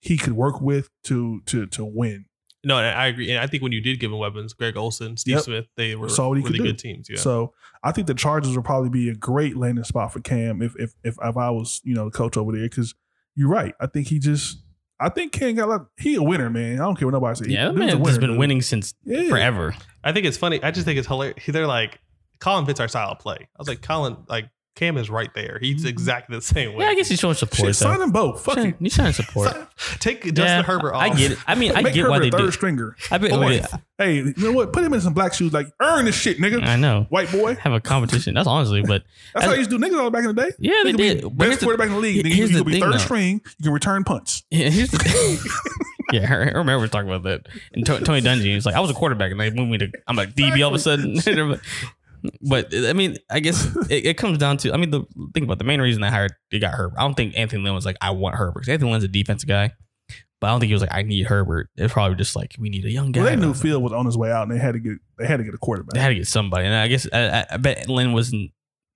he could work with to to to win. No, and I agree. And I think when you did give him weapons, Greg Olsen, Steve Yep. Smith, they were Saw what he really could do. good teams. Yeah. So I think the Chargers would probably be a great landing spot for Cam if if if, if I was you know the coach over there because you're right. I think he just I think Cam got like he a winner man. I don't care what nobody says. Yeah, that Dude's man a has been dude. winning since Yeah. forever. I think it's funny. I just think it's hilarious. They're like, Colin fits our style of play. I was like, Colin, like Cam is right there. He's Mhm. exactly the same way. Yeah, I guess he's showing support. Shit, sign them both. Fuck it. He's showing support. Take Justin Yeah, Herbert off. I get it. I mean, I Make get Herbert why they third do. stringer. I bet. Boy, okay, hey, you know what? Put him in some black shoes. Like earn this shit, nigga. I know. White boy. Have a competition. That's honestly, but That's how you used to do niggas all back in the day. yeah, they be did. But Best the- quarterback in the league. Nigga, you, here's the could be thing, third though. string. You can return punts. Yeah, here's the yeah, I remember talking about that. And To- Tony Dungy, he's like, I was a quarterback, and they moved me to. I'm like DB all of a sudden. But I mean, I guess it, it comes down to. I mean, the think about it, the main reason I hired they got Herbert. I don't think Anthony Lynn was like, I want Herbert. Anthony Lynn's a defensive guy, but I don't think he was like, I need Herbert. It's probably just like we need a young guy. Well, they knew Field was on his way out, and they had to get they had to get a quarterback. They had to get somebody, and I guess I, I- bet Lynn wasn't.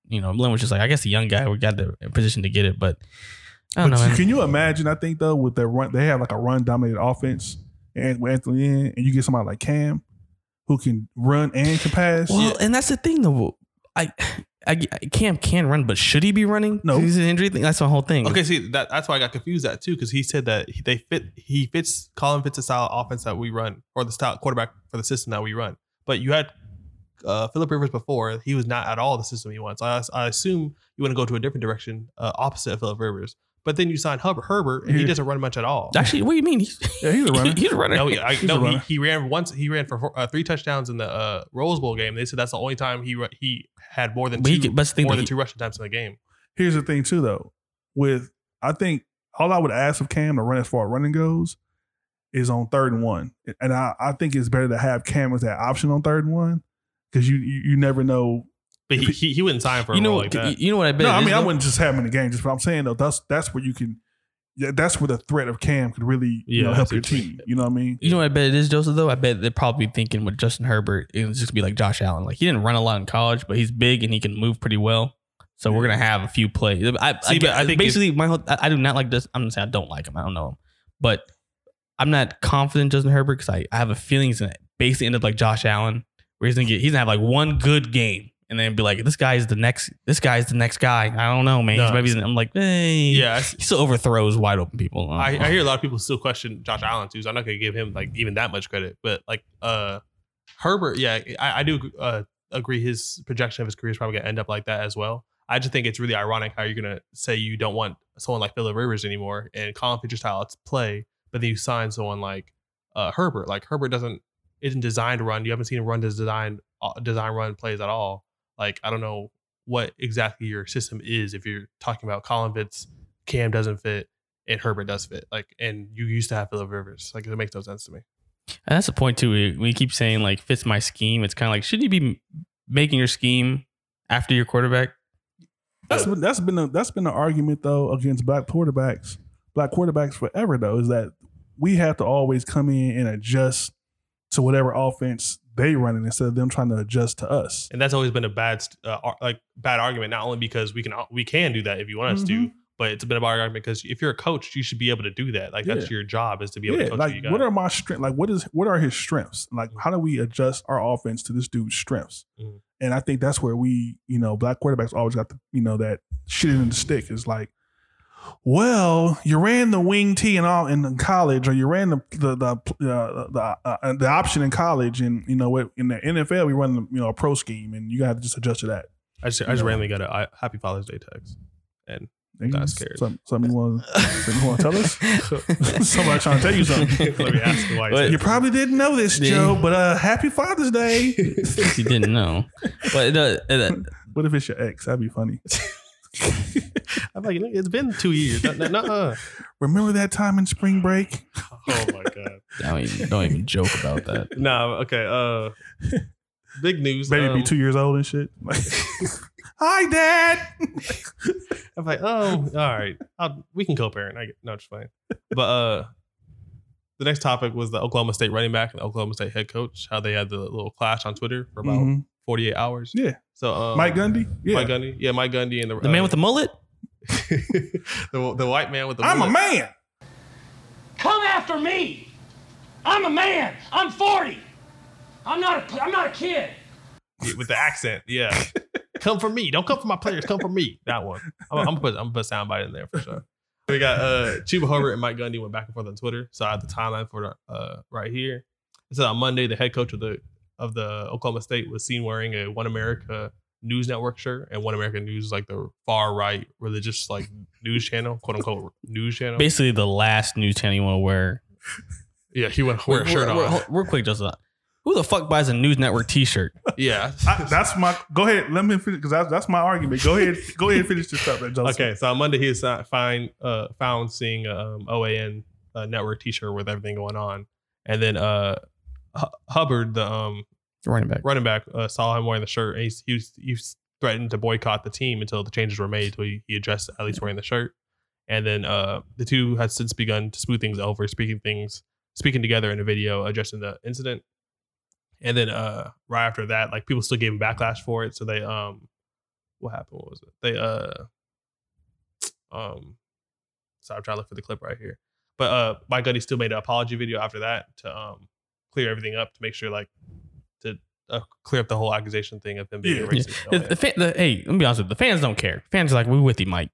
You know, Lynn was just like, I guess the young guy. We got the position to get it, but I don't But know. man. can you imagine? I think though, with their run, they have like a run dominated offense, and with Anthony in, and you get somebody like Cam, who can run and can pass. Well, and that's the thing though. I, I, Cam can run, but should he be running? No. he's an injury thing. That's the whole thing. Okay, see that that's why I got confused at too because he said that he- they fit he fits Colin fits the style of offense that we run or the style quarterback for the system that we run. But you had uh, Philip Rivers before he was not at all the system he wants. I, I assume you want to go to a different direction uh, opposite of Philip Rivers. But then you sign Hub, Herbert and he Yeah. doesn't run much at all. Actually, what do you mean? He's, Yeah, he's a runner. he's a runner. No, I, He's a no, he, he ran once. He ran for four, uh, three touchdowns in the uh, Rose Bowl game. They said that's the only time he he had more than But two he but that's the thing more than he- two rushing times in the game. Here's the thing too, though. With I think all I would ask of Cam to run as far as running goes is on third and one, and I, I think it's better to have Cam as that option on third and one because you, you you never know. But he, he, he wouldn't sign for a you know, role what- like that. you know what I bet. no, I is, mean I wouldn't just have him in the game. Just but I'm saying though, that's that's where you can. Yeah, that's where the threat of Cam could really you Yeah, know, help your what you mean. team. You know what I mean? You know what I bet it is, Joseph. Though I bet they're probably thinking with Justin Herbert, it's just gonna be like Josh Allen. Like he didn't run a lot in college, but he's big and he can move pretty well. So we're gonna have a few plays. I, See, I, but I think basically my whole, I, I do not like this. I'm gonna say I don't like him. I don't know him, but I'm not confident Justin Herbert because I, I have a feeling he's gonna basically end up like Josh Allen, where he's gonna get he's gonna have like one good game and then be like, this guy's the next this guy's the next guy. I don't know, man. No. He's maybe I'm like, hey, yeah, he still overthrows wide open people. I, I hear a lot of people still question Josh Allen too. So I'm not gonna give him like even that much credit. But like uh Herbert, yeah, I, I do uh, agree. His projection of his career is probably gonna end up like that as well. I just think it's really ironic how you're gonna say you don't want someone like Philip Rivers anymore and Colin Fisher style to play, but then you sign someone like uh, Herbert. Like Herbert doesn't isn't designed to run. You haven't seen him run his design uh, design run plays at all. Like I don't know what exactly your system is if you're talking about Colin fits, Cam doesn't fit, and Herbert does fit. Like and you used to have Philip Rivers. Like it makes no sense to me. And that's the point too. We, we keep saying like fits my scheme. It's kind of like should you be making your scheme after your quarterback? That's been that's been a, that's been an argument though against black quarterbacks, black quarterbacks forever though is that we have to always come in and adjust to whatever offense they running instead of them trying to adjust to us. And that's always been a bad uh, like bad argument. Not only because we can we can do that if you want us to, Mhm. but it's been a bad argument because if you're a coach, you should be able to do that. Like that's your job is to be able Yeah, to coach like who you got. what are my strengths? Like what is what are his strengths? Like how do we adjust our offense to this dude's strengths? Mhm. And I think that's where we, you know, black quarterbacks always got the, you know, that shit in the stick is like, well, you ran the wing T in all in college, or you ran the the the uh, the, uh, the option in college, and you know in the NFL we run the you know a pro scheme, and you got to just adjust to that. I just, I just know. randomly got a I- Happy Father's Day text, and Nigga, Not scared. Something, something you want something you want to tell us? Somebody trying to tell you something. Let me ask the white. What? You probably didn't know this, Yeah. Joe, but uh, happy Father's Day. you didn't know. But uh, uh, what if it's your ex? That'd be funny. I'm like, it's been two years. No, no, no. Remember that time in spring break? Oh my god. don't even, don't even joke about that. No. Okay. Uh, big news. Baby um, be two years old and shit. Hi, Dad. I'm like, oh, all right. I'll, we can co-parent. I get, no, just fine. But uh, the next topic was the Oklahoma State running back and the Oklahoma State head coach. How they had the little clash on Twitter for about Mhm. 48 hours. Yeah. So um, Mike Gundy. Yeah. Mike Gundy. Yeah, Mike Gundy and the The man with the mullet? the the white man with the mullet. I'm a man. Come after me. I'm a man. I'm 40. I'm not a, I'm not a kid. Yeah, with the accent. Yeah. come for me. Don't come for my players. Come for me. That one. I'm, I'm gonna put I'm gonna put soundbite in there for sure. We got uh Chuba Hubbard and Mike Gundy went back and forth on Twitter. So I have the timeline for uh right here. It said on Monday the head coach of the of the Oklahoma State was seen wearing a One America News Network shirt, and One America News is like the far right religious like news channel, quote unquote news channel. Basically, the last news channel you want to wear. yeah, he went wear a shirt real, on. real, real quick, just uh, who the fuck buys a news network T-shirt? Yeah. I, that's my. Go ahead. Let me finish because that's, that's my argument. Go ahead. Go ahead and finish this up, Joseph. Okay, so on Monday he is find uh, found seeing a um, OAN uh, network T-shirt with everything going on, and then uh, Hu- Hubbard, the um, Running back. running back, uh, saw him wearing the shirt, and he's, he was, he threatened to boycott the team until the changes were made. Until he, he addressed at least wearing the shirt, and then uh, the two had since begun to smooth things over, speaking things, speaking together in a video addressing the incident. And then uh, right after that, like people still gave him backlash for it. So they um, what happened? What was it? They uh, um, so I'm trying to look for the clip right here. But uh, Mike Gundy still made an apology video after that to um clear everything up to make sure like uh, clear up the whole accusation thing of him being Yeah. a racist. The, Oh, the, fan, the, hey, let me be honest with you. The fans don't care. Fans are like, we with you, Mike.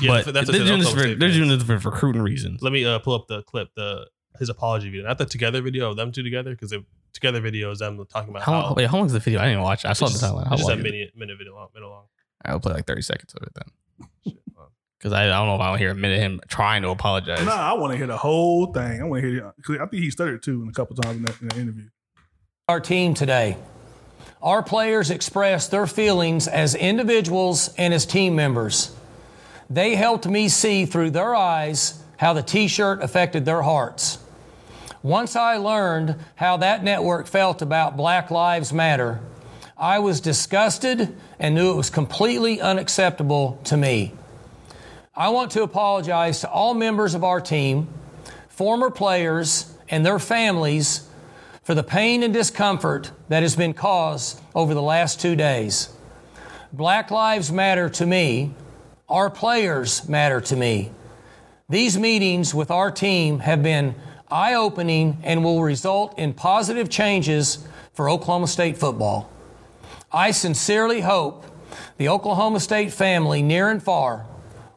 Yeah, but that's what they're doing this for they're doing this for recruiting reasons. Let me uh, pull up the clip, the his apology video, not the together video of them two together, because the together video is them talking about How how, long? Wait, how long is the video? I didn't watch. it. I saw the It's timeline. How it's just long? a minute minute video long, minute long. I'll play like thirty seconds of it then, because I, I don't know if I want to hear a minute of him trying to apologize. Nah, I want to hear the whole thing. I want to hear. Cause I think he stuttered too in a couple times in that, in that interview. Our team today. Our players expressed their feelings as individuals and as team members. They helped me see through their eyes how the t shirt affected their hearts. Once I learned how that network felt about Black Lives Matter, I was disgusted and knew it was completely unacceptable to me. I want to apologize to all members of our team, former players, and their families for the pain and discomfort that has been caused over the last two days. Black Lives Matter to me. Our players matter to me. These meetings with our team have been eye opening and will result in positive changes for Oklahoma State football. I sincerely hope the Oklahoma State family, near and far,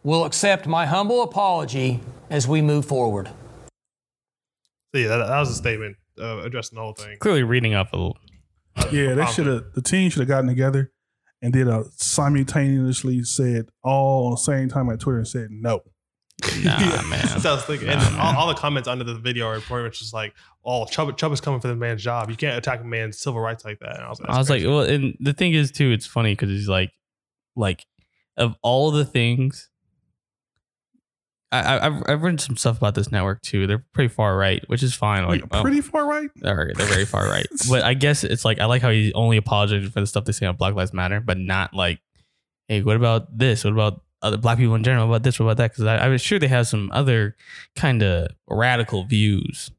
will accept my humble apology as we move forward. Yeah, that, that was a statement uh, addressing the whole thing. Clearly reading up a little. Yeah, they should have. The team should have gotten together and did a simultaneously said all on the same time at Twitter and said no. Nah, Yeah, man. That's what I was thinking. and Nah, all, all the comments under the video are pretty much just like, "Oh, Chubb, Chubb is coming for the man's job. You can't attack a man's civil rights like that." And I was like, I was like, well, and the thing is too, it's funny because he's like, like, of all the things, I, I've I've read some stuff about this network too. They're pretty far right, which is fine. Like, Like, pretty um, far right. they're, they're very far right. But I guess it's like I like how he only apologized for the stuff they say on Black Lives Matter, but not like, hey, what about this? What about other black people in general? What about this? What about that? Because I, I was sure they have some other kind of radical views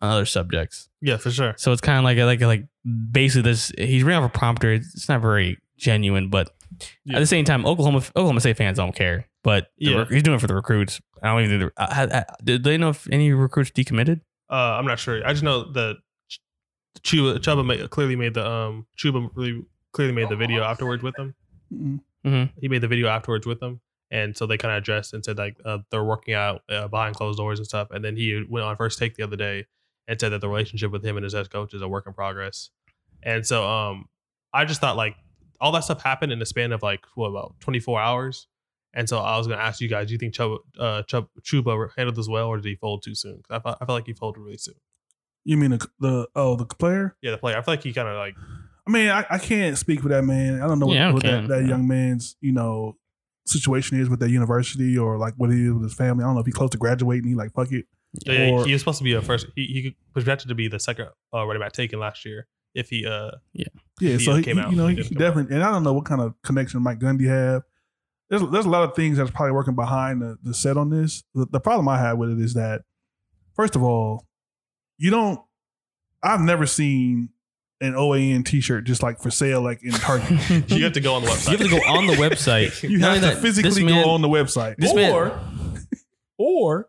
on other subjects. yeah, for sure. So it's kind of like like like basically this. He's reading off a prompter. It's not very genuine, but Yeah. at the same time, Oklahoma Oklahoma State fans don't care. But Yeah. rec- he's doing it for the recruits. I don't even. think they're- I, I, did they know if any recruits decommitted? Uh, I'm not sure. I just know that Chuba Chuba made, clearly made the um Chuba really clearly made the video afterwards with them. Mm-mm. He made the video afterwards with them, and so they kind of addressed and said like uh, they're working out uh, behind closed doors and stuff. And then he went on first take the other day and said that the relationship with him and his head coach is a work in progress. And so um, I just thought like all that stuff happened in the span of like what about 24 hours, And so I was going to ask you guys, do you think Chuba, uh, Chuba, Chuba handled this well, or did he fold too soon? 'Cause I felt, I felt like he folded really soon. You mean the, the oh the player? Yeah, the player. I feel like he kind of like I mean, I, I can't speak for that man. I don't know what, Yeah, I what that, that young man's you know situation is with that university or like what he is with his family. I don't know if he's close to graduating. He like fuck it. yeah, Or- he was supposed to be a first. He, he could- projected to be the second uh, running back taken last year if he uh Yeah, He so he, came he- out. you know He he, didn't he come out. definitely. And I don't know what kind of connection Mike Gundy have. There's there's a lot of things that's probably working behind the, the set on this. The, the problem I have with it is that first of all, you don't. I've never seen an OAN T-shirt just like for sale like in Target. you have to go on the website. You have to go on the website. You Not have to that, physically man- go on the website. this man- or, or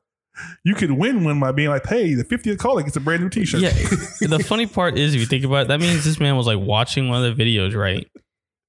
you could win one by being like, hey, the 50th caller gets a brand new t-shirt. Yeah. the funny part is, if you think about it, that means this man was like watching one of the videos, right?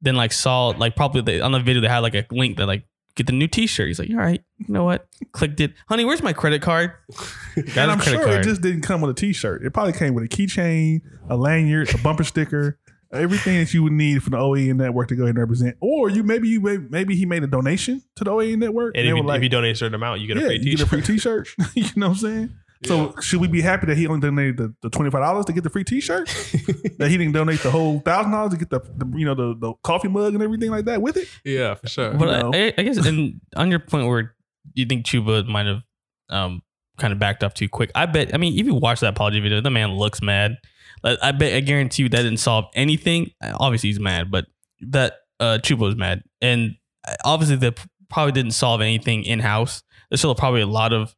Then like saw like probably they, on the video they had like a link that like get the new T-shirt. He's like, all right, you know what? Clicked it, honey. Where's my credit card? And I'm sure card. it just didn't come with a t-shirt. It probably came with a keychain, a lanyard, a bumper sticker, everything that you would need for the OAN network to go ahead and represent. Or you maybe you may- maybe he made a donation to the OAN network. and they if you, like, if you donate a certain amount, you get a yeah, free you get a T-shirt. free t-shirt. you know what I'm saying? So should we be happy that he only donated the, the twenty five dollars to get the free T-shirt? that he didn't donate the whole thousand dollars to get the, the you know the, the coffee mug and everything like that with it? yeah, for sure. But know. I, I guess, and on your point where you think Chuba might have um, kind of backed off too quick, I bet. I mean, if you watch that apology video, the man looks mad. Like, I bet, I guarantee you that didn't solve anything. Obviously, he's mad, but that uh, Chuba was mad, and uh, obviously that probably didn't solve anything in house. There's still probably a lot of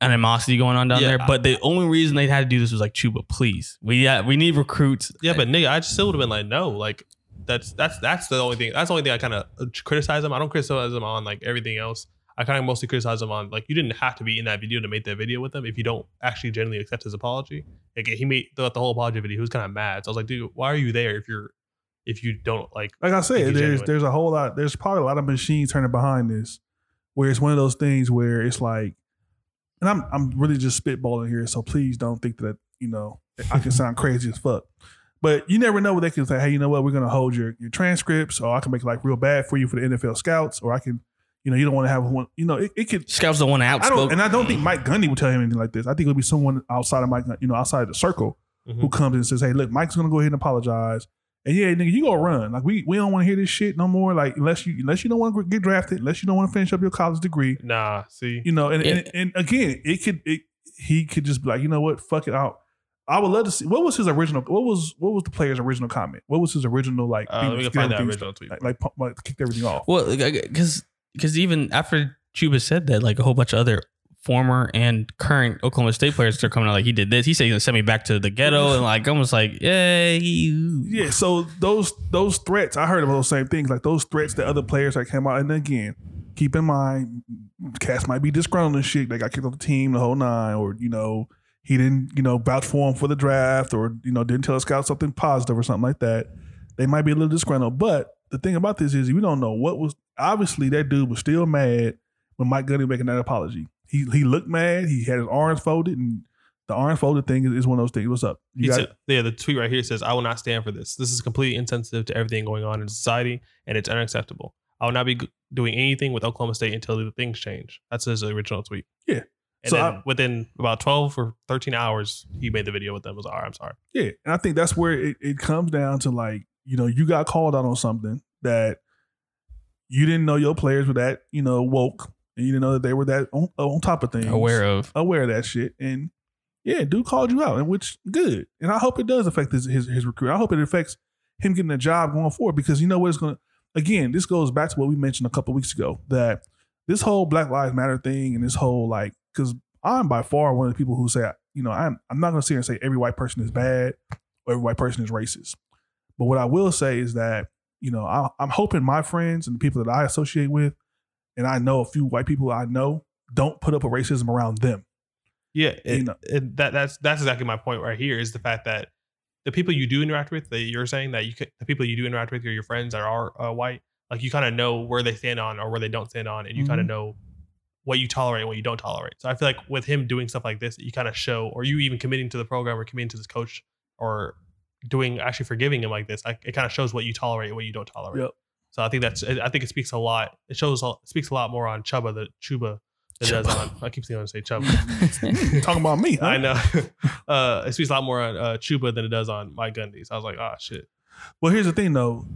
animosity going on down Yeah, there. But the only reason they had to do this was like Chuba, please, we yeah, we need recruits. Yeah, but nigga, I still would have been like, no, like that's that's that's the only thing. That's the only thing I kind of uh, criticize them. I don't criticize them on like everything else. I kind of mostly criticize them on like you didn't have to be in that video to make that video with them if you don't actually genuinely accept his apology. Like he made throughout the whole apology video, he was kind of mad. So I was like, dude, why are you there if you're if you don't like? Like I Think said, there's genuine. there's a whole lot. There's probably a lot of machines turning behind this, where it's one of those things where it's like, and I'm I'm really just spitballing here, so please don't think that you know I can sound crazy as fuck. But you never know what they can say. Hey, you know what? We're gonna hold your your transcripts, or I can make like real bad for you for the NFL scouts, or I can, you know, you don't want to have one. You know, it, it could. Scouts don't want to I don't, and I don't think Mike Gundy would tell him anything like this. I think it would be someone outside of Mike, you know, outside the circle Mhm. who comes and says, "Hey, look, Mike's gonna go ahead and apologize." And yeah, nigga, you gonna run. Like we we don't want to hear this shit no more. Like unless you unless you don't want to get drafted, unless you don't want to finish up your college degree, Nah, see, you know. And, Yeah. and and again, it could it he could just be like, you know what, fuck it out. I would love to see what was his original. What was what was the player's original comment? What was his original like? uh, thing let me find that original tweet. Like, like, pu- like kicked everything off. Well, because because even after Chuba said that, like a whole bunch of other former and current Oklahoma State players are coming out like he did this. He said he's gonna send me back to the ghetto and like almost like yay. Yeah, so those those threats, I heard of those same things, like those threats that other players that came out. And again, keep in mind, Cass might be disgruntled and shit. They got kicked off the team the whole nine, or you know, he didn't, you know, vouch for him for the draft, or you know, didn't tell a scout something positive or something like that. They might be a little disgruntled. But the thing about this is, we don't know what was. Obviously, that dude was still mad when Mike Gundy making that apology. He he looked mad. He had his arms folded, and the arms folded thing is, is one of those things. What's up? You got yeah, the tweet right here says, I will not stand for this. This is completely insensitive to everything going on in society and it's unacceptable. I will not be doing anything with Oklahoma State until the things change. That's his original tweet. Yeah. And So then I- within about 12 or 13 hours, he made the video with them. It was, all right, I'm sorry. Yeah, and I think that's where it, it comes down to like, you know, you got called out on something that you didn't know your players were that, you know, woke, and you didn't know that they were that on, uh, on top of things, Aware of. aware of that shit, and yeah, dude called you out, and which good, and I hope it does affect his his, his recruit. I hope it affects him getting a job going forward because you know what it's gonna. Again, this goes back to what we mentioned a couple weeks ago that this whole Black Lives Matter thing and this whole like because I'm by far one of the people who say you know I'm I'm not gonna sit here and say every white person is bad or every white person is racist, but what I will say is that you know I, I'm hoping my friends and the people that I associate with, and I know a few white people I know don't put up with racism around them. Yeah, You know. it- that that's that's exactly my point right here is the fact that the people you do interact with, that you're saying that you could, the people you do interact with, or your friends that are uh, white, like you kind of know where they stand on or where they don't stand on, and you kind of know what you tolerate and what you don't tolerate. So I feel like with him doing stuff like this, you kind of show, or you even committing to the program or committing to this coach, or doing actually forgiving him like this, like, it kind of shows what you tolerate and what you don't tolerate. Yep. So I think that's I think it speaks a lot. It shows a- speaks a lot more on Chuba the Chuba than it does on. I keep saying to say Chuba. Talking about me, huh? I know. Uh, it speaks a lot more on uh, Chuba than it does on Mike Gundy. So I was like, oh shit. Well, here's the thing though.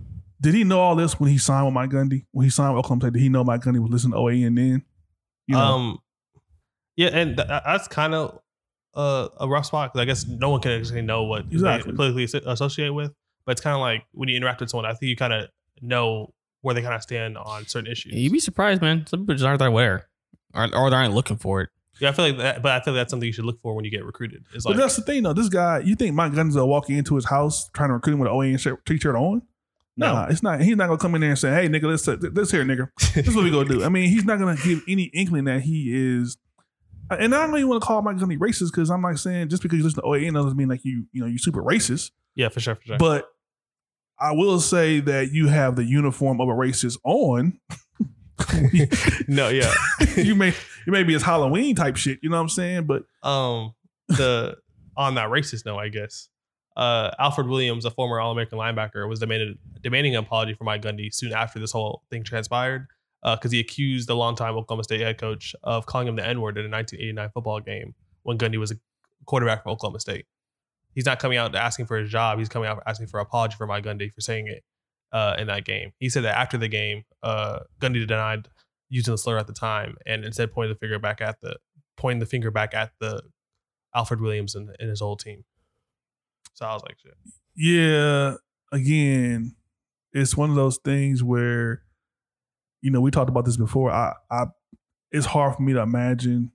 Did he know all this when he signed with Mike Gundy? When he signed with Oklahoma State, did he know Mike Gundy was listening to OAN then? You know, Um, yeah, and th- that's kind of uh, a rough spot because I guess no one can actually know what Exactly. politically associate with. But it's kind of like when you interact with someone, I think you kind of know where they kind of stand on certain issues. You'd be surprised, man. Some people just aren't that aware, or, or they aren't looking for it. Yeah, I feel like that, but I feel like that's something you should look for when you get recruited. It's but that's the thing though. This guy, you think Mike Gundy's gonna into his house trying to recruit him with an OAN shirt- t-shirt on? No. Nah, it's not. He's not gonna come in there and say, "Hey, nigga, let's uh, this here, nigga. This is what we gonna do." I mean, he's not gonna give any inkling that he is. And I don't even want to call Mike Gundy racist because I'm like saying just because you listen to OAN doesn't mean like you, you know, you're super racist. yeah, for sure, for sure. But I will say that you have the uniform of a racist on. no, yeah. you may you may be as Halloween type shit. You know what I'm saying? But um the on that racist note, I guess. Uh, Alfred Williams, a former All American linebacker, was demanded demanding an apology for Mike Gundy soon after this whole thing transpired, because he accused the longtime Oklahoma State head coach of calling him the N word in a 1989 football game when Gundy was a quarterback for Oklahoma State. He's not coming out asking for his job; he's coming out asking for apology for Mike Gundy for saying it uh, in that game. He said that after the game, uh, Gundy denied using the slur at the time and instead pointed the finger back at the pointing the finger back at the Alfred Williams and, and his whole team. So I was like, shit. yeah, again, it's one of those things where, you know, we talked about this before. I, I, it's hard for me to imagine,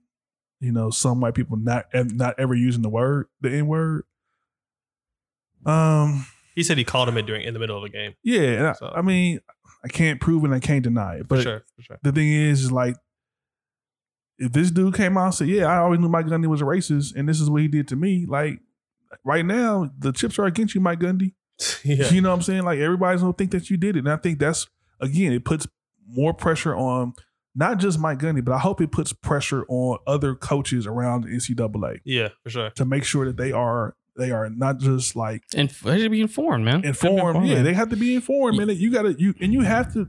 you know, some white people not not ever using the word, the N word. Um, He said he called him it during in the middle of a game. yeah, and I, So- I mean, I can't prove it, and I can't deny it, For but sure, for sure. the thing is, is like, if this dude came out and said, "Yeah, I always knew Mike Gundy was a racist, and this is what he did to me," like, right now the chips are against you, Mike Gundy. yeah. You know what I'm saying? Like everybody's gonna think that you did it, and I think that's again, it puts more pressure on not just Mike Gundy, but I hope it puts pressure on other coaches around the NCAA Yeah, for sure. to make sure that they are they are not just like And they should be informed, man. informed. Yeah, man. they have to be informed, man. You gotta you and you have to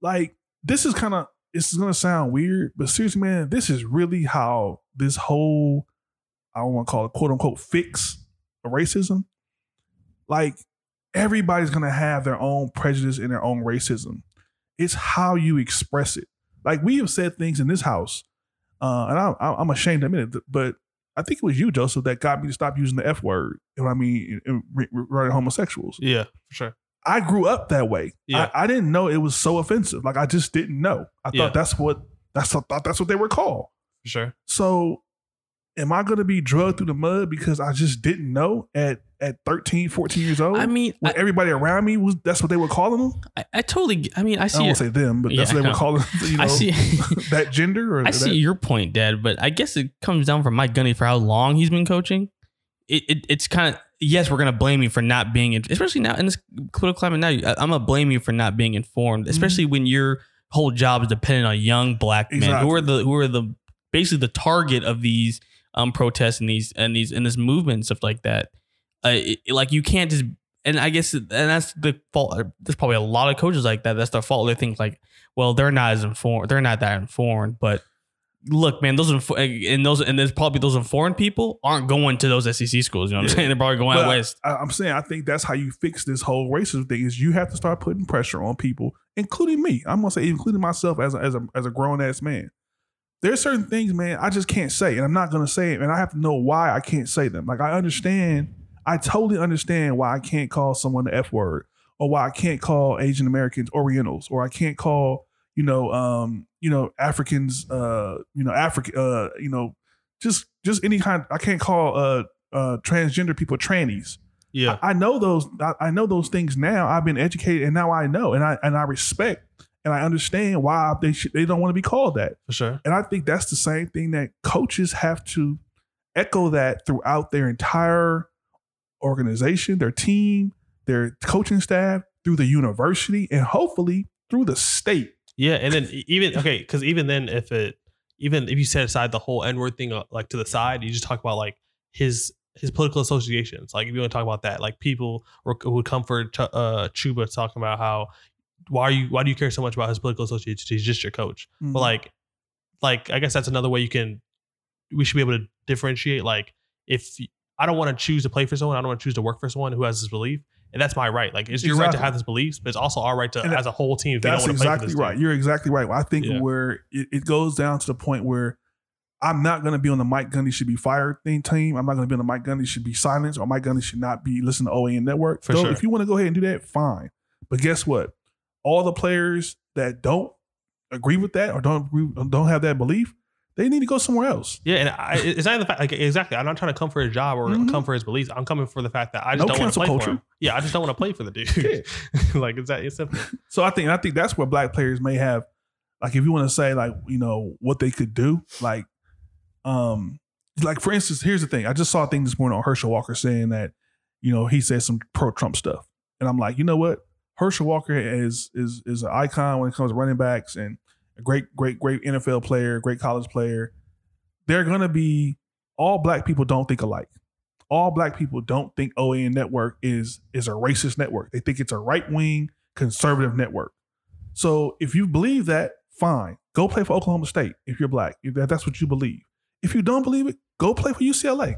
like this is kind of this is gonna sound weird, but seriously, man, this is really how this whole I don't want to call it quote unquote fix of racism. Like everybody's gonna have their own prejudice and their own racism. It's how you express it. Like we have said things in this house, uh, and I, I'm ashamed to admit it, but I think it was you, Joseph, that got me to stop using the F word. You know what I mean? In- in regarding homosexuals. Yeah, for sure. I grew up that way. Yeah. I, I didn't know it was so offensive. Like I just didn't know. I Yeah. thought that's what that's I thought that's what they were called. For sure. So am I gonna be drugged through the mud because I just didn't know at at 13, 14 years old? I mean, I, everybody around me was that's what they were calling them. I, I totally. I mean, I see. I see. don't your- want to say them, but that's Yeah, what they were calling you know I see. that gender or I see your point, Dad, but I guess it comes down from Mike Gundy for how long he's been coaching. It, it it's kind of yes, we're gonna blame you for not being, especially now in this political climate. Now, I'm gonna blame you for not being informed, especially when your whole job is dependent on young black men who are the who are the basically the target of these um protests and these and these and this movement and stuff like that. Uh, it- like you can't just and I guess and that's the fault. There's probably a lot of coaches like that. That's their fault. They think like, well, they're not as informed. They're not that informed. But look, man, those info- and those and there's probably those informed people aren't going to those SEC schools. You know what Yeah. I'm saying? They're probably going out But west. I, I'm saying I think that's how you fix this whole racism thing is you have to start putting pressure on people, including me. I'm gonna say including myself as a, as a as a grown ass man. There's certain things, man, I just can't say, and I'm not gonna say it, and I have to know why I can't say them. Like I understand, I totally understand why I can't call someone the F word, or why I can't call Asian Americans Orientals, or I can't call you know um you know Africans uh you know African uh you know just just any kind. I can't call uh uh transgender people trannies. Yeah. I, I know those. I, I know those things now. I've been educated, and now I know, and I and I respect, and I understand why they should, they don't want to be called that. For sure. And I think that's the same thing that coaches have to echo that throughout their entire organization, their team, their coaching staff, through the university, and hopefully through the state. Yeah, and then even okay, because even then, if it even if you set aside the whole N word thing uh, like to the side, you just talk about like his his political associations. Like if you want to talk about that, like people were, would come for uh, Chuba talking about how why are you why do you care so much about his political associations? He's just your coach. Mhm. But like, like I guess that's another way you can. We should be able to differentiate. Like, if I don't want to choose to play for someone, I don't want to choose to work for someone who has this belief, and that's my right. Like, it's your right to have this beliefs, but it's also our right to, And as a whole team, if you don't That's want to play for exactly this right. team. You're exactly right. I think Yeah. where it, it goes down to the point where I'm not going to be on the Mike Gundy should be fired thing team. I'm not going to be on the Mike Gundy should be silenced or Mike Gundy should not be listening to OAN Network. For So sure. If you want to go ahead and do that, fine. But guess what? All the players that don't agree with that or don't agree, don't have that belief, they need to go somewhere else. Yeah, and I, it's not the fact like exactly. I'm not trying to come for his job or Mhm. come for his beliefs. I'm coming for the fact that I just No don't want to play culture. for him. Yeah, I just don't want to play for the dude. like it's that it's simple. So I think I think that's where black players may have, like, if you want to say like you know what they could do, like, um, like for instance, here's the thing. I just saw a thing this morning on Herschel Walker saying that, you know, he said some pro Trump stuff, and I'm like, you know what, Herschel Walker is is is an icon when it comes to running backs and a great great great NFL player, great college player. They're gonna be all black people don't think alike. All black people don't think OAN network is is a racist network. They think it's a right wing conservative network. So if you believe that, fine. Go play for Oklahoma State if you're black. If that- that's what you believe. If you don't believe it, go play for UCLA.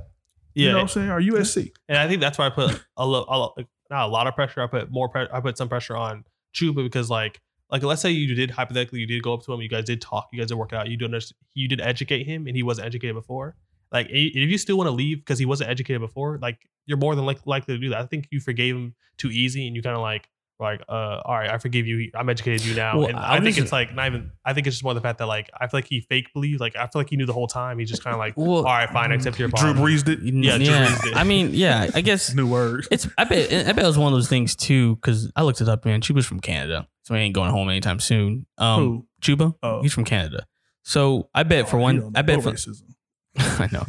Yeah, You know what I'm saying? Or USC. and I think that's why I put a, lot, not a lot of pressure. I put more. Pre- I put some pressure on Chuba because like like let's say you did hypothetically you did go up to him, you guys did talk, you guys did work out, you did understand, you did educate him, and he wasn't educated before. Like if you still want to leave because he wasn't educated before, like you're more than like, likely to do that. I think you forgave him too easy, and you kind of like like uh all right, I forgive you. I'm educated you now, Well, and I I, think was- it's like not even. I think it's just more the fact that like I feel like he fake believed. Like I feel like he knew the whole time. He's just kind of like, Well, all right, fine, I accept your Drew. Brees did. Yeah, Drew yeah. Did. I mean, yeah. I guess New word. It's I bet I bet it was one of those things too because I looked it up, man. she was from Canada, so he ain't going home anytime soon. Um, Who? Chuba, Oh. he's from Canada. So I bet for Oh, you one, I bet for racism. I know,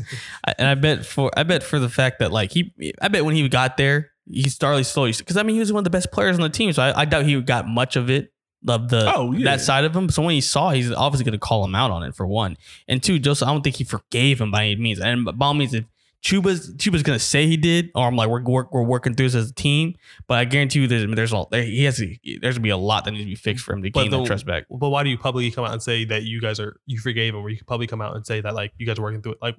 I, and I bet for I bet for the fact that like he, I bet when he got there, he started slowly because I mean he was one of the best players on the team, so I, I doubt he got much of it of the Oh, yeah. that side of him. So when he saw, he's obviously going to call him out on it for one, and two, Joseph, I don't think he forgave him by any means. And by all means, if Chuba's Chuba's to say he did, or I'm like we're we're, we're working through this as a team, but I guarantee you there's there's a there, he has to, there's gonna be a lot that needs to be fixed for him to But gain the- that trust back. But why do you publicly come out and say that you guys are you forgave him, or you could publicly come out and say that like you guys are working through it? Like,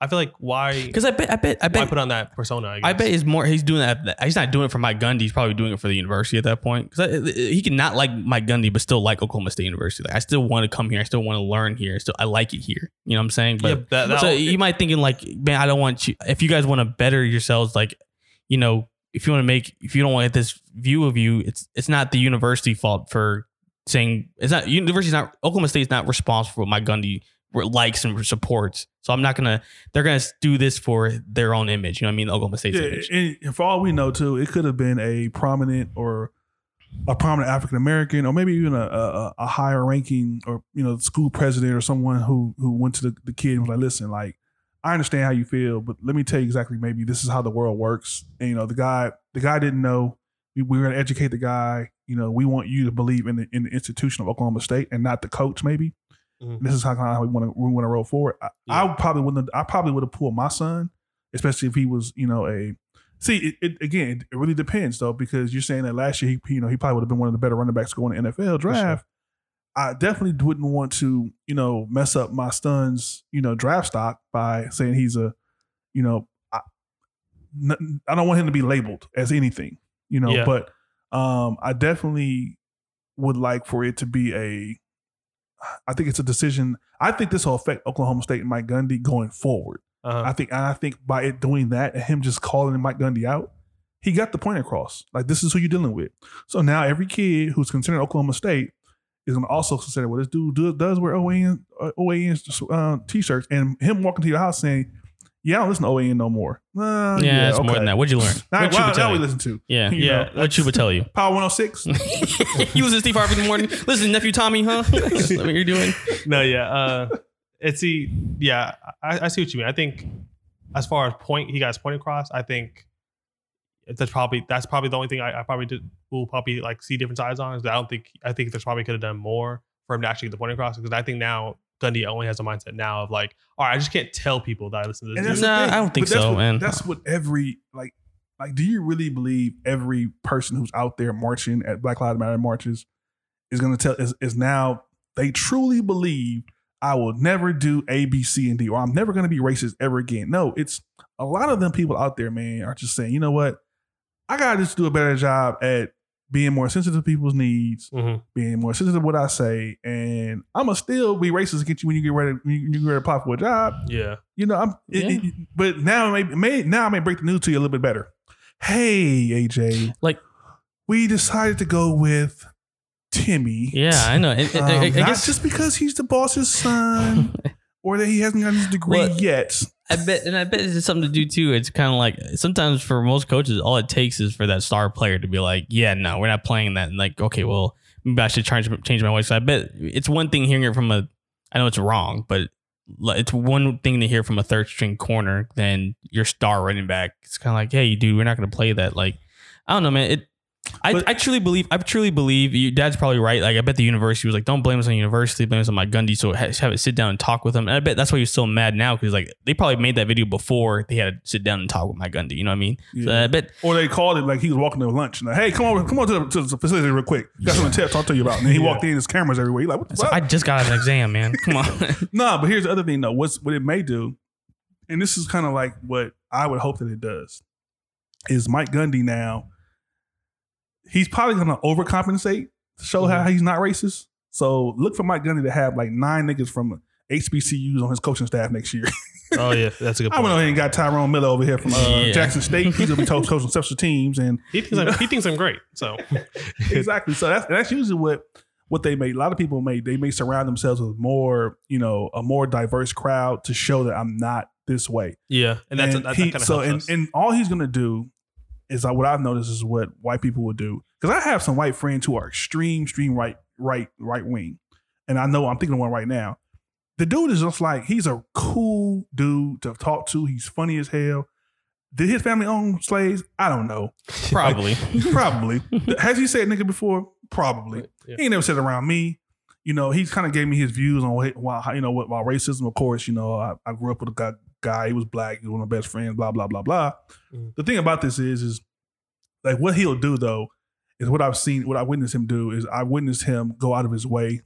I feel like why Because I bet I bet I why bet put on that persona? I, guess. I bet he's more. He's doing that. He's not doing it for Mike Gundy. He's probably doing it for the university at that point. Because he can not like Mike Gundy, but still like Oklahoma State University. Like I still want to come here. I still want to learn here. Still, I like it here. You know what I'm saying? But Yeah, that- that- so you might thinking like, man, I don't want you. If you guys want to better yourselves, like, you know, if you want to make, if you don't want this view of you, it's it's not the university fault for saying it's not university's not Oklahoma State's not responsible for Mike Gundy likes and supports. So I'm not gonna. They're gonna do this for their own image. You know what I mean? Oklahoma State's Yeah, image. and, and for all we know, too, it could have been a prominent or a prominent African American, or maybe even a, a, a higher ranking, or you know, school president or someone who who went to the, the kid and was like, "Listen, like, I understand how you feel, but let me tell you exactly. Maybe this is how the world works." And you know, the guy the guy didn't know. We, we were going to educate the guy. You know, we want you to believe in the in the institution of Oklahoma State and not the coach. Maybe Mhm. this is how, how we want to we want to roll forward. I, I probably wouldn't. I probably would have pulled my son, especially if he was, you know, a. See, it, it again, it really depends though, because you're saying that last year he, you know, he probably would have been one of the better running backs going to NFL draft. I definitely wouldn't want to, you know, mess up my son's, you know, draft stock by saying he's a, you know, I, I don't want him to be labeled as anything, you know, Yeah. but um, I definitely would like for it to be a. I think it's a decision. I think this will affect Oklahoma State and Mike Gundy going forward. Uh-huh. I think, and I think by it doing that and him just calling Mike Gundy out, he got the point across. Like this is who you're dealing with. So now every kid who's considering Oklahoma State is going to also consider, well, this dude does, does wear OAN uh, OAN uh, t-shirts, and him walking to your house saying, "Yeah, I don't listen to OAN no more." Uh, yeah, it's more than that. What'd you learn? Now, What'd well, Chuba tell now we listen to Yeah, you yeah. know, What Chuba tell you? Power 106. he was in Steve Harvey in the morning. Listen, nephew Tommy, huh? That's what you're doing? no, yeah. Uh, it's see, yeah, I, I see what you mean. I think as far as point, he got his point across. I think that's probably that's probably the only thing I, I probably did will probably like see different sides on. Is that I don't think I think there's probably could have done more for him to actually get the point across because I think now Gundy only has a mindset now of like, all right, I just can't tell people that I listen to this. And that's dude. the Nah. I don't think that's so, what, man. That's what every like like. Do you really believe every person who's out there marching at Black Lives Matter marches is going to tell is, is now they truly believe I will never do A, B, C, and D, or I'm never going to be racist ever again. No, it's a lot of them people out there, man, are just saying, you know what, I gotta just do a better job at being more sensitive to people's needs, Mhm. being more sensitive to what I say, and I'm gonna still be racist against you when you get ready when you, get ready to apply for a job. Yeah. You know, I'm. it- Yeah. it- but now, I may, may now I may break the news to you a little bit better. Hey, AJ, Like- we decided to go with Timmy. Yeah, I know. And Um, I, guess just because he's the boss's son, or that he hasn't gotten his degree Well, yet. I bet, and I bet it's something to do too. It's kind of like sometimes for most coaches, all it takes is for that star player to be like, "Yeah, no, we're not playing that." And like, okay, well, maybe I should try to change my ways. So I bet it's one thing hearing it from a, I know it's wrong, but it's one thing to hear from a third string corner than your star running back. It's kind of like, hey, dude, we're not going to play that. Like, I don't know, man. It. I, But- I truly believe I truly believe your dad's probably right. Like I bet the university was like, don't blame us on university, blame us on Mike Gundy. So ha- have it sit down and talk with him. And I bet that's why he's so mad now because like they probably made that video before they had to sit down and talk with Mike Gundy. You know what I mean? So Yeah. I bet Or they called it like he was walking to lunch. And like, hey, come on, come on to the, to the facility real quick. Got something to talk to you about. And then he walked in, his cameras everywhere. He like, what the so fuck? I just got an exam, man. Come on. nah, but here's the other thing though. What's what it may do, and this is kind of like what I would hope that it does, is Mike Gundy now. He's probably gonna overcompensate to show how he's not racist. So look for Mike Gundy to have like nine niggas from HBCUs on his coaching staff next year. Oh yeah, that's a good Point. I went point. ahead and got Tyrone Miller over here from uh, Yeah. Jackson State. He's gonna be co- coaching special teams, and He thinks I'm, he thinks I'm great. So exactly. So that's that's usually what what they may. A lot of people may they may surround themselves with more, you know, a more diverse crowd to show that I'm not this way. yeah, and that's And that, he- kind of so helps and, us. and all he's gonna do is like what I've noticed is what white people will do because I have some white friends who are extreme, extreme right, right, right wing, and I know I'm thinking of one right now. The dude is just like he's a cool dude to talk to. He's funny as hell. Did his family own slaves? I don't know. Probably. Probably. Has he said nigga before? Probably. Yeah. He ain't never said it around me. You know, he's kind of gave me his views on what, why, you know, what, while racism, of course, you know, I, I grew up with a guy, guy, he was black, he was one of my best friends, blah, blah, blah, blah. Mhm. The thing about this is, is like what he'll do though, is what I've seen, what I witnessed him do is I witnessed him go out of his way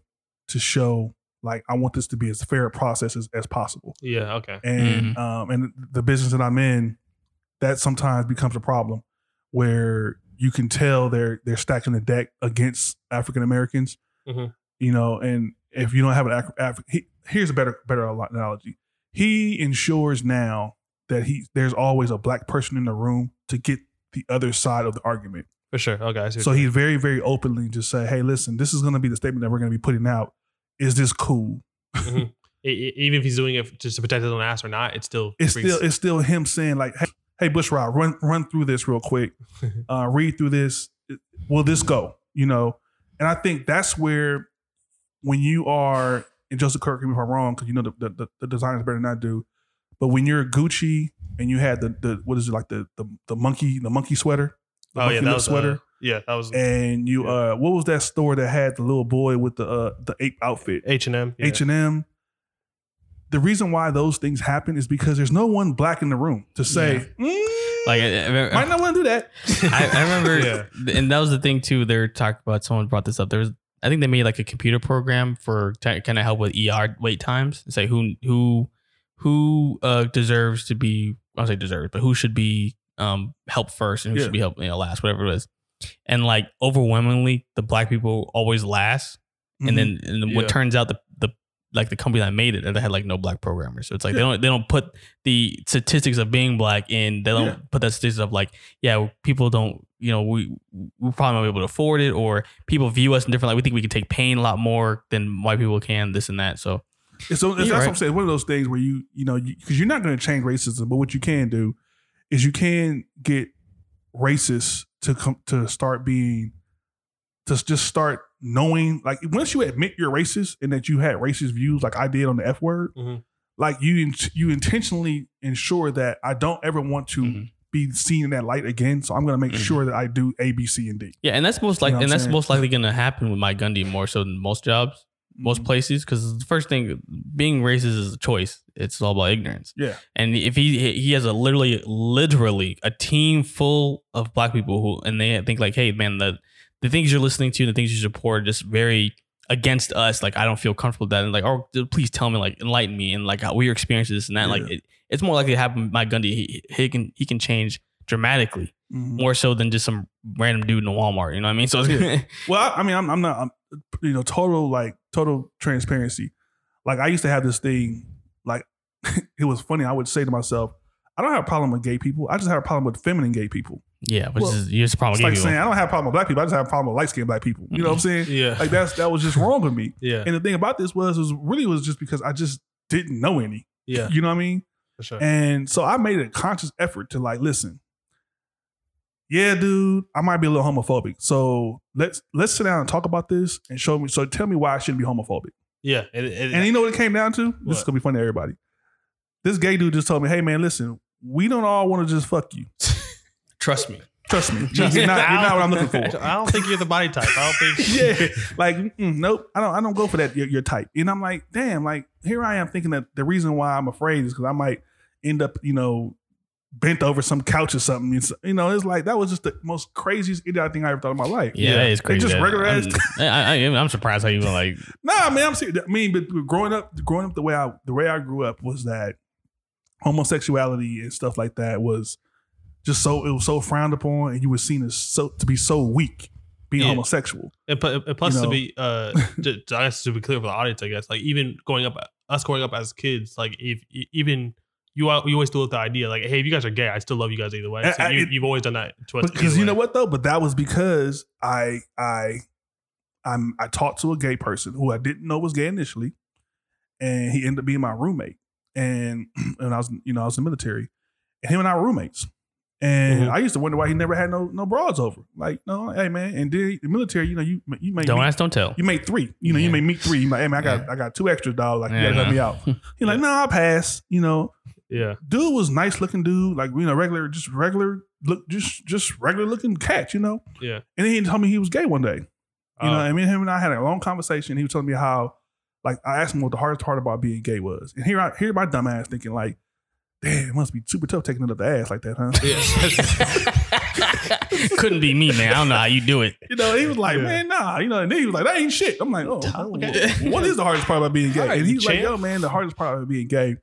to show like, I want this to be as fair a process as, as possible yeah, okay. and um, and the business that I'm in, that sometimes becomes a problem where you can tell they're they're stacking the deck against African Americans. Mhm. You know, and if you don't have an Af- Af- he, here's a better better analogy. He ensures now that he there's always a black person in the room to get the other side of the argument. For sure. Okay. I see So he's very very openly just say, hey, listen, this is going to be the statement that we're going to be putting out. Is this cool? e- even if he's doing it just to protect his own ass or not, it's still it's brings- still it's still him saying like, "Hey, hey Bushrod, run run through this real quick, uh, read through this. Will this go? You know, and I think that's where when you are and Joseph Kirk, correct me if I'm wrong, because you know the, the, the, the designers better than I do, but when you're Gucci and you had the the what is it like the the, the monkey the monkey sweater, the oh monkey yeah, that was sweater. Uh, yeah, that was and you uh what was that store that had the little boy with the uh the ape outfit H and M. H and M. The reason why those things happen is because there's no one black in the room to say, "Mm, Like I, I remember- might not want to do that. I, I remember, Yeah. and that was the thing too. They were talking about. Someone brought this up. There was, I think they made like a computer program for to kind of help with ER wait times. Say who who who uh deserves to be. I don't say deserves, but who should be um helped first and who Yeah. should be helped you know, last, whatever it is. And like overwhelmingly, the black people always last. Mm-hmm. And then and then what turns out the like the company that made it, and they had like no black programmers. So it's like they don't they don't put the statistics of being black in. They don't Yeah. put that statistics of like yeah people don't you know we we probably won't be able to afford it or people view us in different like we think we can take pain a lot more than white people can this and that. So And so that's You're what. I'm saying. One of those things where you, you know, because you, are not going to change racism, but what you can do is you can get racists to come to start being to just start knowing. Like once you admit you're racist and that you had racist views, like I did on the F word, Mhm. like you you intentionally ensure that I don't ever want to Mhm. be seen in that light again. So I'm going to make Mhm. sure that I do A, B, C, and D. yeah, and that's most like You know and that's saying? most likely going to happen with Mike Gundy more so than most jobs, most places because the first thing being racist is a choice. It's all about ignorance. Yeah. And if he he has a literally literally a team full of black people who and they think like, hey man, the the things you're listening to, and the things you support, are just very against us. Like I don't feel comfortable with that. And like, oh, please tell me, like enlighten me, and like how we experience this and that. Like it, it's more likely to happen. Mike Gundy, he, he can he can change dramatically Mhm. more so than just some random dude in a Walmart. You know what I mean? So it's Yeah. Well, I, I mean, I'm, I'm not, I'm, you know, total like total transparency. Like I used to have this thing. Like it was funny. I would say to myself, I don't have a problem with gay people. I just have a problem with feminine gay people. Yeah, which Well, is it's probably like saying I don't have a problem with black people. I just have a problem with light skinned black people. You know what I'm saying? Yeah. Like that's that was just wrong with me. yeah. And the thing about this was, was really was just because I just didn't know any. Yeah. You know what I mean? For sure. And so I made a conscious effort to like, listen, yeah, dude, I might be a little homophobic. So let's let's sit down and talk about this and show me. So tell me why I shouldn't be homophobic. yeah. And, and, And you know what it came down to? This is gonna be funny to everybody. This gay dude just told me, hey man, listen, we don't all want to just fuck you. Trust me. Trust me. You're not, you're not what I'm looking for. I don't think you're the body type. I don't think. yeah, like mm, nope, I don't. I don't go for that. Your, your type, and I'm like, damn, like here I am thinking that the reason why I'm afraid is because I might end up, you know, bent over some couch or something. It's, you know, it's like that was just the most craziest idiotic thing I ever thought in my life. Yeah, that is They crazy. just that- regular I'm, ass- I, I, I'm surprised how you were like. Nah, man, I'm serious. I mean, but growing up, growing up the way I the way I grew up was that homosexuality and stuff like that was just so it was so frowned upon, and you were seen as so to be so weak being Yeah. homosexual. And, and plus You to be uh to, to, I guess to be clear for the audience, I guess like even growing up, us growing up as kids, like if even you you always do with the idea like, hey, if you guys are gay, I still love you guys either way. So I- you, you've always done that to us. because you know what though but that was because i i i'm i talked to a gay person who i didn't know was gay initially and he ended up being my roommate and and i was you know i was in the military and him and i were roommates and Mhm. I used to wonder why he never had no no broads over. Like, no, hey man. And then the military, you know, you you may Don't meet, ask, don't tell. you made three. You know, you Yeah. may meet three. You might, hey man, I got I got two extra dollars. Like, Yeah, you gotta help no. me out. He's like, no, I'll pass. You know, Yeah, dude was nice looking dude, like you know, regular, just regular look, just just regular looking cat, you know. yeah. And then he told me he was gay one day. You know, Uh, I mean, him and I had a long conversation. He was telling me how, like, I asked him what the hardest part about being gay was, and here, I here, my dumb ass thinking like, damn, it must be super tough taking it up the ass like that, huh? Yeah. Couldn't be me, man. I don't know how you do it. You know, he was like, Yeah. man, nah. You know, and then he was like, that ain't shit. I'm like, oh, Okay. wh- what is the hardest part about being gay? All right, and he's like, champ. yo, man, the hardest part about being gay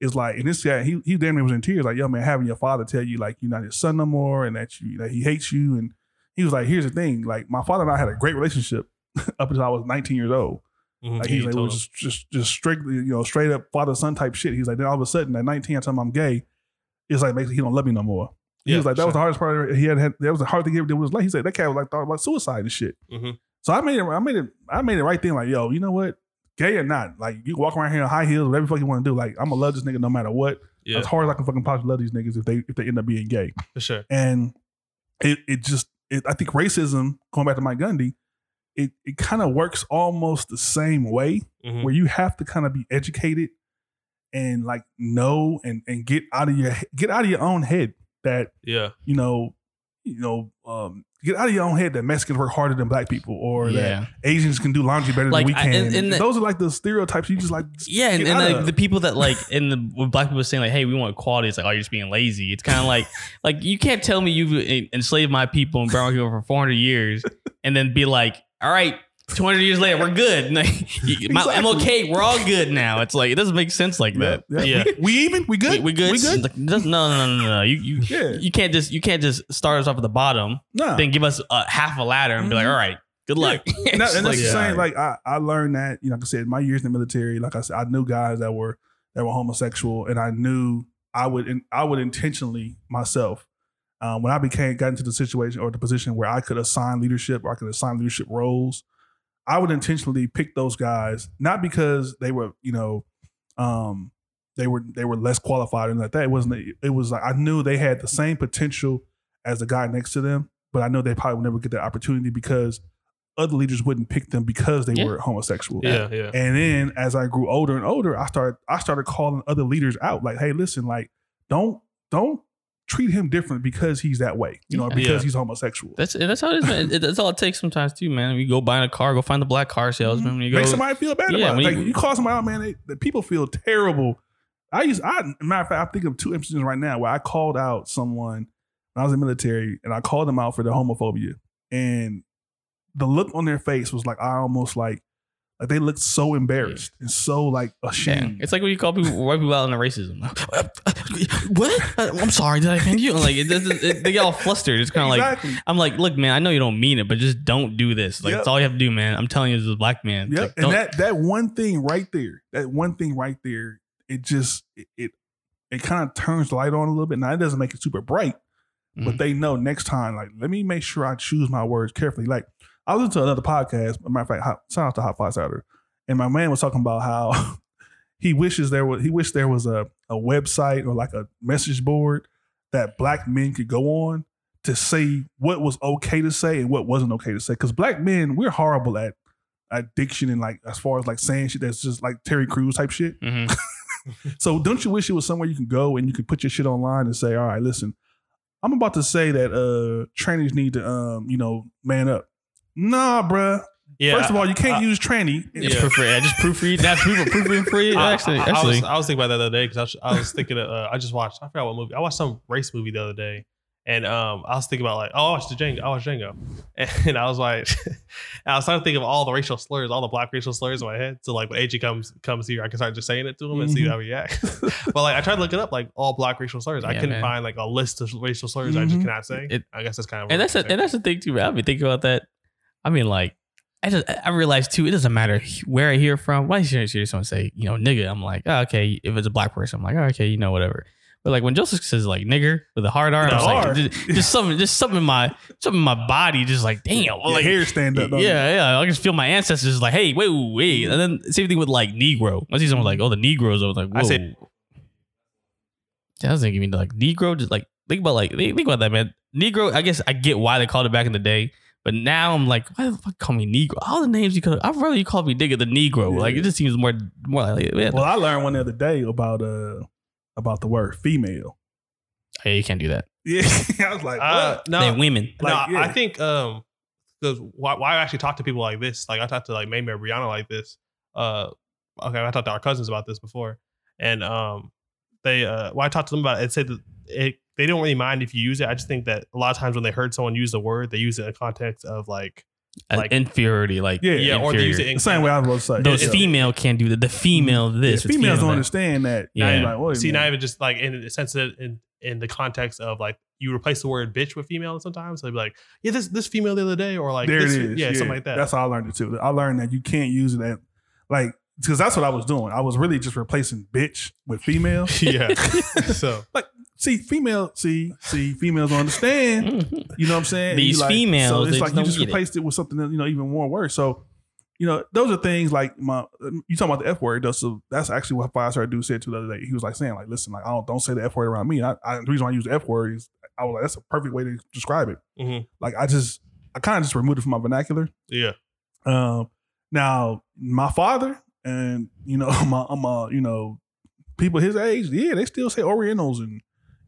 is like, and this guy, he he damn near was in tears, like, yo, man, having your father tell you like you're not his son no more, and that you that he hates you, and he was like, here's the thing, like my father and I had a great relationship up until I was 19 years old. Mhm, Like he's like, it was just, just just strictly, you know, straight up father son type shit. He's like, then all of a sudden at 19, I tell him I'm gay. It's like basically he don't love me no more. He Yeah, was like, that was the hardest part. He had, had that was the hard thing he ever did with his life. He said that cat was like thought about suicide and shit. Mhm. So I made it. I made it. I made it right thing. Like, yo, you know what? Gay or not, like you can walk around here in high heels, whatever fuck you want to do. Like, I'm gonna love this nigga no matter what. yeah, As hard as I can fucking possibly love these niggas if they if they end up being gay. for sure. And it it just it, I think racism going back to Mike Gundy, it it kind of works almost the same way Mhm. where you have to kind of be educated and like know and and get out of your get out of your own head that Yeah, you know you know um get out of your own head that Mexicans work harder than black people or that Asians can do laundry better Like, than we I- can. and- and the- Those are like the stereotypes you just like Yeah, and, get and out like of. the people that like in the when black people saying like, "Hey, we want equality," it's like, "Oh, you're just being lazy." It's kind of like like you can't tell me you've enslaved my people and brown people for 400 years, and then be like, "All right, 200 years later, we're good." My- I'm okay. We're all good now. It's like it doesn't make sense like that. yeah, Yeah. We, we even we good We, we good? we good Like, no, no, no, no, no. You you Yeah. you can't just you can't just start us off at the bottom, no then give us a half a ladder and be like, Mhm. "All right, good luck." It's and like, that's the yeah. same. Like I, I learned that, you know, like I said, my years in the military, like I said, I knew guys that were that were homosexual, and I knew I would I would intentionally myself um, when I became got into the situation or the position where I could assign leadership or I could assign leadership roles, I would intentionally pick those guys not because they were you know um, they were they were less qualified and like that. It wasn't. It was like I knew they had the same potential as the guy next to them, but I know they probably would never get that opportunity because other leaders wouldn't pick them because they Yeah. were homosexual. yeah, yeah. And then as I grew older and older, I started I started calling other leaders out. Like, hey, listen, like, don't don't treat him different because he's that way, you know, Yeah. because Yeah. he's homosexual. That's that's how it is, man. It, that's all it takes sometimes too, man. You go buy a car, go find the black car salesman. Mm-hmm. When you go, Make somebody feel bad Yeah, about when it. Like, you- you, call somebody out, man, they, the people feel terrible. I used, I, matter of fact, I think of two instances right now where I called out someone when I was in the military and I called them out for their homophobia. And the look on their face was like I almost like like they looked so embarrassed and so like Yeah. ashamed. It's like when you call people white people out on the racism. what? I'm sorry, did I offend you? Like it doesn't. It, they get all flustered. It's kind of like. I'm like, look, man, I know you don't mean it, but just don't do this. Like Yep. that's all you have to do, man. I'm telling you, as a black man. Yep. Like, and that that one thing right there, that one thing right there, it just it it, it kind of turns the light on a little bit. Now it doesn't make it super bright, but Mhm. they know next time, like, let me make sure I choose my words carefully. Like I was to another podcast, a matter of fact, hot, shout out to Hot Five Saturday, and my man was talking about how he wishes there was he wished there was a, a website or like a message board that black men could go on to say what was okay to say and what wasn't okay to say. Because black men, we're horrible at addiction and like as far as like saying shit that's just like Terry Crews type shit. Mhm. So don't you wish it was somewhere you can go and you can put your shit online and say, all right, listen, I'm about to say that uh trannies need to um, you know, man up. Nah, bruh. Yeah. First of all, you can't I- use tranny. Just proofread. I just proofread. That's people proofread for you. I, Actually, I, I actually, was, I was thinking about that the other day because I was, I was thinking of, uh, I just watched I forgot what movie I watched some race movie the other day and um I was thinking about like oh I watched the Django I watched Django and I was like I was trying to think of all the racial slurs all the black racial slurs in my head so like when AJ comes comes here I can start just saying it to him and see Mhm. how he reacts but like I tried to look it up like all black racial slurs I couldn't man. find like a list of racial slurs I just Mhm. cannot say It- I guess that's kind of and that's a, and that's the thing too. Man. I've been thinking about that. I mean, like, I just I realized too. It doesn't matter where I hear from. Why should hear someone say, you know, nigga? I'm like, oh, okay. If it's a black person, I'm like, oh, okay, you know, whatever. But like when Joseph says like nigger with a hard R, I'm like, just, just something, just something in my something in my body, just like damn, Your like hair stand up. don't yeah, yeah. I just feel my ancestors like, hey, wait, wait. And then same thing with like Negro. I see someone like, oh, the Negroes. I was like, whoa. I say- that doesn't give me like Negro. Just like think about like think about that, man. Negro. I guess I get why they called it back in the day, but now I'm like, why the fuck call me Negro? All the names you could. I'd rather you call me nigga than Negro. Like it just seems more more like yeah, Well, I learned one the other day about uh about the word female. yeah, you can't do that. Yeah. I was like, uh, no They women. Like, no, yeah. I think um, because why, why I actually talk to people like this, like I talked to like Mamie or Brianna like this. Uh, okay, I talked to our cousins about this before, and um, they uh, when I talked to them about it, it said that it they don't really mind if you use it. I just think that a lot of times when they heard someone use the word, they use it in a context of like Like Like- inferiority. Like Yeah. yeah, or they use it in the same way I was about to. Those Yeah. female can't do that. The female this. Yeah, it's females don't that. understand that. Yeah. Now like, see minute. not even just like in the sense that in in the context of like you replace the word bitch with female sometimes. So they'd be like, yeah, this this female the other day, or like there this, it is. yeah, something like that. That's how I learned it too. I learned that you can't use it at like because that's what I was doing. I was really just replacing bitch with female. yeah. so see, female, see, see, females don't understand. You know what I'm saying? And These like, females, so they it's just like you just get it. replaced it. with something that you know even more worse. So, you know, those are things like my you talking about the f word. Though, so that's actually what five star dude said to the other day. He was like saying like, listen, like I don't don't say the f word around me. And I, I, the reason why I use the f word is I was like that's a perfect way to describe it. Mhm. Like I just I kind of just removed it from my vernacular. yeah. Um, now my father and you know my my you know people his age, yeah, they still say Orientals and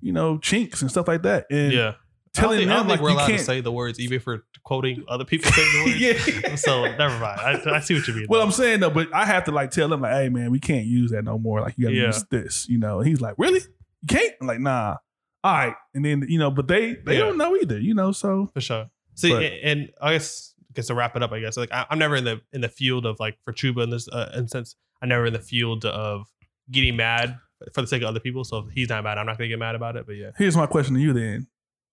you know chinks and stuff like that. And Yeah. telling I think, I them don't think like we're allowed to can't. say the words even we're quoting other people saying the words. yeah. So never mind. I, I see what you mean. Well, though. I'm saying though, but I have to like tell them like, hey man, we can't use that no more. Like you gotta Yeah. use this, you know. And he's like, really? You can't? I'm like, nah. All right. And then you know, but they they Yeah. don't know either, you know. So for sure. See, But- and, and I guess I guess to wrap it up, I guess like I, I'm never in the in the field of like for Chuba in this uh, instance. I'm never in the field of getting mad for the sake of other people. So if he's not mad, I'm not gonna get mad about it. But yeah, here's my question to you then.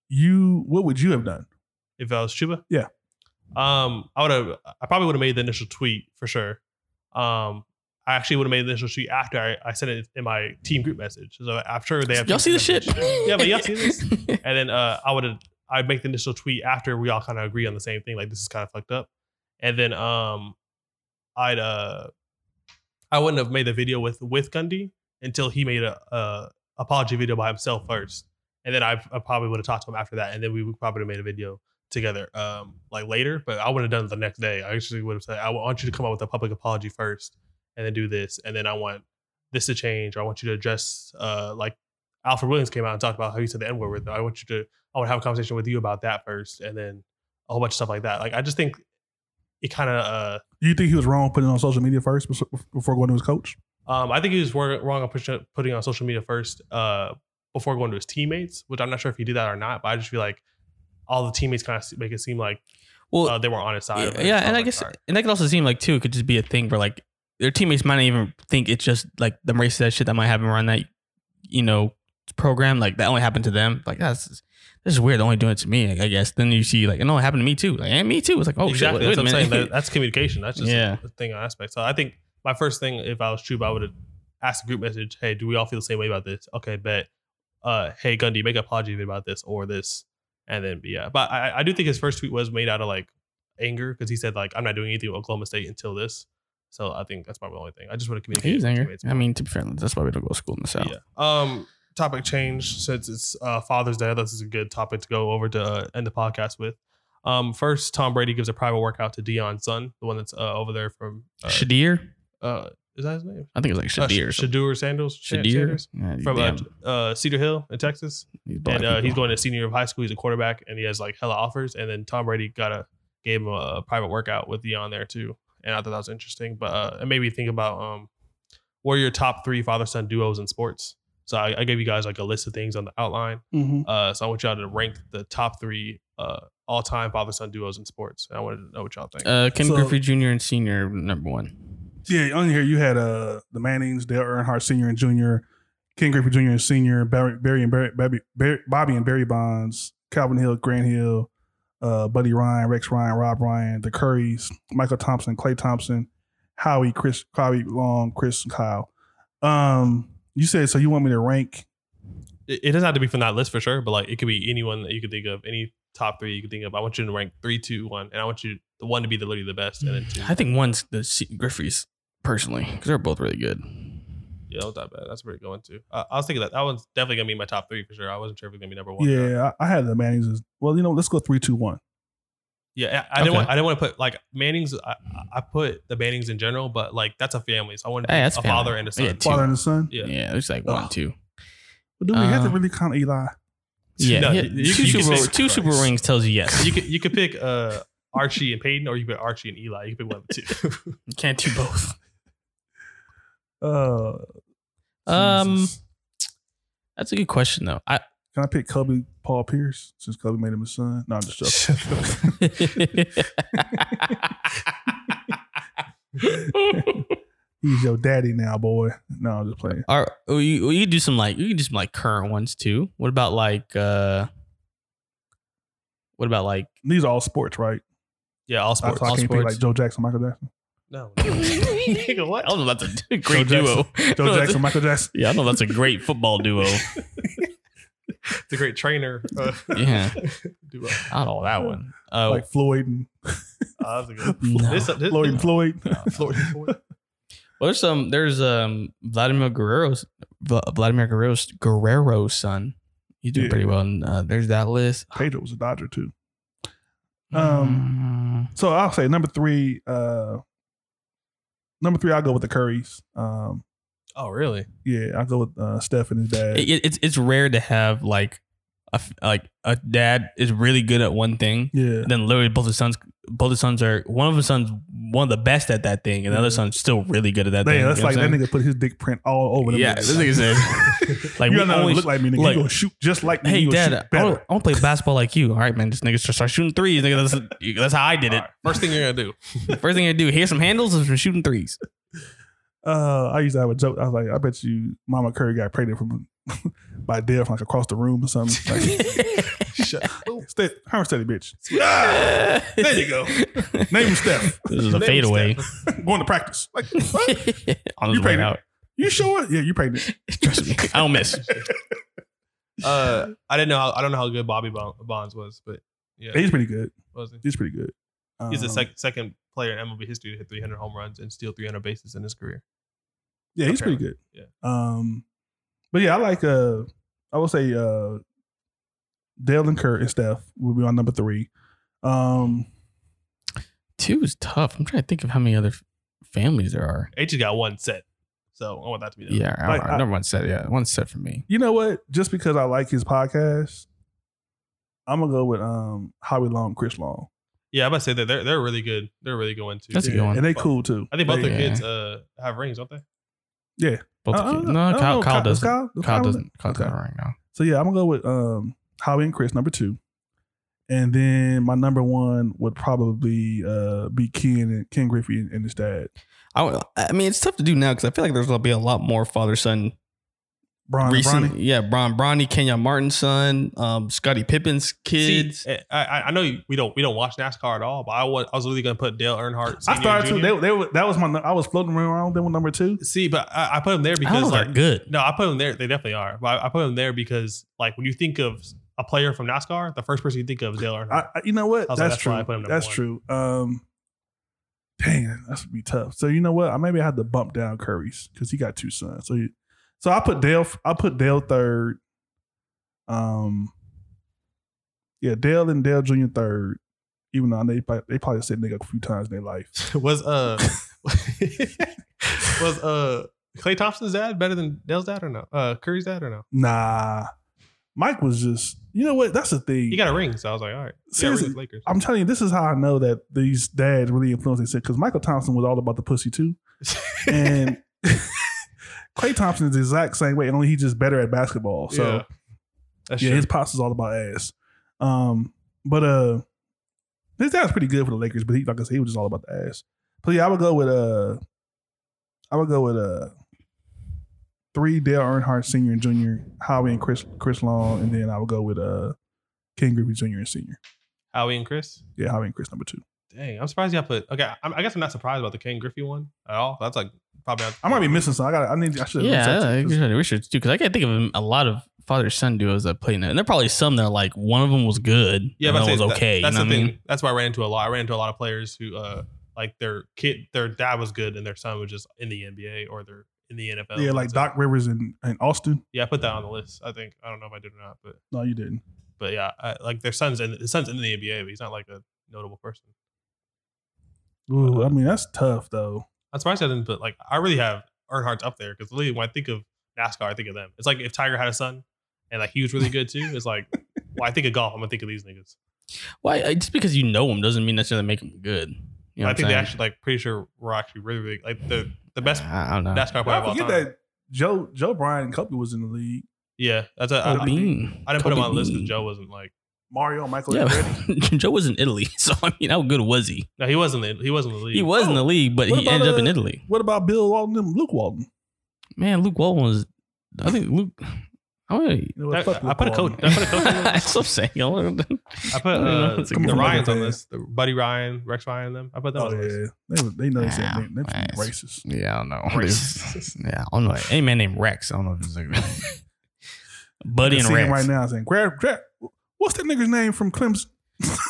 You what would you have done? if I was Chuba, Yeah. um, I would have. I probably would have made the initial tweet for sure. Um, I actually would have made the initial tweet after I, I sent it in my team group message. So I'm sure they have Y'all see the shit? Yeah, but y'all see this? And then uh, I would have I'd make the initial tweet after we all kind of agree on the same thing, like this is kind of fucked up. And then um, I'd uh, I wouldn't have made the video with with Gundy until he made a, a apology video by himself first, and then I, I probably would have talked to him after that, and then we would probably have made a video together um like later. But I would have done it the next day. I actually would have said I want you to come up with a public apology first, and then do this, and then I want this to change, or I want you to address uh like Alfred Williams came out and talked about how he said the N word with. I want you to, I want to have a conversation with you about that first, and then a whole bunch of stuff like that. Like I just think it kind of, uh, You think he was wrong putting on social media first before going to his coach? Um, I think he was wrong on push- putting on social media first, uh, before going to his teammates, which I'm not sure if he did that or not. But I just feel like all the teammates kind of make it seem like Well, uh, they weren't on his side. of yeah, it. yeah, and I guess, and that could also seem like too, it could just be a thing where like their teammates might not even think it's just like the racist shit that might happen around that, you know, program. Like that only happened to them. Like that's this is weird. They're only doing it to me. I guess. Then you see like no, it only happened to me too. Like and me too. It's like oh exactly. shit. Wait, That's wait what a I'm saying. That, that's communication. That's just Yeah. a thing aspect. So I think my first thing, if I was Troop, I would have asked the group message, "Hey, do we all feel the same way about this?" Okay, bet. Uh, hey, Gundy, make an apology about this or this, and then yeah. But I, I do think his first tweet was made out of like anger because he said like, "I'm not doing anything with Oklahoma State until this." So I think that's probably the only thing. I just want to communicate. He was with angry. I mean, to be fair, that's why we don't go to school in the south. yeah. Um, topic change since it's uh, Father's Day. This is a good topic to go over to uh, end the podcast with. Um, first, Tom Brady gives a private workout to Deion's son, the one that's uh, over there from. Uh, Shedeur, uh, is that his name? I think it's like Uh, Shedeur. or Sh- Shadur Sandals. Shedeur Sanders? Yeah, From uh, uh, Cedar Hill in Texas. these black And uh, he's going to senior year of high school. He's a quarterback and he has like hella offers. And then Tom Brady got a gave him a, a private workout with Deion there too. And I thought that was interesting. But uh, it made me think about um, what are your top three father son duos in sports? So I, I gave you guys like a list of things on the outline. Mhm. Uh, so I want y'all to rank the top three uh, all time father son duos in sports. And I wanted to know what y'all think. Uh, Ken So- Griffey Jr. and Senior number one. Yeah, on here you had uh the Mannings, Dale Earnhardt Sr. and Jr., Ken Griffey Jr. and Sr., Barry, Barry and Barry, Bobby, Barry, Bobby and Barry Bonds, Calvin Hill, Grant Hill, uh, Buddy Ryan, Rex Ryan, Rob Ryan, the Currys, Mychal Thompson, Klay Thompson, Howie, Chris, Howie Long, Chris, and Kyle. Um, you said so. You want me to rank? it, it doesn't have to be from that list for sure, but like it could be anyone that you could think of, any top three you could think of. I want you to rank three, two, one, and I want you the one to be the literally the best, and then two. I think one's the C- Griffeys personally because they're both really good. Yeah, that was not bad. That's where going to. Uh, I was thinking that that one's definitely gonna be my top three for sure. I wasn't sure if it was gonna be number one. Yeah, I, I had the Mannings as well. You know, let's go three, two, one. yeah. I, I didn't want. I didn't want to put like Manning's. I, I put the Mannings in general, but like that's a family, so I wanted Hey, that's a family. father and a son. Yeah. Father and the son. Yeah. Yeah, it's like one, Oh. two. But do we have to Uh, really count Eli? Yeah, No, yeah. you- you- two you Super, say- two Super Rings tells you yes. you could you could pick uh Archie and Peyton, or you could pick Archie and Eli. You could pick one of the two. You can't do both. Uh, Um, that's a good question though. I can I pick Kobe Paul Pierce since Kobe made him his son? No, I'm just joking. He's your daddy now, boy. No, I'm just playing. Or or you, or you do some like you can do some like current ones too. What about like uh what about like. These are all sports, right? yeah, all So sports. I all can't pick like Joe Jackson, Michael Jackson. No, no. Nigga, what? I don't know that's a great Joe duo. Joe Jackson, Michael Jackson. Yeah, I know that's a great football duo. the great trainer. Uh, Yeah. duo. I don't know that one. Uh, Like Floyd and Uh, that's a good. No. This, this, Floyd and Floyd. Floyd and Floyd. well, there's some. There's um Vladimir Guerrero's Vladimir Guerrero's Guerrero's son. He's doing Yeah. pretty well. And uh, there's that list. Pedro was a Dodger too. Um, So I'll say number three. Uh, number three, I'll go with the Currys. Um, Oh, really? yeah, I'll go with uh, Steph and his dad. it, it- it's it's rare to have like a like a dad is really good at one thing. yeah, Then literally both his sons, both his sons are one of his sons one of the best at that thing, and the other son's still really good at that Man, thing. that's You know like that nigga put his dick print all over them. Yeah, niggas. this nigga said, like you we don't only look like me, nigga. like- you gonna shoot just like me. Hey, you Dad, I better. want, to play basketball like you. All right, man. Just niggas start shooting threes. Nigga, that's, that's how I did it. All right, First thing you're gonna do. First thing I do, here's some handles and some shooting threes. Uh, I used to have a joke. I was like, I bet you Mama Curry got pregnant from by Dell from like across the room or something. Like, Shut. stay, her steady bitch. Ah, there you go. Name him Steph. This is a fadeaway. Going to practice. Like, what? On You his way pregnant? out. You sure? Yeah, you pregnant. Trust me, I don't miss. Uh, I didn't know. How, I don't know how good Bobby Bonds was, but yeah, He's pretty good. was he? He's pretty good. He's the Um, sec- second player in MLB history to hit 300 home runs and steal 300 bases in his career. Yeah, he's pretty good. Yeah. Um, but yeah, I like uh, I would say uh, Dell and Kurt and Steph will be on number three. Um, Two is tough. I'm trying to think of how many other f- families there are. H has got one set, so I want that to be the Yeah, I, Like, I, I- number one set. Yeah, one set for me. you know what? Just because I like his podcast, I'm gonna go with um Howie Long, Chris Long. Yeah, I'm about to say that they're they're really good. They're really going to. That's a good one. and they cool too. I think both They- their kids uh have rings, don't they? Yeah, Both Uh, the kids. uh, No, I Kyle. Kyle Kyle- doesn't. Kyle- Kyle, Kyle- doesn't. Kyle's okay. right now. So yeah, I'm gonna go with um Howie and Chris number two, And then my number one would probably uh, be Ken and Ken Griffey and, and his dad. I, I mean, it's tough to do now because I feel like there's gonna be a lot more father son Bron, recent. Bronny. Yeah, Bron Bronny, Kenyon Martin's son, um, Scottie Pippen's kids. See, I, I I know you, we don't we don't watch NASCAR at all, but I was I was really gonna put Dale Earnhardt. I started to. They, they, were- that was my. I was floating around with them with number two. See, but I, I put them there because know if like they're good. no, I put them there. They definitely are, but I, I put them there because like when you think of a player from NASCAR, the first person you think of is Dale Earnhardt. I, I- you know what? That's like, that's true. why I put him that's one. true. Um, dang, that's gonna be tough. So you know what? I maybe I had to bump down Curry's because he got two sons. So, he, so I put Dale. I put Dale third. Um, yeah, Dale and Dale Junior third. Even though they probably- they probably said nigga a few times in their life. was uh was uh Klay Thompson's dad better than Dale's dad or no? Uh, Curry's dad or no? Nah, Mike was just. You know what? That's the thing. He got a ring, so I was like, all right. Seriously, Lakers. I'm telling you, this is how I know that these dads really influenced their because Mychal Thompson was all about the pussy too. and Klay Thompson is the exact same way, and only he's just better at basketball. So Yeah. yeah, That's true. his pops is all about ass. Um, but uh, his dad's pretty good for the Lakers, but he like I said, he was just all about the ass. But yeah, I would go with uh, I would go with uh, three Dale Earnhardt Senior and Junior, Howie and Chris Chris Long, and then I would go with uh, Ken Griffey Junior and Senior. Howie and Chris. Yeah, Howie and Chris number two. Dang, I'm surprised you put. Okay, I'm, I guess I'm not surprised about the Ken Griffey one at all. That's like probably. Not, I might be missing some. I got. I need. I should. Yeah, I- I we should too because I can't think of a lot of father son duos that played in it, and there are probably some that are like one of them was good, Yeah, and but one was that, okay. That's you know the thing. mean? That's why I ran into a lot. I ran into a lot of players who, uh, like their kid, their dad was good, and their son was just in the NBA or they're in the NFL. yeah, like That's it. Doc Rivers and, and Austin. Yeah, I put that on the list. I think I don't know if I did or not, but No, you didn't. but yeah, I, like their son's in his son's in the NBA, but he's not like a notable person. Ooh, I uh, mean that's tough though. I'm surprised I didn't put like I really have Earnhardt's up there because literally when I think of NASCAR, I think of them. It's like if Tiger had a son and like he was really good too. It's like well, I think of golf, I'm gonna think of these niggas. Why? I- Just because you know them doesn't mean necessarily make them good. You know I think I'm they actually like pretty sure we're actually really, really like the the best I don't know. NASCAR player I of all forget time. that Joe Joe Bryant Kobe was in the league. Yeah, that's a, I, Kobe I, Bean. I didn't put him on the list because Joe wasn't like Mario Michael Yeah, Joe was in Italy, so I mean, how good was he? no, he wasn't in, he wasn't in the league. He was in the league, but he about, ended up in uh, Italy. What about Bill Walton and Luke Walton? Man, Luke Walton was. I think Luke. Oh, wait. You know what, I, I put a coach. I put a coach. on the list. That's what I'm saying. I put I don't know. uh, It's the Ryans on this. The Buddy Ryan, Rex Ryan, them. I put them Oh on the list. yeah, they, was- they know they said Wow, they, they're nice. racist. Yeah, I don't know. Racist. yeah, I don't know. Any man named Rex. I don't know if it's like Buddy and Rex. right now saying, "Grab, grab." What's that nigga's name from Clemson?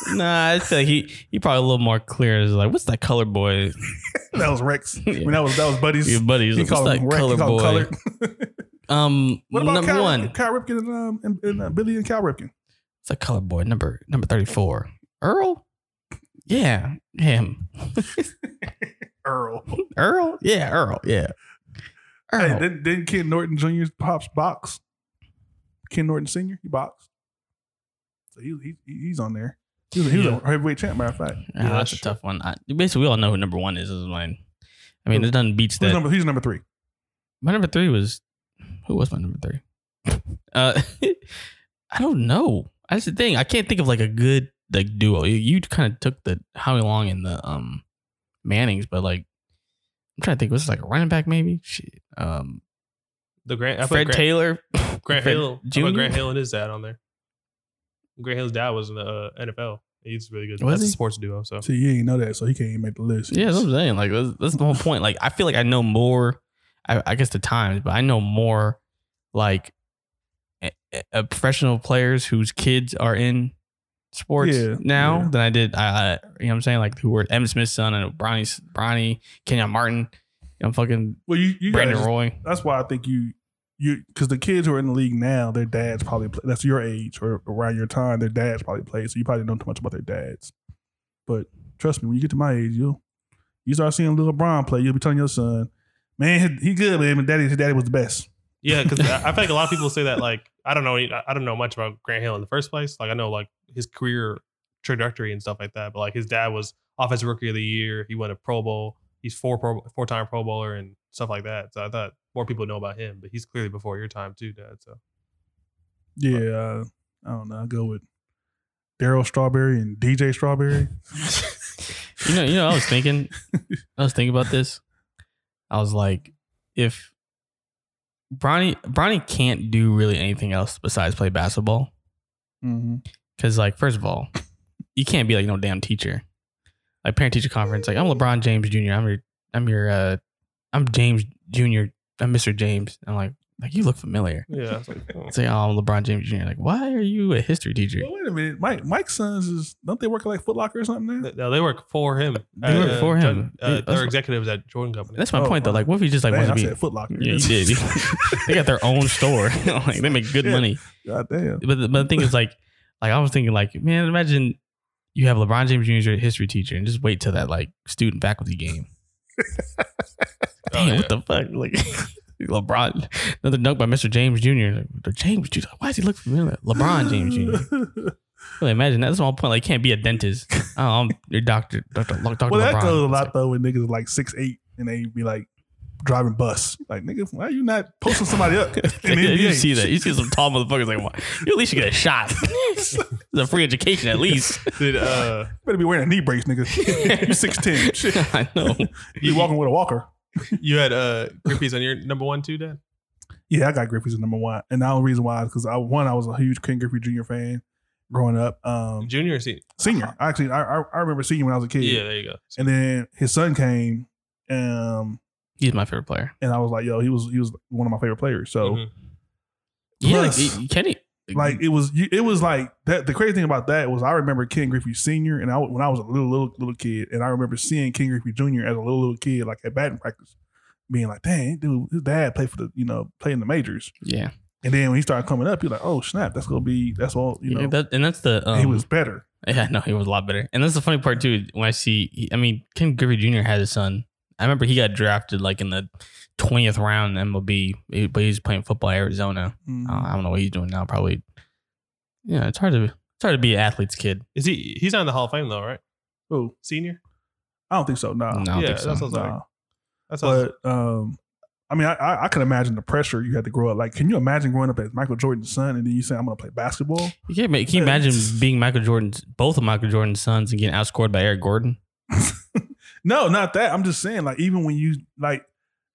Nah, I feel like he he probably a little more clear. Is like, what's that color boy? that was Rex. I mean, that was that was Buddy's. Your buddies. he called that him Rex. color boy? Um, what about number Cal, one. Cal Ripken and, um, and, and uh, Billy and Cal Ripken? It's a color boy. Number number thirty four. Earl. Yeah, him. Earl. Earl. Yeah, Earl. Yeah. Earl. Hey, didn't, didn't Ken Norton Jr. pops box? Ken Norton Sr. He boxed. So he, he he's on there. He was, he was Yeah. a heavyweight champ, matter of fact. Yeah, Yeah, that's, that's a tough one. I, basically, we all know who number one is. Is mine. I mean, Who? it doesn't beats Who's that. number, he's number three. my number three was who was my number three? Uh, I don't know. That's the thing. I can't think of like a good like duo. You, you kind of took the Howie Long and the um Mannings, but like I'm trying to think. Was it like a running back maybe? Shit. Um, The Grant, I Fred Grant, Taylor, Grant Fred Hill. Jr.? Grant Hill and his dad on there. Grant Hill's dad was in the uh, NFL. He's really good. Was That's a he? sports duo. So See, you ain't know that, so he can't even make the list. Yeah, that's what I'm saying. Like that's, that's the whole point. Like I feel like I know more. I, I guess the times, but I know more like a, a professional players whose kids are in sports Yeah, now yeah. than I did. I, I you know what I'm saying like who were Evan Smith's son and Bronny's Bronny, Kenyon Martin, you know fucking Well, you, you Brandon guys, Roy. that's why I think you you because the kids who are in the league now, their dads probably play, that's your age or around your time. Their dads probably played, so you probably don't know too much about their dads. But trust me, when you get to my age, you'll you start seeing little Brown play. You'll be telling your son, "Man, he, good, man. But daddy, his daddy was the best." yeah, because I feel like a lot of people say that. Like I don't know. I don't know much about Grant Hill in the first place. Like I know like his career trajectory and stuff like that. But like his dad was offensive rookie of the year. He won a Pro Bowl. He's four pro, four time Pro Bowler and stuff like that. So I thought more people know about him. But he's clearly before your time too, Dad. So Yeah, uh, I don't know. I go with Darryl Strawberry and DJ Strawberry. You know, you know, I was thinking, I was thinking about this. I was like, if Bronny Bronny can't do really anything else besides play basketball, Mm-hmm. because like, first of all, you can't be like no damn teacher. Like parent teacher conference, like I'm LeBron James Jr. I'm your, I'm your, uh, I'm James Jr. I'm Mr. James. I'm like, like you look familiar. Yeah. It's like, oh. It's like, oh, I'm LeBron James Jr. Like, why are you a history teacher? Well, wait a minute, Mike. Mike's sons is don't they work at like Foot Locker or something now? No, they work for him. They work for him. Uh, Yeah, that's they're executives at Jordan Company. That's my Oh, point though. Like, what if he just like Damn, wants I to be? said Foot Locker. Yeah, you did. they got their own store. like they make good Yeah. money. God damn. But the, but the thing is, like, like I was thinking, like, man, imagine you have LeBron James Jr. as your history teacher, and just wait till that like student faculty game. Damn, yeah. what the fuck? Like LeBron, another dunk by Mr. James Jr. Like, James Jr. Why does he look familiar? LeBron James Jr. Really imagine that. That's my whole point. Like, can't be a dentist. Oh, I'm your doctor, Doctor, Doctor well, that goes a lot like, though when niggas are like six eight and they be like driving bus. Like nigga, why are you not posting somebody up Yeah, you see that? You see some tall motherfuckers like, "Why? you at least should get a shot. it's a free education at least. Did uh Better be wearing a knee brace, nigga. you six ten. Shit, I know. you walking with a walker. You had uh Griffeys on your number one too, Dan? Yeah, I got Griffey's at number one, and the only reason why is because I one I was a huge Ken Griffey Jr. fan growing up. Um, Junior or senior? senior, actually, I, I I remember seeing when I was a kid. Yeah, there you go. and then his son came, um, He's my favorite player. and I was like, yo, he was he was one of my favorite players. So. Mhm. Yeah, like, Plus- he- Kenny. Like it was it was like that the crazy thing about that was I remember Ken Griffey Sr. and I when I was a little little little kid and I remember seeing Ken Griffey Jr. as a little little kid like at batting practice being like dang dude his dad played for the you know playing the majors yeah, and then when he started coming up you're like oh snap that's gonna be that's all you know yeah that, and that's the um, he was better Yeah, no, he was a lot better. And that's the funny part too. When I see, I mean, Ken Griffey Jr. had his son. I remember he got drafted like in the twentieth round in MLB, but he's playing football at Arizona. Mhm. Uh, I don't know what he's doing now. Probably, yeah. It's hard to it's hard to be an athlete's kid. Is he he's not in the Hall of Fame though, right? oh Senior? I don't think so no No, I yeah, so. that's what I was like. no. That's what but um I mean I, I I can imagine the pressure you had to grow up like can you imagine growing up as Michael Jordan's son and then you say I'm gonna play basketball You can't, make- can you imagine being Michael Jordan's both of Michael Jordan's sons and getting outscored by Eric Gordon? No, not that. I'm just saying, like, even when you like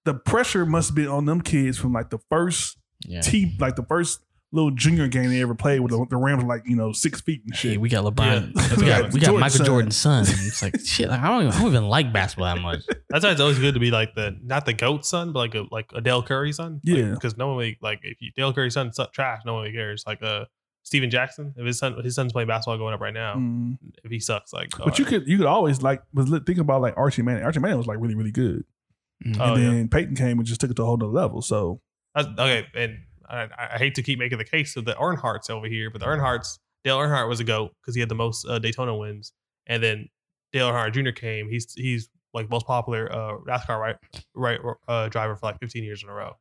the pressure must be on them kids from like the first Yeah. T, like the first little junior game they ever played with the, the Rams were like, you know, six feet and Hey, shit. we got LeBron. Yeah. We got, we got Jordan's Michael son. Jordan's son. It's like shit. Like, I don't even, I don't even like basketball that much. That's why it's always good to be like the not the goat son, but like a like a Dell Curry son. Yeah. because no one really like if you Dell Curry's son's trash, no one really cares. Like uh Steven Jackson, if his son his son's playing basketball going up right now, Mm. if he sucks, like But you could you could always like was li- think about like Archie Manning. Archie Manning was like really really good, Mhm. Oh, and yeah. then Peyton came and just took it to a whole nother level. So That's, okay, and I, I hate to keep making the case of the Earnhardts over here, but the Earnhardts, Dale Earnhardt was a goat because he had the most uh, Daytona wins, and then Dale Earnhardt Jr. came. He's he's like most popular uh, NASCAR right right uh, driver for like 15 years in a row.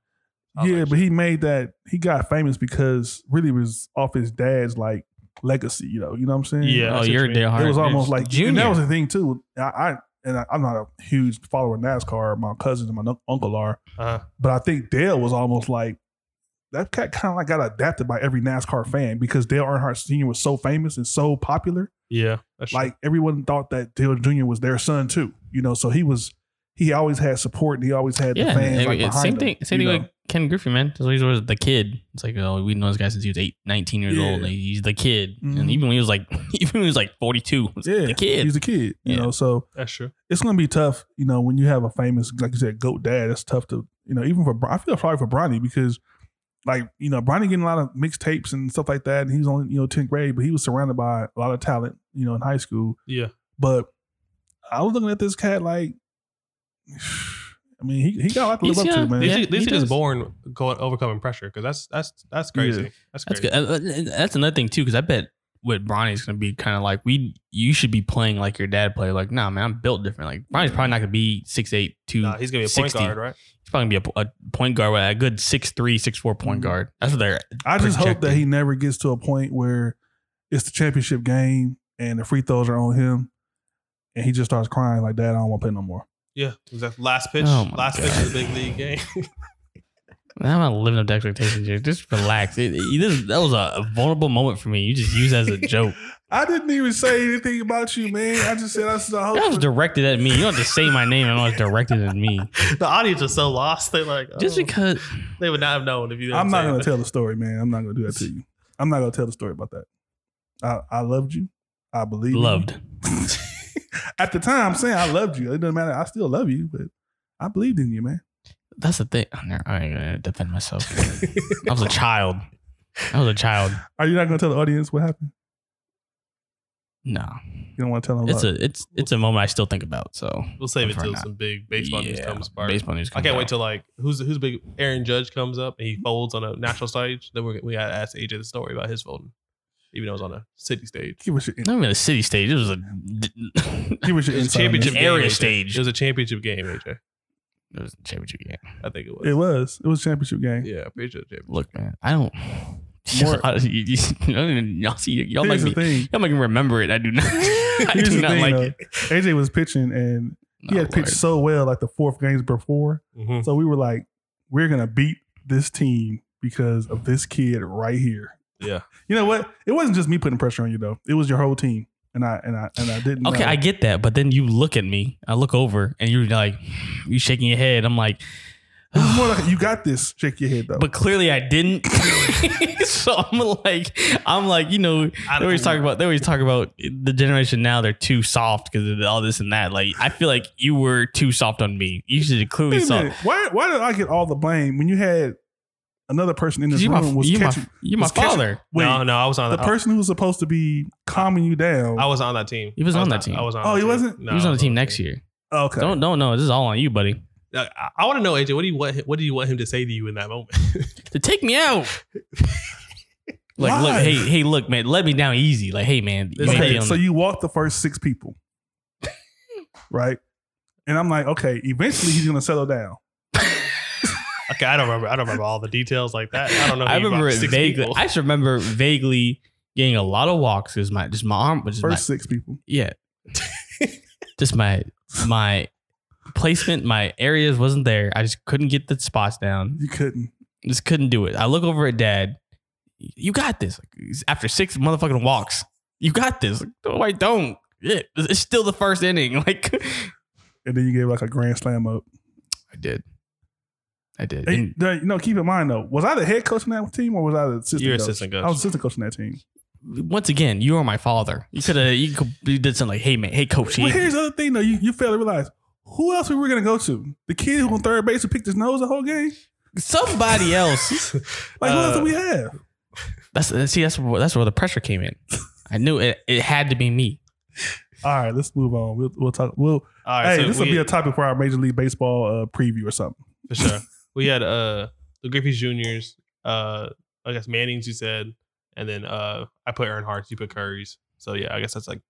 Yeah, like, but he made that he got famous because really was off his dad's like legacy. You know, you know what I'm saying? Yeah, Oh, you're. Dale Hart. it was almost like and that was the thing too. I, I and I, I'm not a huge follower of NASCAR. My cousins and my nun- uncle are, uh, but I think Dale was almost like that. Cat kind of like got adapted by every NASCAR fan because Dale Earnhardt Sr. was so famous and so popular. yeah, that's true. Like everyone thought that Dale Jr. was their son too. You know, so he was. He always had support and he always had the fans I like mean, behind same him, thing. Same thing know? with Ken Griffey, man. So he was the kid. It's like, oh, we know this guy since he was eight, 19 years Yeah. old. Like, he's the kid, Mhm. and even when he was like, even when he was like forty two, Yeah, the kid. He's a kid. You Yeah. know, so that's true. it's gonna be tough, you know, when you have a famous, like you said, goat dad. It's tough to, you know, even for I feel sorry for Bronny because, like, you know, Bronny getting a lot of mixtapes and stuff like that, and he was only, you know, tenth grade, but he was surrounded by a lot of talent, you know, in high school. Yeah, But I was looking at this cat like, I mean, he, he got a lot to live He's up to, man. these Yeah, these he niggas does. born going overcoming pressure because that's that's that's crazy. Yeah. That's That's crazy. good. Uh, uh, That's another thing too, because I bet with Bronny's gonna be kind of like we. You should be playing like your dad played. Like, nah, man, I'm built different. Like Bronny's probably not gonna be six eight two. Nah, he's gonna be a point 60. guard, right? He's probably gonna be a, a point guard with a good six three, six four point Mhm. guard. That's what they're. I just hope that projecting. he never gets to a point where it's the championship game and the free throws are on him, and he just starts crying like, "Dad, I don't want to play no more." Yeah, exactly. Last pitch, Oh my last pitch of the big league game. I'm not living up to expectations here. Just relax. It, it- this- that was a, a vulnerable moment for me. You just use it as a joke. I didn't even say anything about you, man. I just said I was a hope. That was directed at me. You don't have to say my name and it was directed at me. The audience is so lost. They're like, Just oh. because they would not have known if you. I'm not gonna tell the story, man. I'm not gonna do that to you. I'm not gonna tell the story about that. I, I loved you. I believe in you. loved. At the time, I'm saying I loved you. It doesn't matter. I still love you, but I believed in you, man. That's the thing. I'm never- I ain't gonna defend myself. I was a child. I was a child. Are you not gonna tell the audience what happened? No, You don't want to tell them. it's about a it's it's a moment I still think about. So We'll save it For till now. some big baseball news comes apart. Baseball news. I can't wait out. till like who's who's big Aaron Judge comes up and he folds on a national stage. Then we're, we got to ask AJ the story about his folding, even though it was on a city stage. Give us your, Not even a city stage. It was a give us your It was a insight championship this. game, area AJ. stage. It was a championship game, AJ. it was a championship game. I think it was. It was. It was a championship game. Yeah, pretty sure championship. Look, man, I don't. More- you, you, y'all see, y'all make Here's the me, thing. y'all make me remember it. I do not. I Here's do the not thing, like though. it. AJ was pitching, and he No, had pitched word. so well, like the fourth games before. Mhm. So we were like, we're gonna beat this team because of this kid right here. Yeah. You know what? It wasn't just me putting pressure on you though. It was your whole team, and I and I and I didn't. Okay, know. I get that, but then you look at me. I look over, and you're like, you shaking your head. I'm like, It was more like you got this. Shake your head though. but clearly I didn't. so I'm like, I'm like, you know, they always talk about they always talk about the generation now. They're too soft because of all this and that. Like, I feel like you were too soft on me. You should have clearly minute. Why why did I get all the blame when you had another person in this You room my, was you my, catching you my was catching- father. Wait, no, no, I was on that. the that. person who was supposed to be calming you down. I was on that team. He was I on that team. I was on. Oh, he team. wasn't? No, he was on the team that next year. Oh, okay. Don't don't know. This is all on you, buddy. I, I want to know, AJ. What do you want? What do you want him to say to you in that moment? To take me out. Like, look, hey, hey, look, man, let me down easy. Like, hey, man, you Okay, so you walked the first six people, right? And I'm like, okay, eventually he's gonna settle down. Okay, I don't remember. I don't remember all the details like that. I don't know. I remember brought it six vaguely. people. I just remember vaguely getting a lot of walks because my just my arm, which is my, six people. yeah, just my my placement, my areas wasn't there. I just couldn't get the spots down. You couldn't. Just couldn't do it. I look over at dad. You got this. After six motherfucking walks, you got this. Like, no, I don't. Yeah, it's still the first inning. Like And then you gave like a grand slam up. I did. I did. Hey, And- you know, keep in mind though, was I the head coach in that team or was I the assistant You're coach? assistant coach. I was assistant coach in that team. once again, you are my father. You could have you, you did something like, hey man, hey coach, But hey, here's the other thing though, you, you fail to realize who else we were gonna go to? The kid who on third base who picked his nose the whole game? somebody else. Like who else Uh, do we have? That's see, that's where, that's where the pressure came in. I knew it. It had to be me. All right, let's move on. We'll we'll talk. We'll all right, hey, so this will be a topic for our Major League Baseball uh, preview or something. for sure. we had uh the Griffey's Juniors, uh I guess Manning's you said, and then uh I put Earnhardt's, you put Curry's. So yeah, I guess that's like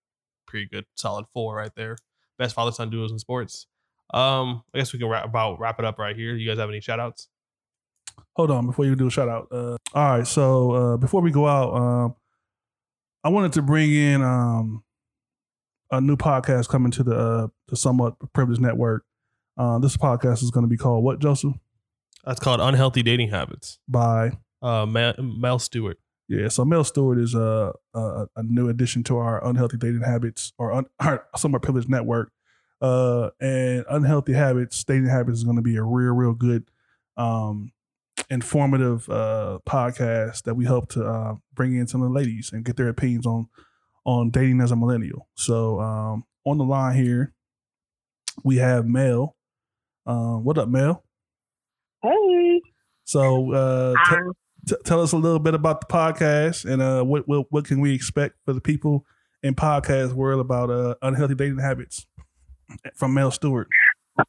pretty good, solid four right there. Best father son duos in sports. Um, I guess we can wrap about wrap it up right here. You guys have any shout outs? Hold on, before you do a shout out. Uh, all right, so uh, before we go out, um, I wanted to bring in um, a new podcast coming to the uh, the Somewhat Privileged Network. Uh, this podcast is going to be called what, Joseph? That's called Unhealthy Dating Habits. By Uh Mel, Mel Stewart. yeah, so Mel Stewart is a, a a new addition to our Unhealthy Dating Habits or un, our Somewhat Privileged Network. Uh, and Unhealthy Habits, Dating Habits is going to be a real, real good, um, informative uh, podcast that we hope to uh, bring in some of the ladies and get their opinions on on dating as a millennial. So um, on the line here, we have Mel. Um, what up, Mel? Hey. So uh, t- t- tell us a little bit about the podcast and uh, what, what what can we expect for the people in podcast world about uh, unhealthy dating habits from Mel Stewart. okay.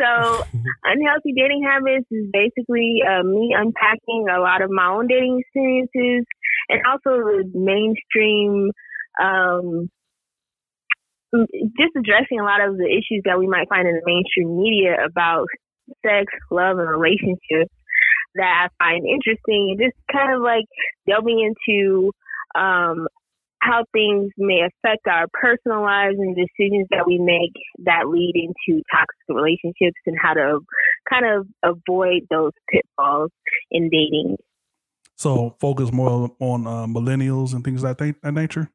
So, unhealthy dating habits is basically uh, me unpacking a lot of my own dating experiences and also the mainstream, um, just addressing a lot of the issues that we might find in the mainstream media about sex, love, and relationships that I find interesting and just kind of like delving into um, how things may affect our personal lives and decisions that we make that lead into toxic relationships and how to kind of avoid those pitfalls in dating. So focus more on uh, millennials and things like that, that nature.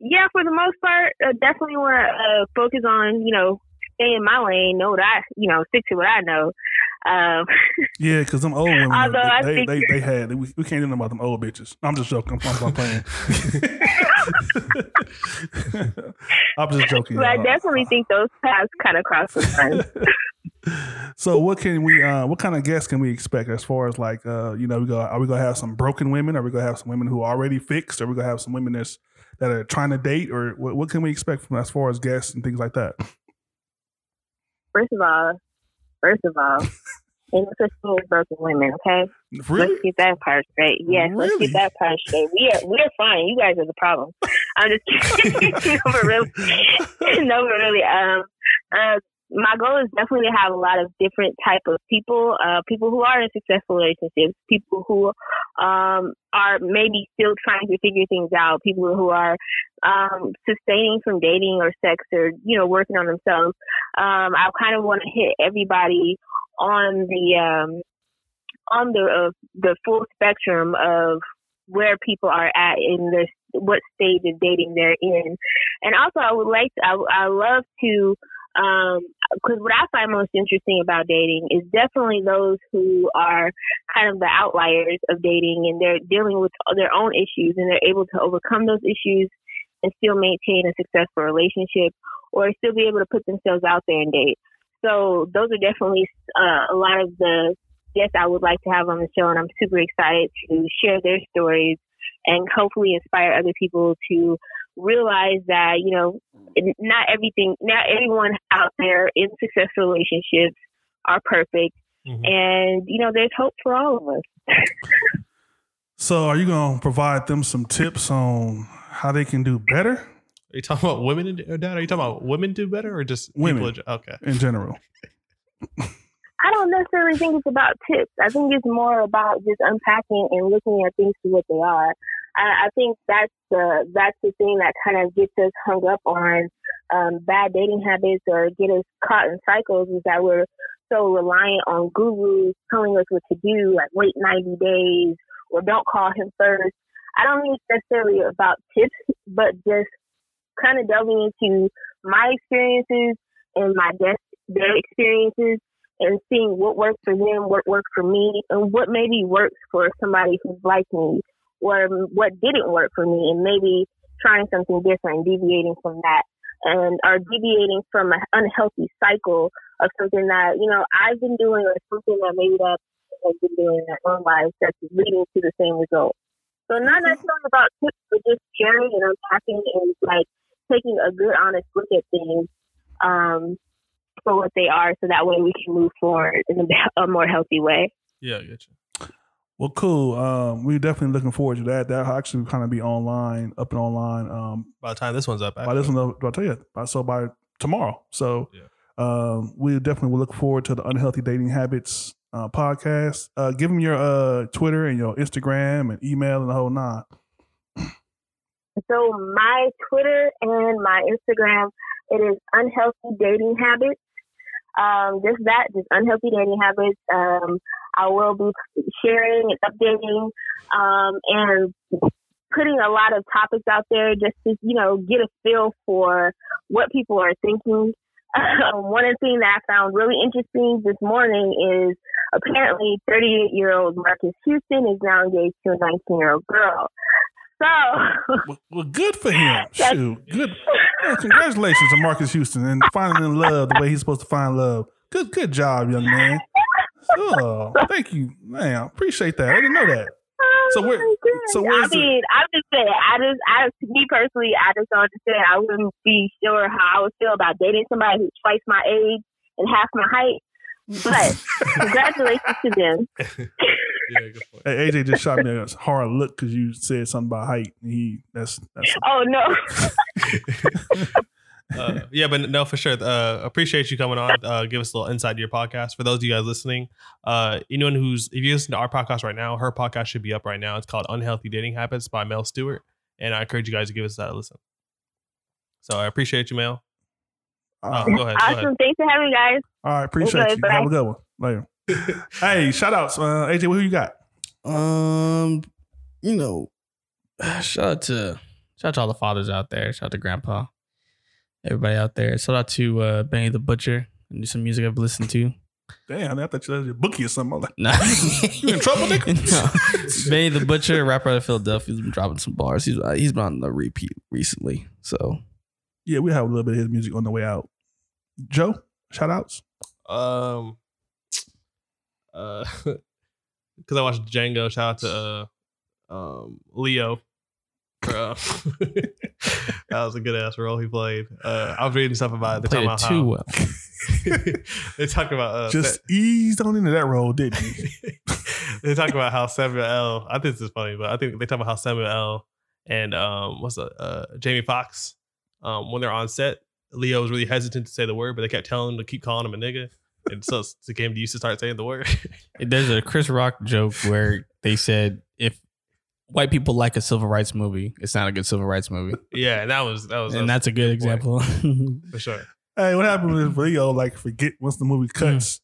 Yeah, for the most part, uh, definitely want to uh, focus on you know stay in my lane, know what I you know stick to what I know. Um, Yeah, because them old women, Although I they, think- they, they had we, we can't do nothing about them old bitches. I'm just joking. I'm, I'm playing. I'm just joking. but I definitely think those paths kind of cross. So what can we uh what kind of guests can we expect as far as like uh you know we go are we gonna have some broken women? Are we gonna have some women who are already fixed? Are we gonna have some women that's that are trying to date or what, what can we expect from as far as guests and things like that? First of all, first of all, ain't no such thing as broken women. Okay, Really? let's get that part straight. Yes, let's Really? get that part straight. We are we're fine. You guys are the problem. I'm just kidding. no, but really, no, but really. Um, uh, my goal is definitely to have a lot of different type of people. Uh, people who are in successful relationships. People who um are maybe still trying to figure things out. People who are um sustaining from dating or sex or you know working on themselves. Um, I kind of want to hit everybody on the um on the uh, the full spectrum of where people are at in this what stage of dating they're in, and also I would like to, I I love to um because what I find most interesting about dating is definitely those who are kind of the outliers of dating and they're dealing with their own issues and they're able to overcome those issues and still maintain a successful relationship or still be able to put themselves out there and date. So those are definitely uh, a lot of the guests I would like to have on the show, and I'm super excited to share their stories and hopefully inspire other people to realize that you know not everything, not everyone out there in successful relationships are perfect, Mhm. and you know there's hope for all of us. So are you gonna provide them some tips on how they can do better Are you talking about women, in- Dad? Are you talking about women do better or just people Women. in Okay. in general? I don't necessarily think it's about tips. I think it's more about just unpacking and looking at things for what they are. I, I think that's the that's the thing that kind of gets us hung up on um, bad dating habits or get us caught in cycles is that we're so reliant on gurus telling us what to do, like wait 90 days or don't call him first. I don't mean necessarily about tips, but just kind of delving into my experiences and my guests, their experiences and seeing what works for them, what works for me, and what maybe works for somebody who's like me, or what didn't work for me, and maybe trying something different, deviating from that, and or deviating from an unhealthy cycle of something that you know I've been doing, or something that maybe that has been doing in their own lives that's leading to the same result. So not necessarily about tips, but just sharing and unpacking and like taking a good, honest look at things. Um, for what they are, so that way we can move forward in a, a more healthy way. Yeah, I get you. Well, cool. Um, we're definitely looking forward to that. That'll actually kind of be online, up and online. Um, By the time this one's up, by this one, I'll tell you. By, so by tomorrow. So Yeah. um, we definitely will look forward to the Unhealthy Dating Habits uh, podcast. Uh, give them your uh, Twitter and your Instagram and email and the whole nine. So my Twitter and my Instagram, it is unhealthy dating habits. Um, just that, just unhealthy dating habits. Um, I will be sharing and updating um, and putting a lot of topics out there just to, you know, get a feel for what people are thinking. Um, one of the things that I found really interesting this morning is apparently 38 year old Marques Houston is now engaged to a 19 year old girl. So, Well, good for him. Shoot, good. Well, congratulations to Marques Houston and finding in love the way he's supposed to find love. Good, good job, young man. Oh, thank you, man. I appreciate that. I didn't know that. Oh so where- so where's I the- mean, I'm just saying. I just, I, me personally, I just don't understand. I wouldn't be sure how I would feel about dating somebody who's twice my age and half my height. But congratulations to them. Yeah, good point. Hey, AJ just shot me a hard look because you said something about height. And he that's that's Oh no. uh, yeah, but no, for sure. Uh, appreciate you coming on. Uh, give us a little insight to your podcast. For those of you guys listening, uh, anyone who's if you listen to our podcast right now, her podcast should be up right now. It's called Unhealthy Dating Habits by Mel Stewart, and I encourage you guys to give us that a listen. So I appreciate you, Mel. uh, Oh, go ahead. Go ahead. awesome. Thanks for having me, guys. all right. Appreciate Okay, you. bye. Have a good one. Later. hey, shout outs. Uh, AJ, who you got? Um, you know, shout out to shout out to all the fathers out there. Shout out to Grandpa, everybody out there. Shout out to uh, Benny the Butcher and do some music I've listened to. Damn, I thought you had your bookie or something. I'm like, Nah. You in trouble, nigga? no. Benny the Butcher, rapper out of Philadelphia, has been dropping some bars. He's uh, he's been on the repeat recently. So yeah, we have a little bit of his music on the way out. Joe, shout outs. Um, uh, because I watched Django. Shout out to uh, um, Leo. For, that was a good ass role he played. Uh, I was reading stuff about it. They're Played it too well. they talk about uh, Just eased on into that role, didn't he? they talk about how Samuel L. I think this is funny, but I think they talk about how Samuel L. and um, what's the uh, Jamie Foxx um, when they're on set, Leo was really hesitant to say the word, but they kept telling him to keep calling him a nigga, and so it became used to start saying the word. There's a Chris Rock joke where they said if white people like a civil rights movie, it's not a good civil rights movie, yeah, that was that was, and that's a good example. for sure. Hey, what happened with Leo? Like, forget once the movie cuts,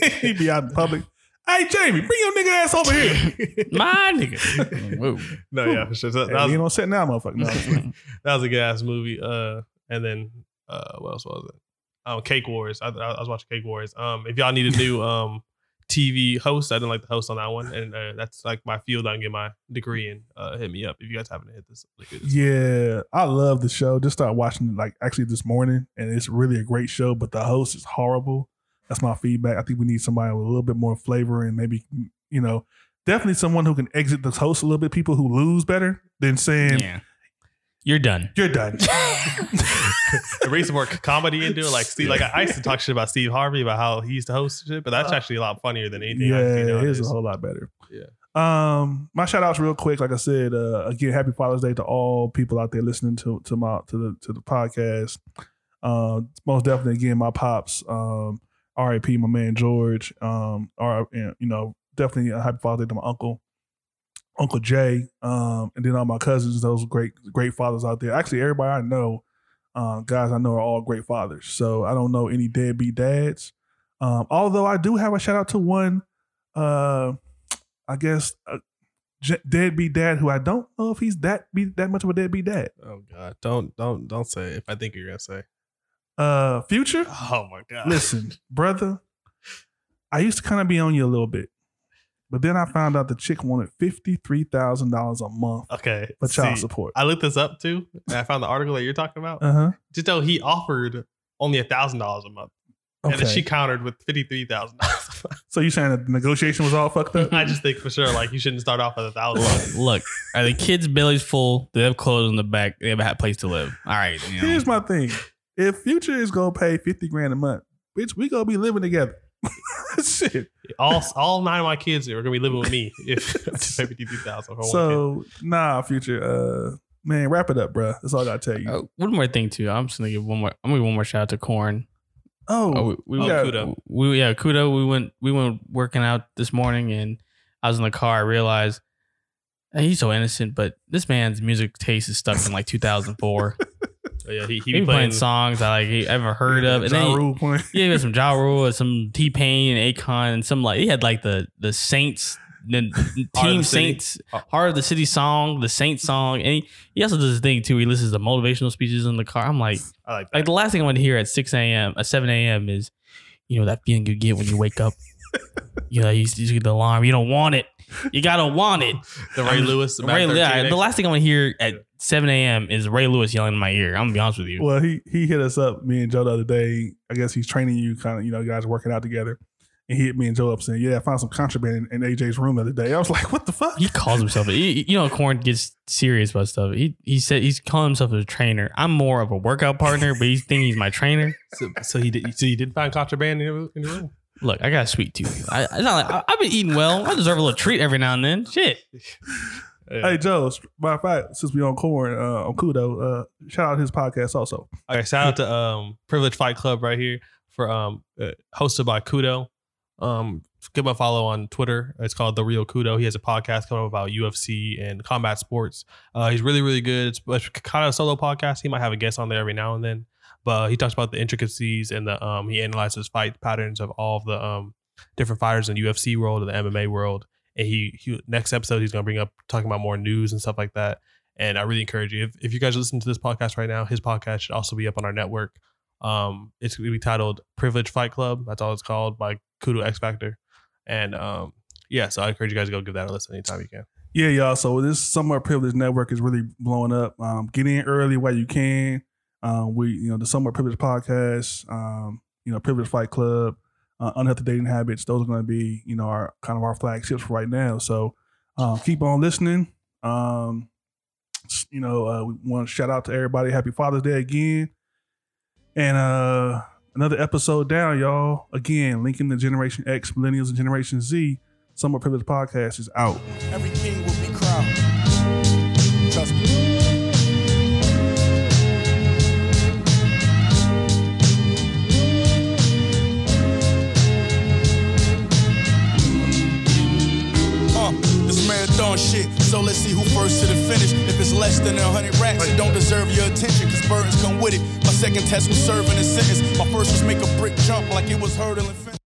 he'd be out in public. Hey, Jamie, bring your nigga ass over here. My nigga. Whoa. No, yeah, for sure. So Hey, that, you was, don't sit now, motherfucker. No, that was a good ass movie. Uh, and then uh, what else was it? Um, Cake Wars. I, I was watching Cake Wars. Um, if y'all need a new um TV host, I didn't like the host on that one, and uh, that's like my field. I can get my degree in. Uh, hit me up if you guys haven't hit this. Like, this. yeah, I love the show. Just started watching it like actually this morning, and it's really a great show. But the host is horrible. That's my feedback. I think we need somebody with a little bit more flavor and maybe you know, definitely someone who can exit the host a little bit. People who lose better than saying Yeah. You're done. you're done. bring some more comedy into it. Like Steve, like I used to talk shit about Steve Harvey about how he used to host shit, but that's actually a lot funnier than anything. I see Uh, yeah, it nowadays. is a whole lot better. Yeah. Um, my shout outs real quick. Like I said, uh, again, happy Father's Day to all people out there listening to to my to the to the podcast. Uh, most definitely, again, my pops. Um, R.I.P. My man George. Um, or you know, definitely a happy Father's Day to my uncle, Uncle Jay. Um, and then all my cousins. Those great great fathers out there. Actually, everybody I know, uh, guys I know are all great fathers. So I don't know any deadbeat dads. Um, although I do have a shout out to one. Uh, I guess j- deadbeat dad who I don't know if he's that be that much of a deadbeat dad. Oh God! Don't don't don't say it if I think you're gonna say. Uh, future. Oh my God! Listen, brother, I used to kind of be on you a little bit, but then I found out the chick wanted fifty three thousand dollars a month Okay. for child see, support. I looked this up too, and I found the article that you're talking about. Uh huh. Just though he offered only a thousand dollars a month, and Okay. then she countered with fifty three thousand dollars. so you saying that the negotiation was all fucked up? I just think for sure, like you shouldn't start off with a thousand. Look, look, are the kids' bellies full? Do they have clothes in the back? They have a place to live. All right. You know. Here's my thing: if Future is gonna pay fifty grand a month, bitch, we gonna be living together. Shit. all all nine of my kids are gonna be living with me if to pay fifty three thousand for one kid. So nah, Future. Uh, man, wrap it up, bruh. That's all I gotta tell you. Uh, one more thing too. I'm just gonna give one more. I'm gonna give one more shout out to Corn. Oh, Oh, we, we Oh, got- Kudo. We yeah, Kudo. We went we went working out this morning, and I was in the car. I realized hey, he's so innocent, but this man's music taste is stuck in like 2004. So, yeah, he, he he be be playing songs I like he ever heard of, and Ja then he- Rule playing. yeah, he had some Ja Rule, and some T Pain and Akon, and some like he had like the the Saints, the Team the City. Saints, oh. Heart of the City song, the Saints song, and he, he also does this thing too. He listens to motivational speeches in the car. I'm like, I like that. like the last thing I want to hear at 6 a.m. at uh, 7 a.m. is, you know, that feeling you get when you wake up. you know, you, you get the alarm. You don't want it. You gotta want it. the Ray Lewis. The Ray, yeah, the last thing I want to hear at 7 a.m. is Ray Lewis yelling in my ear. I'm gonna be honest with you. Well, he he hit us up, me and Joe the other day. I guess he's training you, kind of, you know, guys working out together. And he hit me and Joe up saying, "Yeah, I found some contraband in, in AJ's room the other day." I was like, "What the fuck?" he calls himself. He, you know, Corn gets serious about stuff. He he said he's calling himself a trainer. I'm more of a workout partner, but he's thinking he's my trainer. So, so he did. So you did find contraband in your, in your room. Look, I got a sweet tooth. I, it's not like I, I've been eating well. I deserve a little treat every now and then. Shit. Hey Joe, matter of fact, since we on corn uh, on Kudo, uh, shout out his podcast also. Okay, shout out to um Privilege Fight Club right here for um uh, hosted by Kudo. Um, give him a follow on Twitter. It's called The Real Kudo. He has a podcast coming up about UFC and combat sports. Uh, he's really really good. It's, it's kind of a solo podcast. He might have a guest on there every now and then, but he talks about the intricacies and the um he analyzes fight patterns of all of the um different fighters in the UFC world or the MMA world. And he, he next episode he's gonna bring up talking about more news and stuff like that. And I really encourage you if, if you guys are listening to this podcast right now, his podcast should also be up on our network. Um, it's gonna be titled Privilege Fight Club. That's all it's called by Kudo X Factor. And um, yeah, so I encourage you guys to go give that a listen anytime you can. Yeah, y'all. So this Summer Privilege Network is really blowing up. Um, get in early while you can. Um, we, you know, the Summer Privilege Podcast, um, you know, Privilege Fight Club, uh, Unhealthy Dating Habits. Those are going to be, you know, our kind of our flagships right now. So um, keep on listening. Um, you know, uh, we want to shout out to everybody. Happy Father's Day again. And uh, another episode down, y'all. Again, linking the Generation X, Millennials, and Generation Z. Summer Privilege Podcast is out. Marathon shit. So let's see who first to the finish. If it's less than a hundred racks, it don't deserve your attention, cause burdens come with it. My second test was serving a sentence. My first was make a brick jump like it was hurdling.